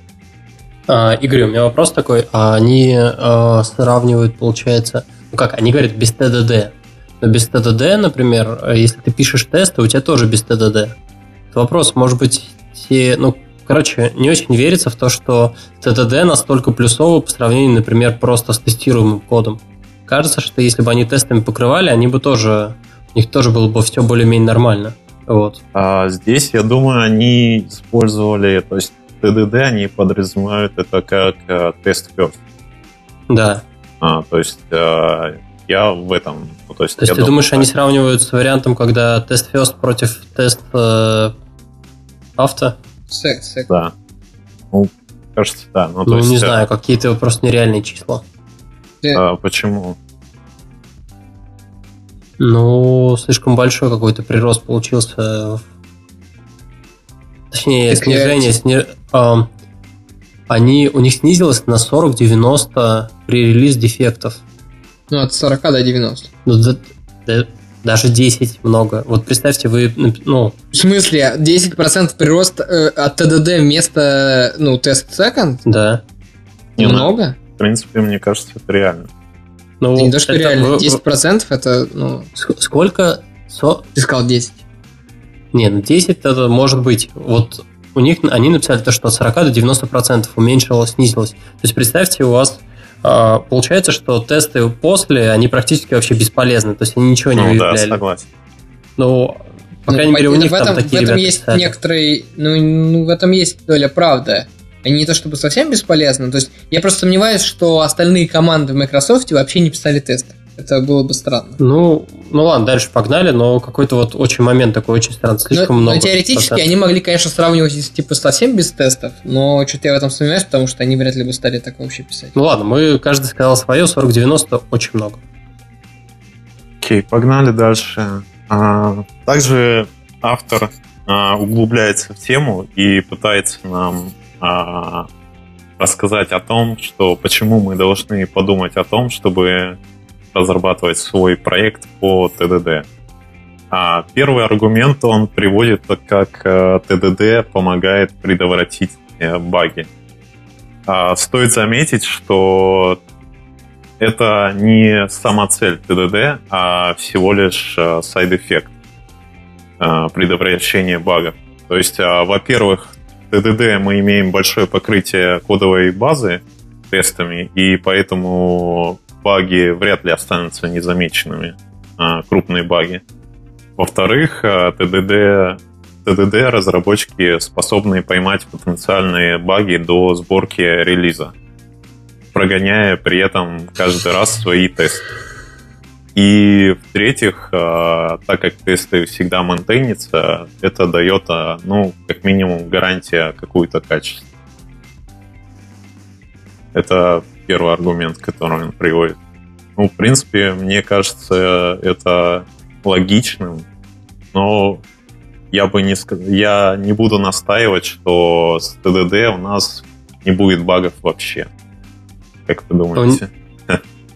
А, Игорь, у меня вопрос такой. Они а, сравнивают, получается, ну как, они говорят без ТДД. Но без ТДД, например, если ты пишешь тесты, у тебя тоже без ТДД. Вопрос, может быть, те, ну, Короче, не очень верится в то, что TTD настолько плюсово по сравнению, например, просто с тестируемым кодом. Кажется, что если бы они тестами покрывали, они бы тоже, у них тоже было бы все более-менее нормально. Вот. А здесь, я думаю, они использовали, то есть TDD они подразумевают это как uh, тест first. Да. А, то есть uh, я в этом. Ну, то есть, то есть ты думаю, думаешь, так. они сравнивают с вариантом, когда тест first против тест uh, авто? Сек, сек. Да. Ну, кажется, да. Ну, ну есть, не знаю, какие-то просто нереальные числа. А, почему? Ну, слишком большой какой-то прирост получился. Точнее, так снижение. Сни... А, они, у них снизилось на 40-90 при релиз дефектов. Ну, от 40 до 90. Ну, да, да, даже 10 много. Вот представьте, вы, ну... В смысле, 10% прирост э, от ТДД вместо, ну, тест second? Да. Не много? В принципе, мне кажется, это реально. Ну, не то, что реально. 10% это, ну... Сколько? Со... Ты сказал 10. Не, ну 10 это может быть. Вот у них, они написали то, что от 40 до 90% уменьшилось, снизилось. То есть представьте, у вас получается, что тесты после, они практически вообще бесполезны, то есть они ничего не ну, выявляли. да, согласен. Ну, по ну, крайней мере, у них в этом, там такие В этом есть писали. некоторый, ну, ну, в этом есть доля правды. Они не то чтобы совсем бесполезны, то есть я просто сомневаюсь, что остальные команды в Microsoft вообще не писали тесты. Это было бы странно. Ну, ну ладно, дальше погнали, но какой-то вот очень момент такой очень странный, слишком но, много. Но теоретически процентов. они могли, конечно, сравнивать типа совсем без тестов, но что-то я в этом сомневаюсь, потому что они вряд ли бы стали так вообще писать. Ну ладно, мы каждый сказал свое, 40-90 очень много. Окей, okay, погнали дальше. А, также автор а, углубляется в тему и пытается нам а, рассказать о том, что почему мы должны подумать о том, чтобы разрабатывать свой проект по ТДД. А первый аргумент он приводит, как э, ТДД помогает предотвратить э, баги. А стоит заметить, что это не сама цель TDD, а всего лишь side effect э, предотвращения багов. То есть, во-первых, TDD мы имеем большое покрытие кодовой базы тестами, и поэтому баги вряд ли останутся незамеченными, а, крупные баги. Во-вторых, а, TDD, TDD разработчики способны поймать потенциальные баги до сборки релиза, прогоняя при этом каждый раз свои тесты. И в-третьих, а, так как тесты всегда мейнтейнятся, это дает, ну, как минимум, гарантия какую-то качество. Это первый аргумент, который он приводит. Ну, в принципе, мне кажется, это логичным, но я бы не сказал, я не буду настаивать, что с ТДД у нас не будет багов вообще. Как вы думаете?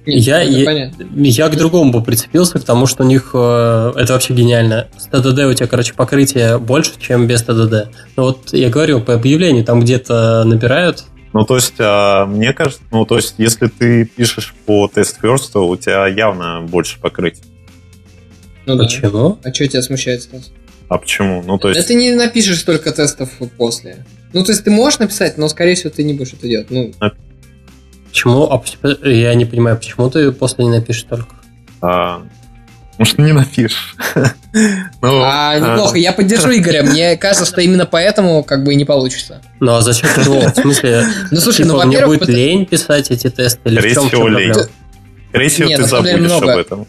Я, я, я к другому бы прицепился, потому что у них э, это вообще гениально. С ТДД у тебя, короче, покрытие больше, чем без ТДД. Ну вот я говорю, по объявлению там где-то набирают ну, то есть, а, мне кажется, ну, то есть, если ты пишешь по тест first, то у тебя явно больше покрытий. Ну, почему? Да. А что тебя смущает, Стас? А почему? Ну, то есть... Да ты не напишешь столько тестов после. Ну, то есть, ты можешь написать, но, скорее всего, ты не будешь это делать. Ну... А... Почему? А я не понимаю, почему ты после не напишешь только? А, может, не напишешь. ну, а, а, неплохо, я поддержу Игоря. Мне кажется, что именно поэтому как бы и не получится. Ну, а зачем его? В смысле, ну, слушай, типа, ну, во-первых... Мне будет лень писать эти тесты или чем всего лень. Скорее всего, ты забудешь много. об этом.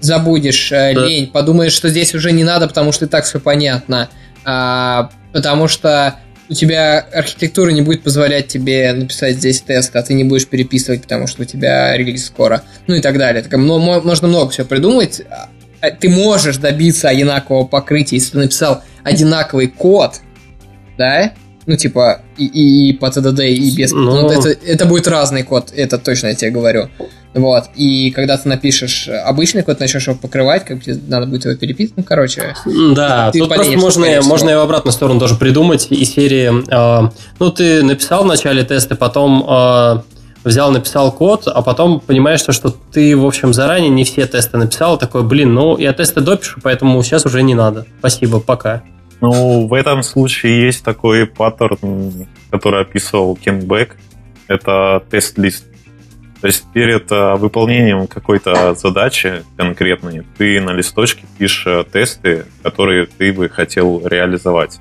Забудешь, э, да. лень, подумаешь, что здесь уже не надо, потому что и так все понятно. А, потому что у тебя архитектура не будет позволять тебе написать здесь тест, а ты не будешь переписывать, потому что у тебя релиз скоро. Ну и так далее. Так, можно много всего придумать. А, ты можешь добиться одинакового покрытия, если ты написал одинаковый код, да, ну, типа, и, и, и по TDD, и без... Но... Ну, это, это будет разный код, это точно я тебе говорю. Вот. И когда ты напишешь обычный код, начнешь его покрывать, как тебе надо будет его переписывать. Ну, короче. Да, тут просто можно, можно и в обратную сторону тоже придумать. И серии, э, ну, ты написал в начале тесты, потом э, взял, написал код, а потом понимаешь, что, что ты, в общем, заранее не все тесты написал. Такой, блин, ну, я тесты допишу, поэтому сейчас уже не надо. Спасибо, пока. Ну, в этом случае есть такой паттерн, который описывал Кен Бэк. Это тест-лист. То есть перед э, выполнением какой-то задачи конкретной ты на листочке пишешь э, тесты, которые ты бы хотел реализовать.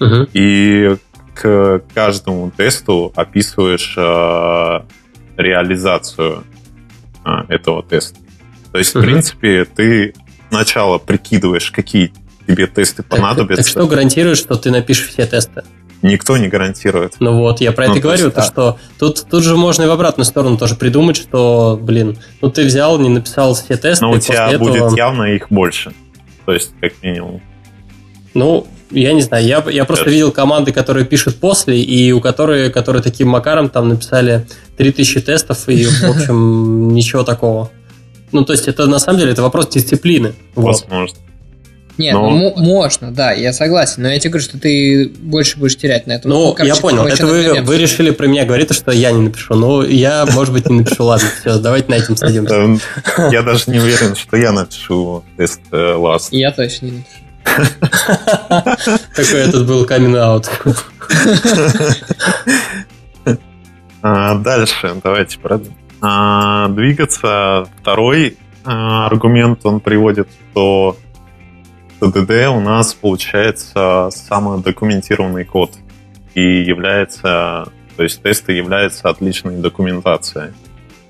Угу. И к каждому тесту описываешь э, реализацию этого теста. То есть, угу. в принципе, ты сначала прикидываешь, какие тебе тесты понадобятся. Так, так что гарантирует, что ты напишешь все тесты? Никто не гарантирует. Ну вот, я про ну, это говорю, есть, то, что тут, тут же можно и в обратную сторону тоже придумать, что, блин, ну ты взял, не написал все тесты. Но у тебя этого... будет явно их больше. То есть, как минимум. Ну, я не знаю, я, я просто видел команды, которые пишут после, и у которых, которые таким макаром там написали 3000 тестов, и, в общем, ничего такого. Ну, то есть, это на самом деле это вопрос дисциплины. Возможно. Вот. Нет, но... ну, можно, да, я согласен. Но я тебе говорю, что ты больше будешь терять на этом. Ну, ну я понял. Это вы, вы решили про меня говорить, что я не напишу. Ну, я, может быть, не напишу. Ладно, все, давайте на этом садимся. Я даже не уверен, что я напишу тест э, last. Я точно не напишу. Такой этот был камин аут. А, дальше, давайте а, двигаться. Второй а, аргумент он приводит, что TDD у нас получается самодокументированный код и является, то есть тесты являются отличной документацией.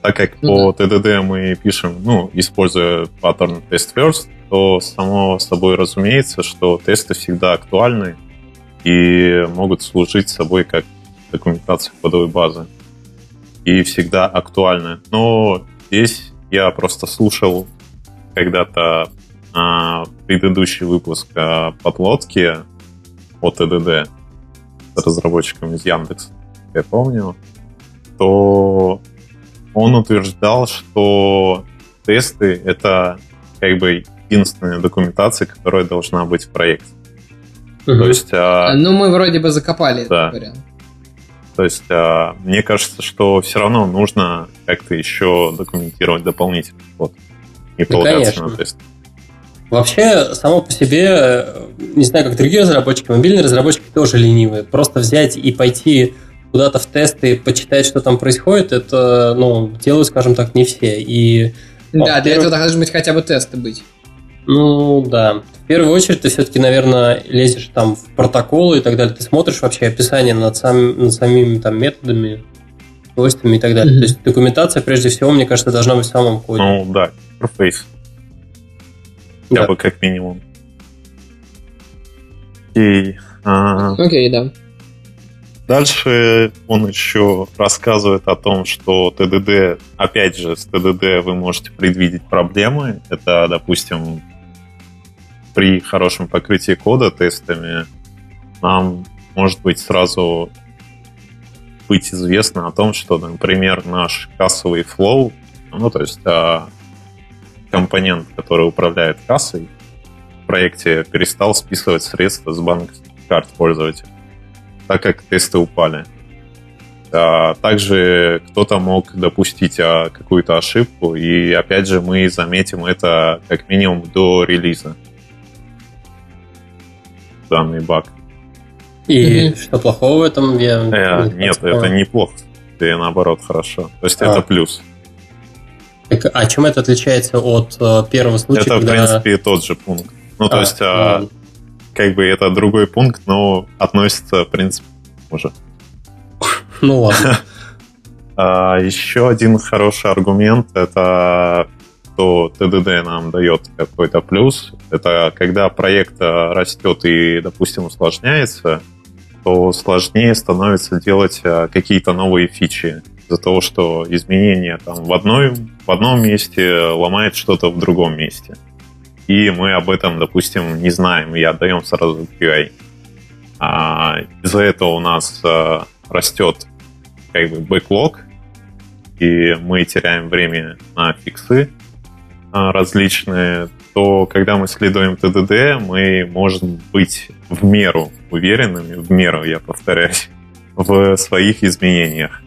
Так как ну, по да. TDD мы пишем, ну, используя паттерн test first, то само собой разумеется, что тесты всегда актуальны и могут служить собой как документация кодовой базы. И всегда актуальны. Но здесь я просто слушал когда-то а, предыдущий выпуск о подлодке от ТДД с разработчиком из Яндекс, я помню, то он утверждал, что тесты — это как бы единственная документация, которая должна быть в проекте. Угу. То есть, а... Ну, мы вроде бы закопали да. этот вариант. То есть, а, мне кажется, что все равно нужно как-то еще документировать дополнительно. Вот. И ну, полагаться на тесты. Вообще, само по себе, не знаю, как другие разработчики, мобильные разработчики тоже ленивые. Просто взять и пойти куда-то в тесты, почитать, что там происходит, это, ну, делают, скажем так, не все. И, да, для этого должны быть хотя бы тесты быть. Ну, да. В первую очередь ты все-таки, наверное, лезешь там в протоколы и так далее. Ты смотришь вообще описание над, сам, над самими там методами, свойствами и так далее. Mm-hmm. То есть документация, прежде всего, мне кажется, должна быть в самом коде. Ну, да, интерфейс. Да. бы как минимум. Окей. А... Окей, да. Дальше он еще рассказывает о том, что ТДД, опять же, с ТДД вы можете предвидеть проблемы. Это, допустим, при хорошем покрытии кода тестами нам может быть сразу быть известно о том, что, например, наш кассовый флоу, ну, то есть а, компонент, который управляет кассой, в проекте перестал списывать средства с банковских карт пользователя, так как тесты упали. А также кто-то мог допустить а, какую-то ошибку, и опять же мы заметим это как минимум до релиза. Данный баг. И mm-hmm. что плохого в этом? Я э, нет, это неплохо. И наоборот хорошо. То есть а. это плюс. А чем это отличается от э, первого случая? Это, когда... в принципе, тот же пункт. Ну, то а, есть, а, ну... как бы это другой пункт, но относится, в принципе, уже. Ну ладно. А, еще один хороший аргумент – это что ТДД нам дает какой-то плюс. Это когда проект растет и, допустим, усложняется, то сложнее становится делать а, какие-то новые фичи из-за того, что изменения там в, одной, в одном месте ломает что-то в другом месте. И мы об этом, допустим, не знаем и отдаем сразу QA. А из-за этого у нас а, растет как бы бэклог, и мы теряем время на фиксы а, различные, то когда мы следуем ТДД, мы можем быть в меру уверенными, в меру, я повторяюсь, в своих изменениях.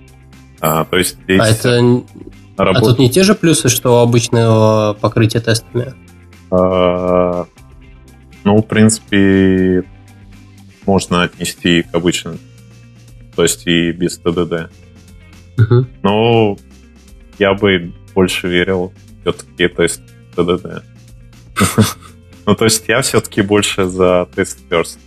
А, то есть здесь... А это... Работ... А тут не те же плюсы, что у обычного покрытия тестами? А, ну, в принципе, можно отнести к обычному. То есть и без ТДД. Угу. Но я бы больше верил все-таки тест ТДД. Ну, то есть я все-таки больше за тест first.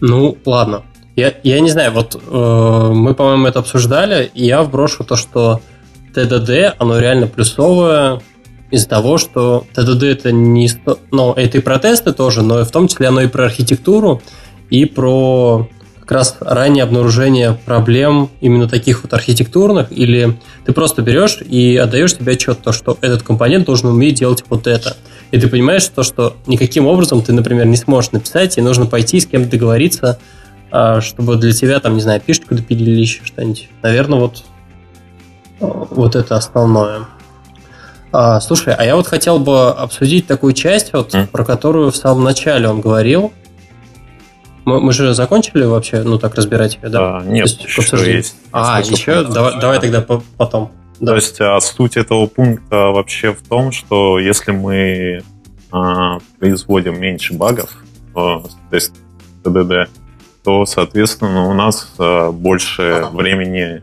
Ну, ладно. Я, я не знаю, вот э, мы, по-моему, это обсуждали, и я вброшу то, что ТДД, оно реально плюсовое из-за того, что ТДД это не... Ну, это и про тесты тоже, но в том числе оно и про архитектуру, и про как раз раннее обнаружение проблем именно таких вот архитектурных, или ты просто берешь и отдаешь себе отчет, то, что этот компонент должен уметь делать вот это. И ты понимаешь то, что никаким образом ты, например, не сможешь написать, и нужно пойти с кем-то договориться, чтобы для тебя, там, не знаю, пишечку допилили или еще что-нибудь. Наверное, вот, вот это основное. А, слушай, а я вот хотел бы обсудить такую часть, вот, mm. про которую в самом начале он говорил, мы, мы же закончили вообще, ну так разбирать ее, да? А, нет, есть, еще есть. А, еще? Давай, давай тогда потом. Да. То есть а, суть этого пункта вообще в том, что если мы а, производим меньше багов, то, то есть ТДД, то, соответственно, у нас а, больше времени,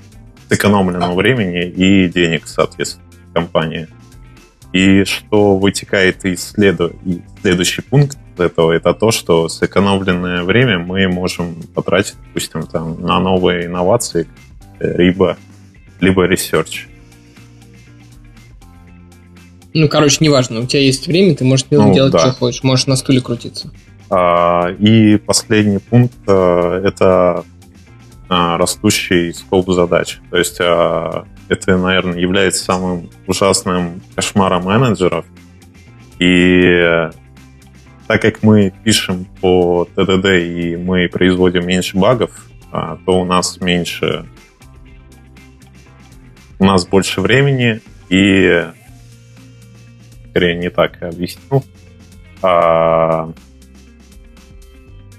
сэкономленного времени и денег, соответственно, компании. И что вытекает из следу... следующий пункт, этого, это то, что сэкономленное время мы можем потратить, допустим, там, на новые инновации, либо, либо research. Ну, короче, неважно, у тебя есть время, ты можешь ну, делать, да. что хочешь, можешь на стуле крутиться. А, и последний пункт а, это а, растущий скоп задач. То есть а, это, наверное, является самым ужасным кошмаром менеджеров. И так как мы пишем по ТДД и мы производим меньше багов, то у нас меньше... У нас больше времени и... Скорее, не так объясню.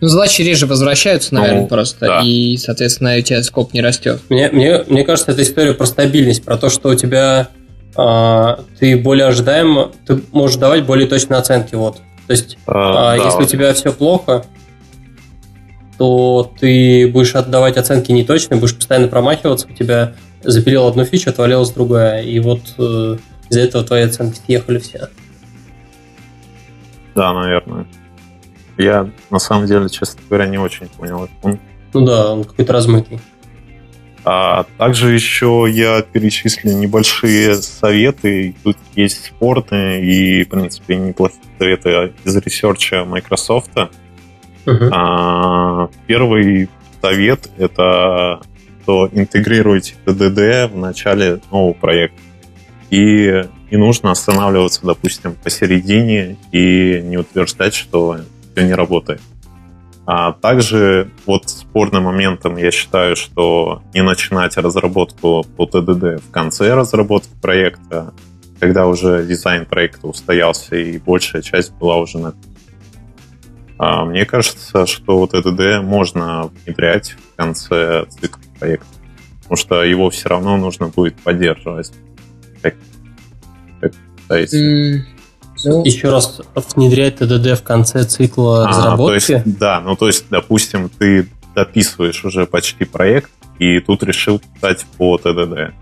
Ну, задачи реже возвращаются, наверное, ну, просто, да. и, соответственно, у тебя скоп не растет. Мне, мне, мне кажется, это история про стабильность, про то, что у тебя а, ты более ожидаемо, ты можешь давать более точные оценки. Вот. То есть, а, а, да, если вот. у тебя все плохо, то ты будешь отдавать оценки неточные, будешь постоянно промахиваться, у тебя запилил одну фичу, отвалилась другая. И вот э, из-за этого твои оценки съехали все. Да, наверное. Я на самом деле, честно говоря, не очень понял этот пункт. Ну да, он какой-то размытый. А также еще я перечислю небольшие советы. Тут есть спорные и, в принципе, неплохие советы из research а Microsoft. Uh-huh. А, первый совет — это что интегрируйте TDD в начале нового проекта. И не нужно останавливаться, допустим, посередине и не утверждать, что все не работает. А также вот спорным моментом я считаю, что не начинать разработку по ТДД в конце разработки проекта, когда уже дизайн проекта устоялся и большая часть была уже на а мне кажется, что ТДД можно внедрять в конце цикла проекта, потому что его все равно нужно будет поддерживать. Как, как считаете? Ну, Еще раз внедрять ТДД в конце цикла а, разработки? То есть, да, ну то есть, допустим, ты дописываешь уже почти проект, и тут решил писать по ТДД.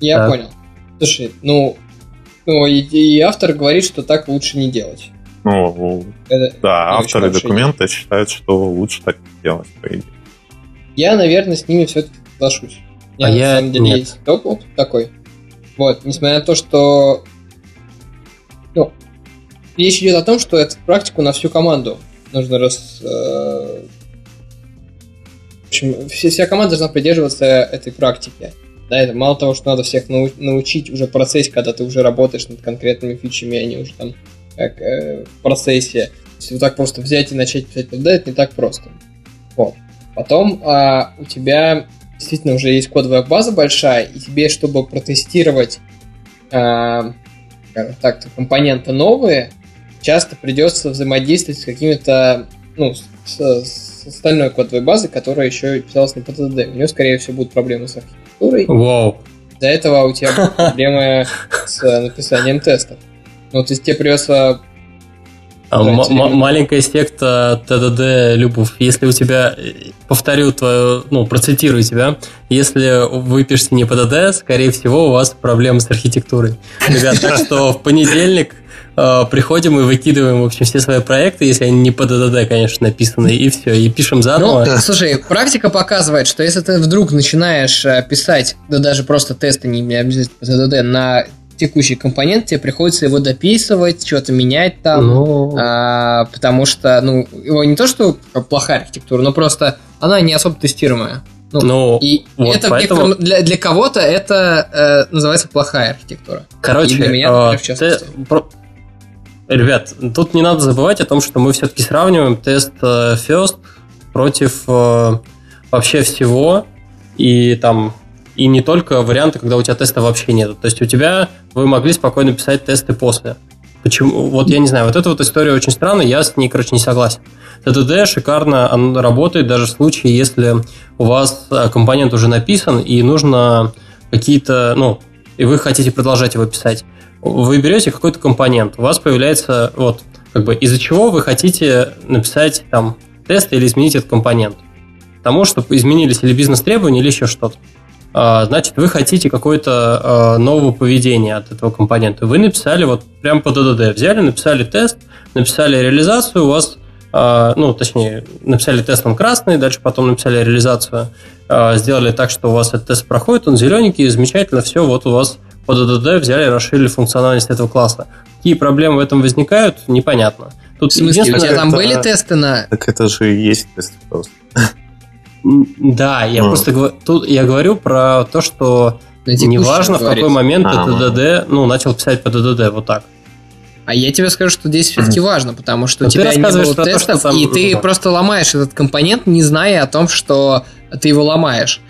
Я так. понял. Слушай, ну, ну и, и автор говорит, что так лучше не делать. Ну, Это да, авторы документа идея. считают, что лучше так не делать, по идее. я, наверное, с ними все-таки соглашусь. Я, а на я самом деле нет. есть опыт такой. Вот, несмотря на то, что ну, речь идет о том, что эту практику на всю команду нужно раз... Э, в общем, вся, команда должна придерживаться этой практики. Да, это мало того, что надо всех нау- научить уже процессе, когда ты уже работаешь над конкретными фичами, они уже там как э, в процессе. Если вот так просто взять и начать писать PDD, это не так просто. Вот. Потом а, у тебя действительно уже есть кодовая база большая, и тебе, чтобы протестировать а, так, компоненты новые, часто придется взаимодействовать с какими-то, ну, с, с остальной кодовой базой, которая еще писалась на PTD. У нее, скорее всего, будут проблемы с архитектурой. Вау. До этого у тебя будут проблемы с написанием тестов. Ну, то есть тебе придется маленькая секта ТДД, Любов, если у тебя, повторю твою, ну, процитирую тебя, если вы пишете не ПДД, скорее всего, у вас проблемы с архитектурой. Ребят, так что в понедельник э, приходим и выкидываем, в общем, все свои проекты, если они не по ДДД, конечно, написаны, и все, и пишем заново. Ну, слушай, практика показывает, что если ты вдруг начинаешь э, писать, да даже просто тесты, не обязательно по ДДД, на текущий компонент, тебе приходится его дописывать, что-то менять там, ну... а, потому что, ну, его не то, что плохая архитектура, но просто она не особо тестируемая. Ну, ну и вот это поэтому... для, для кого-то это э, называется плохая архитектура. Короче, и для меня, например, в частности. Ты... Ребят, тут не надо забывать о том, что мы все-таки сравниваем тест э, first против э, вообще всего, и там и не только варианты, когда у тебя теста вообще нет. То есть у тебя вы могли спокойно писать тесты после. Почему? Вот я не знаю, вот эта вот история очень странная, я с ней, короче, не согласен. TTD шикарно он работает даже в случае, если у вас компонент уже написан и нужно какие-то, ну, и вы хотите продолжать его писать. Вы берете какой-то компонент, у вас появляется, вот, как бы, из-за чего вы хотите написать там тест или изменить этот компонент. Тому, чтобы изменились или бизнес-требования, или еще что-то. А, значит, вы хотите какое-то а, нового поведения от этого компонента. Вы написали вот прям по ДДД, взяли, написали тест, написали реализацию, у вас, а, ну, точнее, написали тест он красный, дальше потом написали реализацию, сделали так, что у вас этот тест проходит, он зелененький, замечательно, все, вот у вас по ДДД взяли, расширили функциональность этого класса. Какие проблемы в этом возникают, непонятно. Тут в смысле, у тебя там это... были тесты на... Так это же и есть тест просто. Да, я mm. просто тут я говорю про то, что неважно в какой момент а, ДДД, ну, начал писать по ДДД, вот так. А я тебе скажу, что здесь все-таки важно, потому что Но у тебя не было тестов, то, и ты просто ломаешь этот компонент, не зная о том, что ты его ломаешь.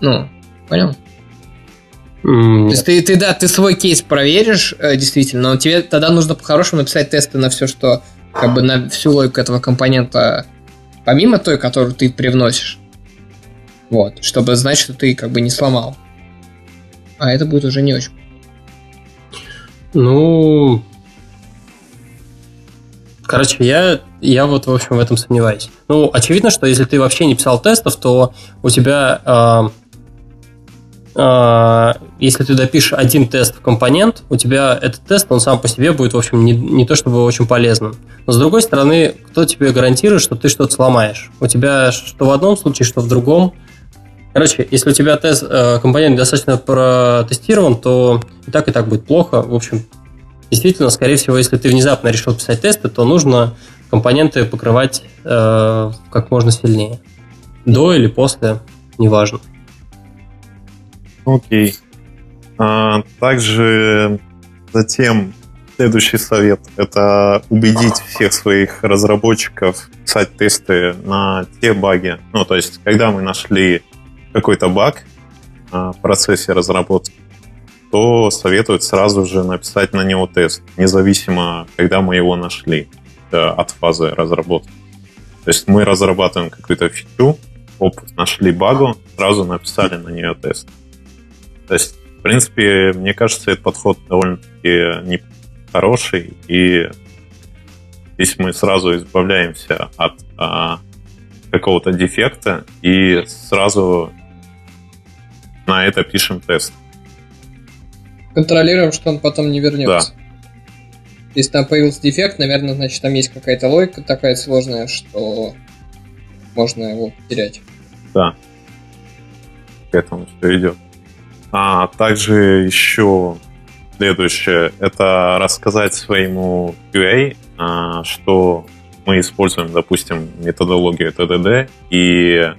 Ну, понял? Mm. То есть ты, ты, да, ты свой кейс проверишь, э, действительно, но тебе тогда нужно по-хорошему написать тесты на все, что, как бы, на всю логику этого компонента Помимо той, которую ты привносишь. Вот, чтобы знать, что ты как бы не сломал. А это будет уже не очень. Ну, Короче, я, я вот, в общем, в этом сомневаюсь. Ну, очевидно, что если ты вообще не писал тестов, то у тебя а, если ты допишешь один тест в компонент, у тебя этот тест, он сам по себе будет, в общем, не, не то чтобы очень полезным. Но с другой стороны, кто тебе гарантирует, что ты что-то сломаешь? У тебя что в одном случае, что в другом. Короче, если у тебя тест, э, компонент достаточно протестирован, то и так, и так будет плохо. В общем, действительно, скорее всего, если ты внезапно решил писать тесты, то нужно компоненты покрывать э, как можно сильнее. До или после, неважно. Окей. А, также затем следующий совет – это убедить всех своих разработчиков писать тесты на те баги. Ну, то есть, когда мы нашли какой-то баг а, в процессе разработки, то советуют сразу же написать на него тест, независимо, когда мы его нашли от фазы разработки. То есть мы разрабатываем какую-то фичу, опыт, нашли багу, сразу написали на нее тест. То есть, в принципе, мне кажется, этот подход довольно-таки хороший, и здесь мы сразу избавляемся от а, какого-то дефекта и сразу на это пишем тест. Контролируем, что он потом не вернется. Да. Если там появился дефект, наверное, значит, там есть какая-то логика такая сложная, что можно его потерять. да, к этому все идет. А также еще следующее, это рассказать своему QA, а, что мы используем, допустим, методологию TDD, и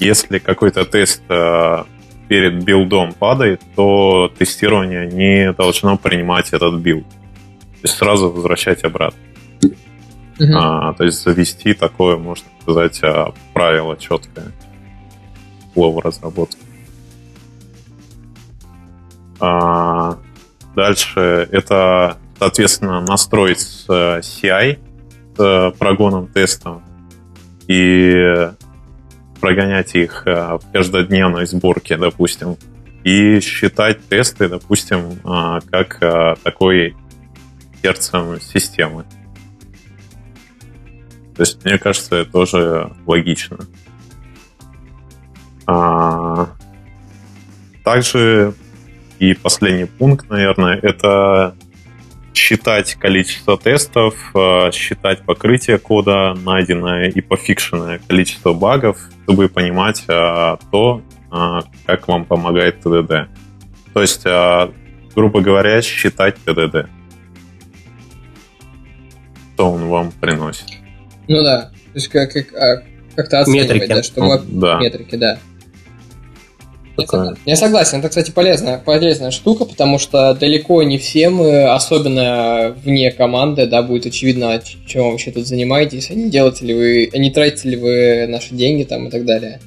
если какой-то тест а, перед build ом падает, то тестирование не должно принимать этот build. То есть сразу возвращать обратно. Uh-huh. А, то есть завести такое, можно сказать, а, правило четкое слово разработки. А, дальше это, соответственно, настроить CI с прогоном теста и прогонять их э, в каждодневной сборке, допустим, и считать тесты, допустим, э, как э, такой сердцем системы. То есть, мне кажется, это тоже логично. А, также и последний пункт, наверное, это считать количество тестов, считать покрытие кода, найденное и пофикшенное количество багов, чтобы понимать а, то, а, как вам помогает ТДД. То есть, грубо говоря, считать ТДД. Что он вам приносит. Ну да, то есть как, как, а, как-то оценивать, метрики. да, чтобы ну, да. метрики, да. Я согласен. Я согласен, это, кстати, полезная, полезная штука, потому что далеко не всем, особенно вне команды, да, будет очевидно, чем вы вообще тут занимаетесь, а не делаете ли вы, а не тратите ли вы наши деньги там и так далее.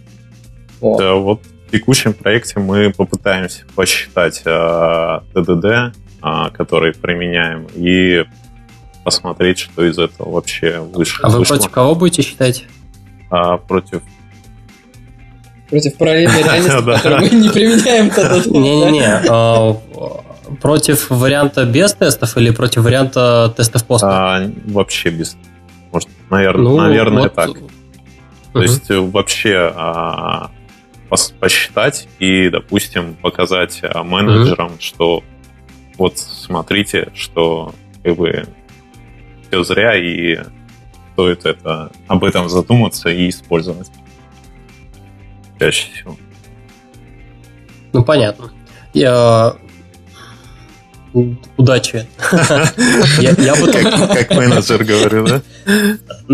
Вот. Да, вот в текущем проекте мы попытаемся посчитать э, ТДД, э, который применяем, и посмотреть, что из этого вообще вышло. А вы вышло. против кого будете считать? А, против Против параллельной реальности, которую мы не применяем Не-не-не. А, против варианта без тестов или против варианта тестов после? А, вообще без. Может, наверное, ну, наверное вот. так. То есть вообще а, посчитать и, допустим, показать а, менеджерам, угу. что вот смотрите, что как бы все зря и стоит это об этом задуматься и использовать чаще всего. Ну, понятно. Я... Удачи. я, бы как, менеджер говорю, да?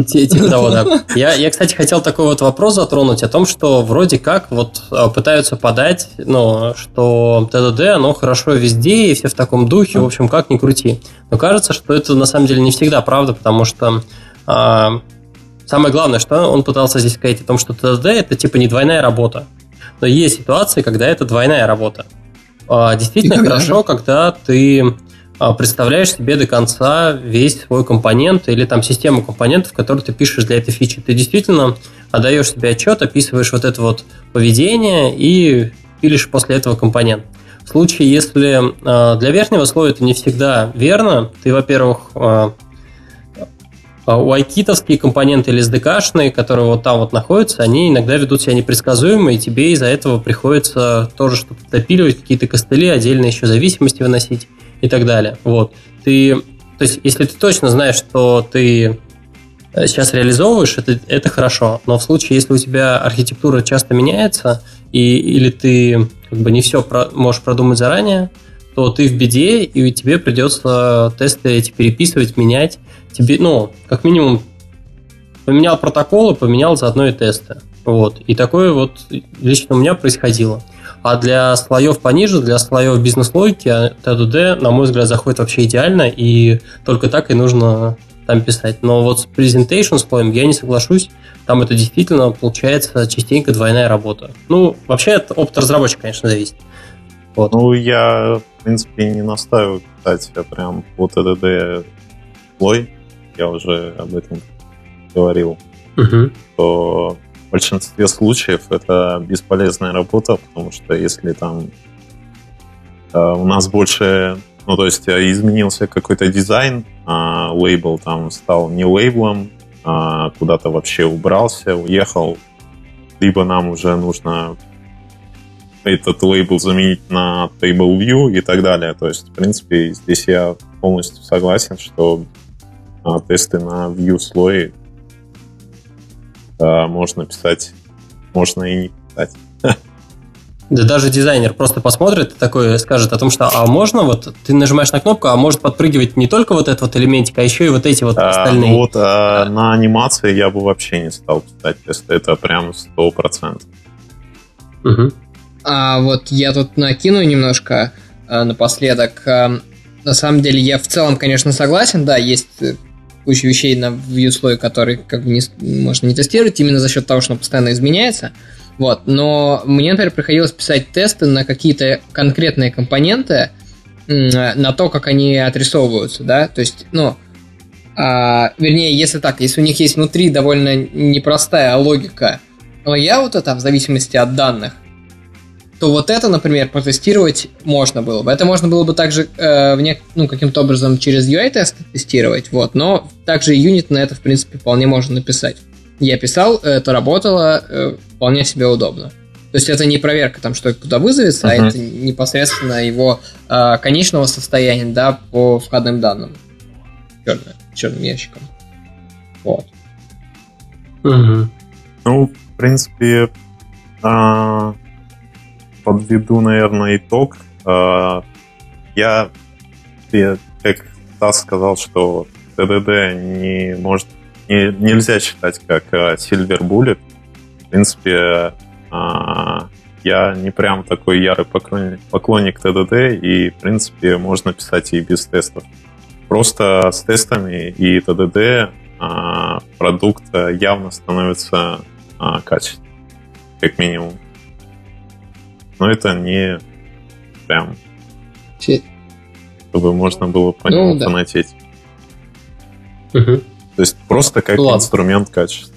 Типа того, да. Я, кстати, хотел такой вот вопрос затронуть о том, что вроде как вот а, пытаются подать, ну, что ТДД, оно хорошо везде, и все в таком духе, в общем, как ни крути. Но кажется, что это на самом деле не всегда правда, потому что а, Самое главное, что он пытался здесь сказать о том, что ТДД это типа не двойная работа. Но есть ситуации, когда это двойная работа. А, действительно хорошо, же? когда ты а, представляешь себе до конца весь свой компонент или там систему компонентов, которые ты пишешь для этой фичи. Ты действительно отдаешь себе отчет, описываешь вот это вот поведение и пилишь после этого компонент. В случае, если а, для верхнего слоя это не всегда верно, ты, во-первых, у айкитовские компоненты или SDK-шные, которые вот там вот находятся, они иногда ведут себя непредсказуемо, и тебе из-за этого приходится тоже что-то допиливать, какие-то костыли, отдельно еще зависимости выносить и так далее. Вот. Ты, то есть, если ты точно знаешь, что ты э, сейчас реализовываешь, это, это хорошо. Но в случае, если у тебя архитектура часто меняется, и, или ты как бы не все про, можешь продумать заранее, то ты в беде, и тебе придется тесты эти переписывать, менять. Тебе, ну, как минимум, поменял протоколы, поменял заодно и тесты. Вот. И такое вот лично у меня происходило. А для слоев пониже, для слоев бизнес-логики, TDD, на мой взгляд, заходит вообще идеально, и только так и нужно там писать. Но вот с presentation слоем я не соглашусь. Там это действительно получается частенько двойная работа. Ну, вообще от опыта разработчика, конечно, зависит. Вот. Ну, я, в принципе, не настаиваю писать прям по TDD слой. Я уже об этом говорил. Угу. Что в большинстве случаев это бесполезная работа, потому что если там э, у нас больше, ну, то есть э, изменился какой-то дизайн, а лейбл там стал не лейблом, а куда-то вообще убрался, уехал, либо нам уже нужно этот лейбл заменить на Table View и так далее. То есть, в принципе, здесь я полностью согласен, что тесты на view слой а, можно писать можно и не писать. Да даже дизайнер просто посмотрит и такой скажет о том, что а можно вот ты нажимаешь на кнопку, а может подпрыгивать не только вот этот вот элементик, а еще и вот эти вот а, остальные. Ну вот а, на анимации я бы вообще не стал писать тесты, это прям сто процентов. Угу. А вот я тут накину немножко а, напоследок. А, на самом деле я в целом, конечно, согласен, да, есть куча вещей на view слое, которые как бы не, можно не тестировать именно за счет того, что он постоянно изменяется. Вот. Но мне, например, приходилось писать тесты на какие-то конкретные компоненты, на то, как они отрисовываются, да, то есть, ну, а, вернее, если так, если у них есть внутри довольно непростая логика лайаута, там, в зависимости от данных, то вот это, например, протестировать можно было бы. Это можно было бы также э, в ну, каким-то образом через UI-тесты тестировать, вот, но также юнит на это, в принципе, вполне можно написать. Я писал, это работало э, вполне себе удобно. То есть это не проверка, там, что куда вызовется, uh-huh. а это непосредственно его э, конечного состояния, да, по входным данным. Черным, черным ящиком. Вот. Uh-huh. Ну, в принципе, э, подведу, наверное, итог. Э, я, как Стас сказал, что ТДД не может не, нельзя считать как э, Silver Bullet. В принципе, а, я не прям такой ярый поклонник, поклонник ТДД, и, в принципе, можно писать и без тестов. Просто с тестами и ТДД а, продукт явно становится а, качественным, как минимум. Но это не прям чтобы можно было по ну, нему да. фанатеть. Угу. То есть просто как ну, инструмент качества.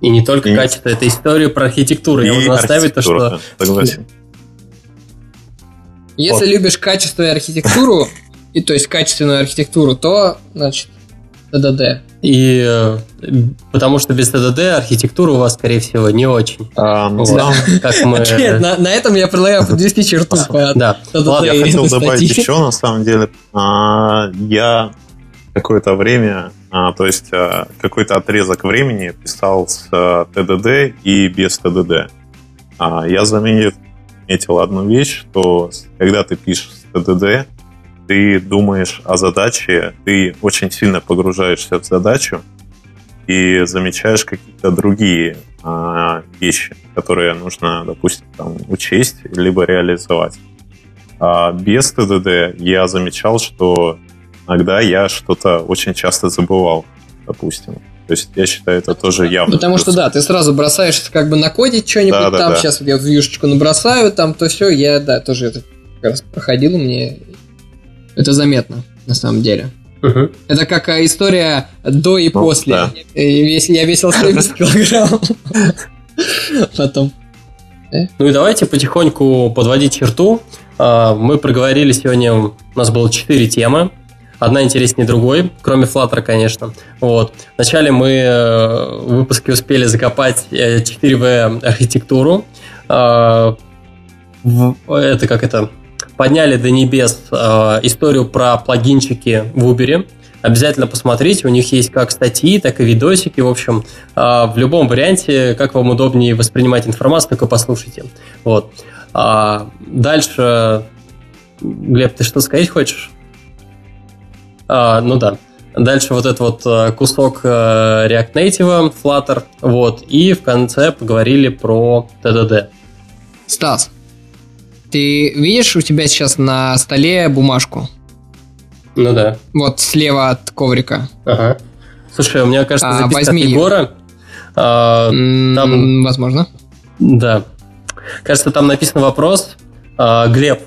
И не только и... качество, это история про архитектуру. И Я буду наставить то, что... Согласен. Если вот. любишь качество и архитектуру, и то есть качественную архитектуру, то, значит, ТДД. И э, потому что без ТДД архитектура у вас, скорее всего, не очень. А, ну, вот, как мы... Нет, на, на этом я предлагаю подвести черту по да. Ладно, я хотел добавить еще, на самом деле. А, я какое-то время, а, то есть а, какой-то отрезок времени писал с а, ТДД и без ТДД. А, я заметил одну вещь, что когда ты пишешь с ТДД, ты думаешь о задаче, ты очень сильно погружаешься в задачу и замечаешь какие-то другие а, вещи, которые нужно, допустим, там, учесть либо реализовать. А без ТДД я замечал, что иногда я что-то очень часто забывал, допустим. То есть я считаю, это тоже явно. Потому что да, ты сразу бросаешься как бы накодить что-нибудь да, да, там, да. сейчас вот я вьюшечку набросаю, там то все, я, да, тоже это как раз проходил, мне это заметно, на самом деле. Угу. Это как история до и ну, после. Да. Я весил 70 килограмм. Потом. Э? Ну и давайте потихоньку подводить черту. А, мы проговорили сегодня, у нас было 4 темы. Одна интереснее другой, кроме Flutter, конечно. Вот. Вначале мы э, в выпуске успели закопать 4V э, архитектуру. А, это как это? Подняли до небес э, историю про плагинчики в Uber. Обязательно посмотрите, у них есть как статьи, так и видосики. В общем, э, в любом варианте, как вам удобнее воспринимать информацию, только послушайте. Вот. А дальше, Глеб, ты что сказать хочешь? А, ну да. Дальше вот этот вот э, кусок э, React Native, Flutter, вот, и в конце поговорили про TDD. Стас, ты видишь у тебя сейчас на столе бумажку? Ну да. Вот слева от коврика. Ага. Слушай, у меня кажется, а, записка возьми от Егора. А, там... Возможно. Да. Кажется, там написан вопрос. А, Глеб,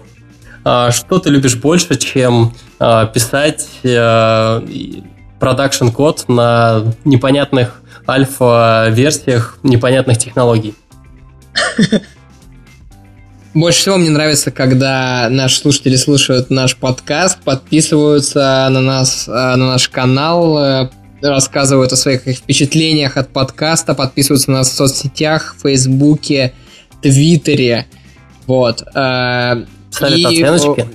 а, что ты любишь больше, чем а, писать продакшн код на непонятных альфа-версиях непонятных технологий? Больше всего мне нравится, когда наши слушатели слушают наш подкаст, подписываются на нас, э, на наш канал, э, рассказывают о своих впечатлениях от подкаста, подписываются на нас в соцсетях, в Фейсбуке, Твиттере. Вот. Э, ставят и, оценочки?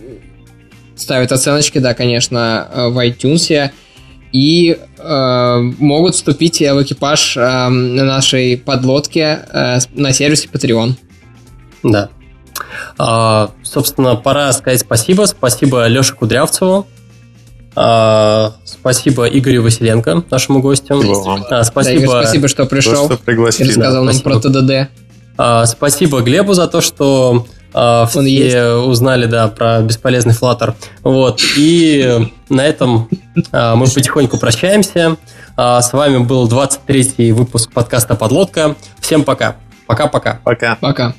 Ставят оценочки, да, конечно, в iTunes. И э, могут вступить в экипаж э, нашей подлодки э, на сервисе Patreon. Да. А, собственно, пора сказать спасибо. Спасибо Леше Кудрявцеву. А, спасибо Игорю Василенко, нашему гостю. Спасибо, а, спасибо, да, Игорь, спасибо что пришел что и рассказал да, нам про ТДД. А, спасибо Глебу за то, что а, все есть. узнали, да, про бесполезный флаттер. Вот. И на этом а, мы потихоньку прощаемся. А, с вами был 23-й выпуск подкаста «Подлодка». Всем пока. Пока-пока. Пока. Пока.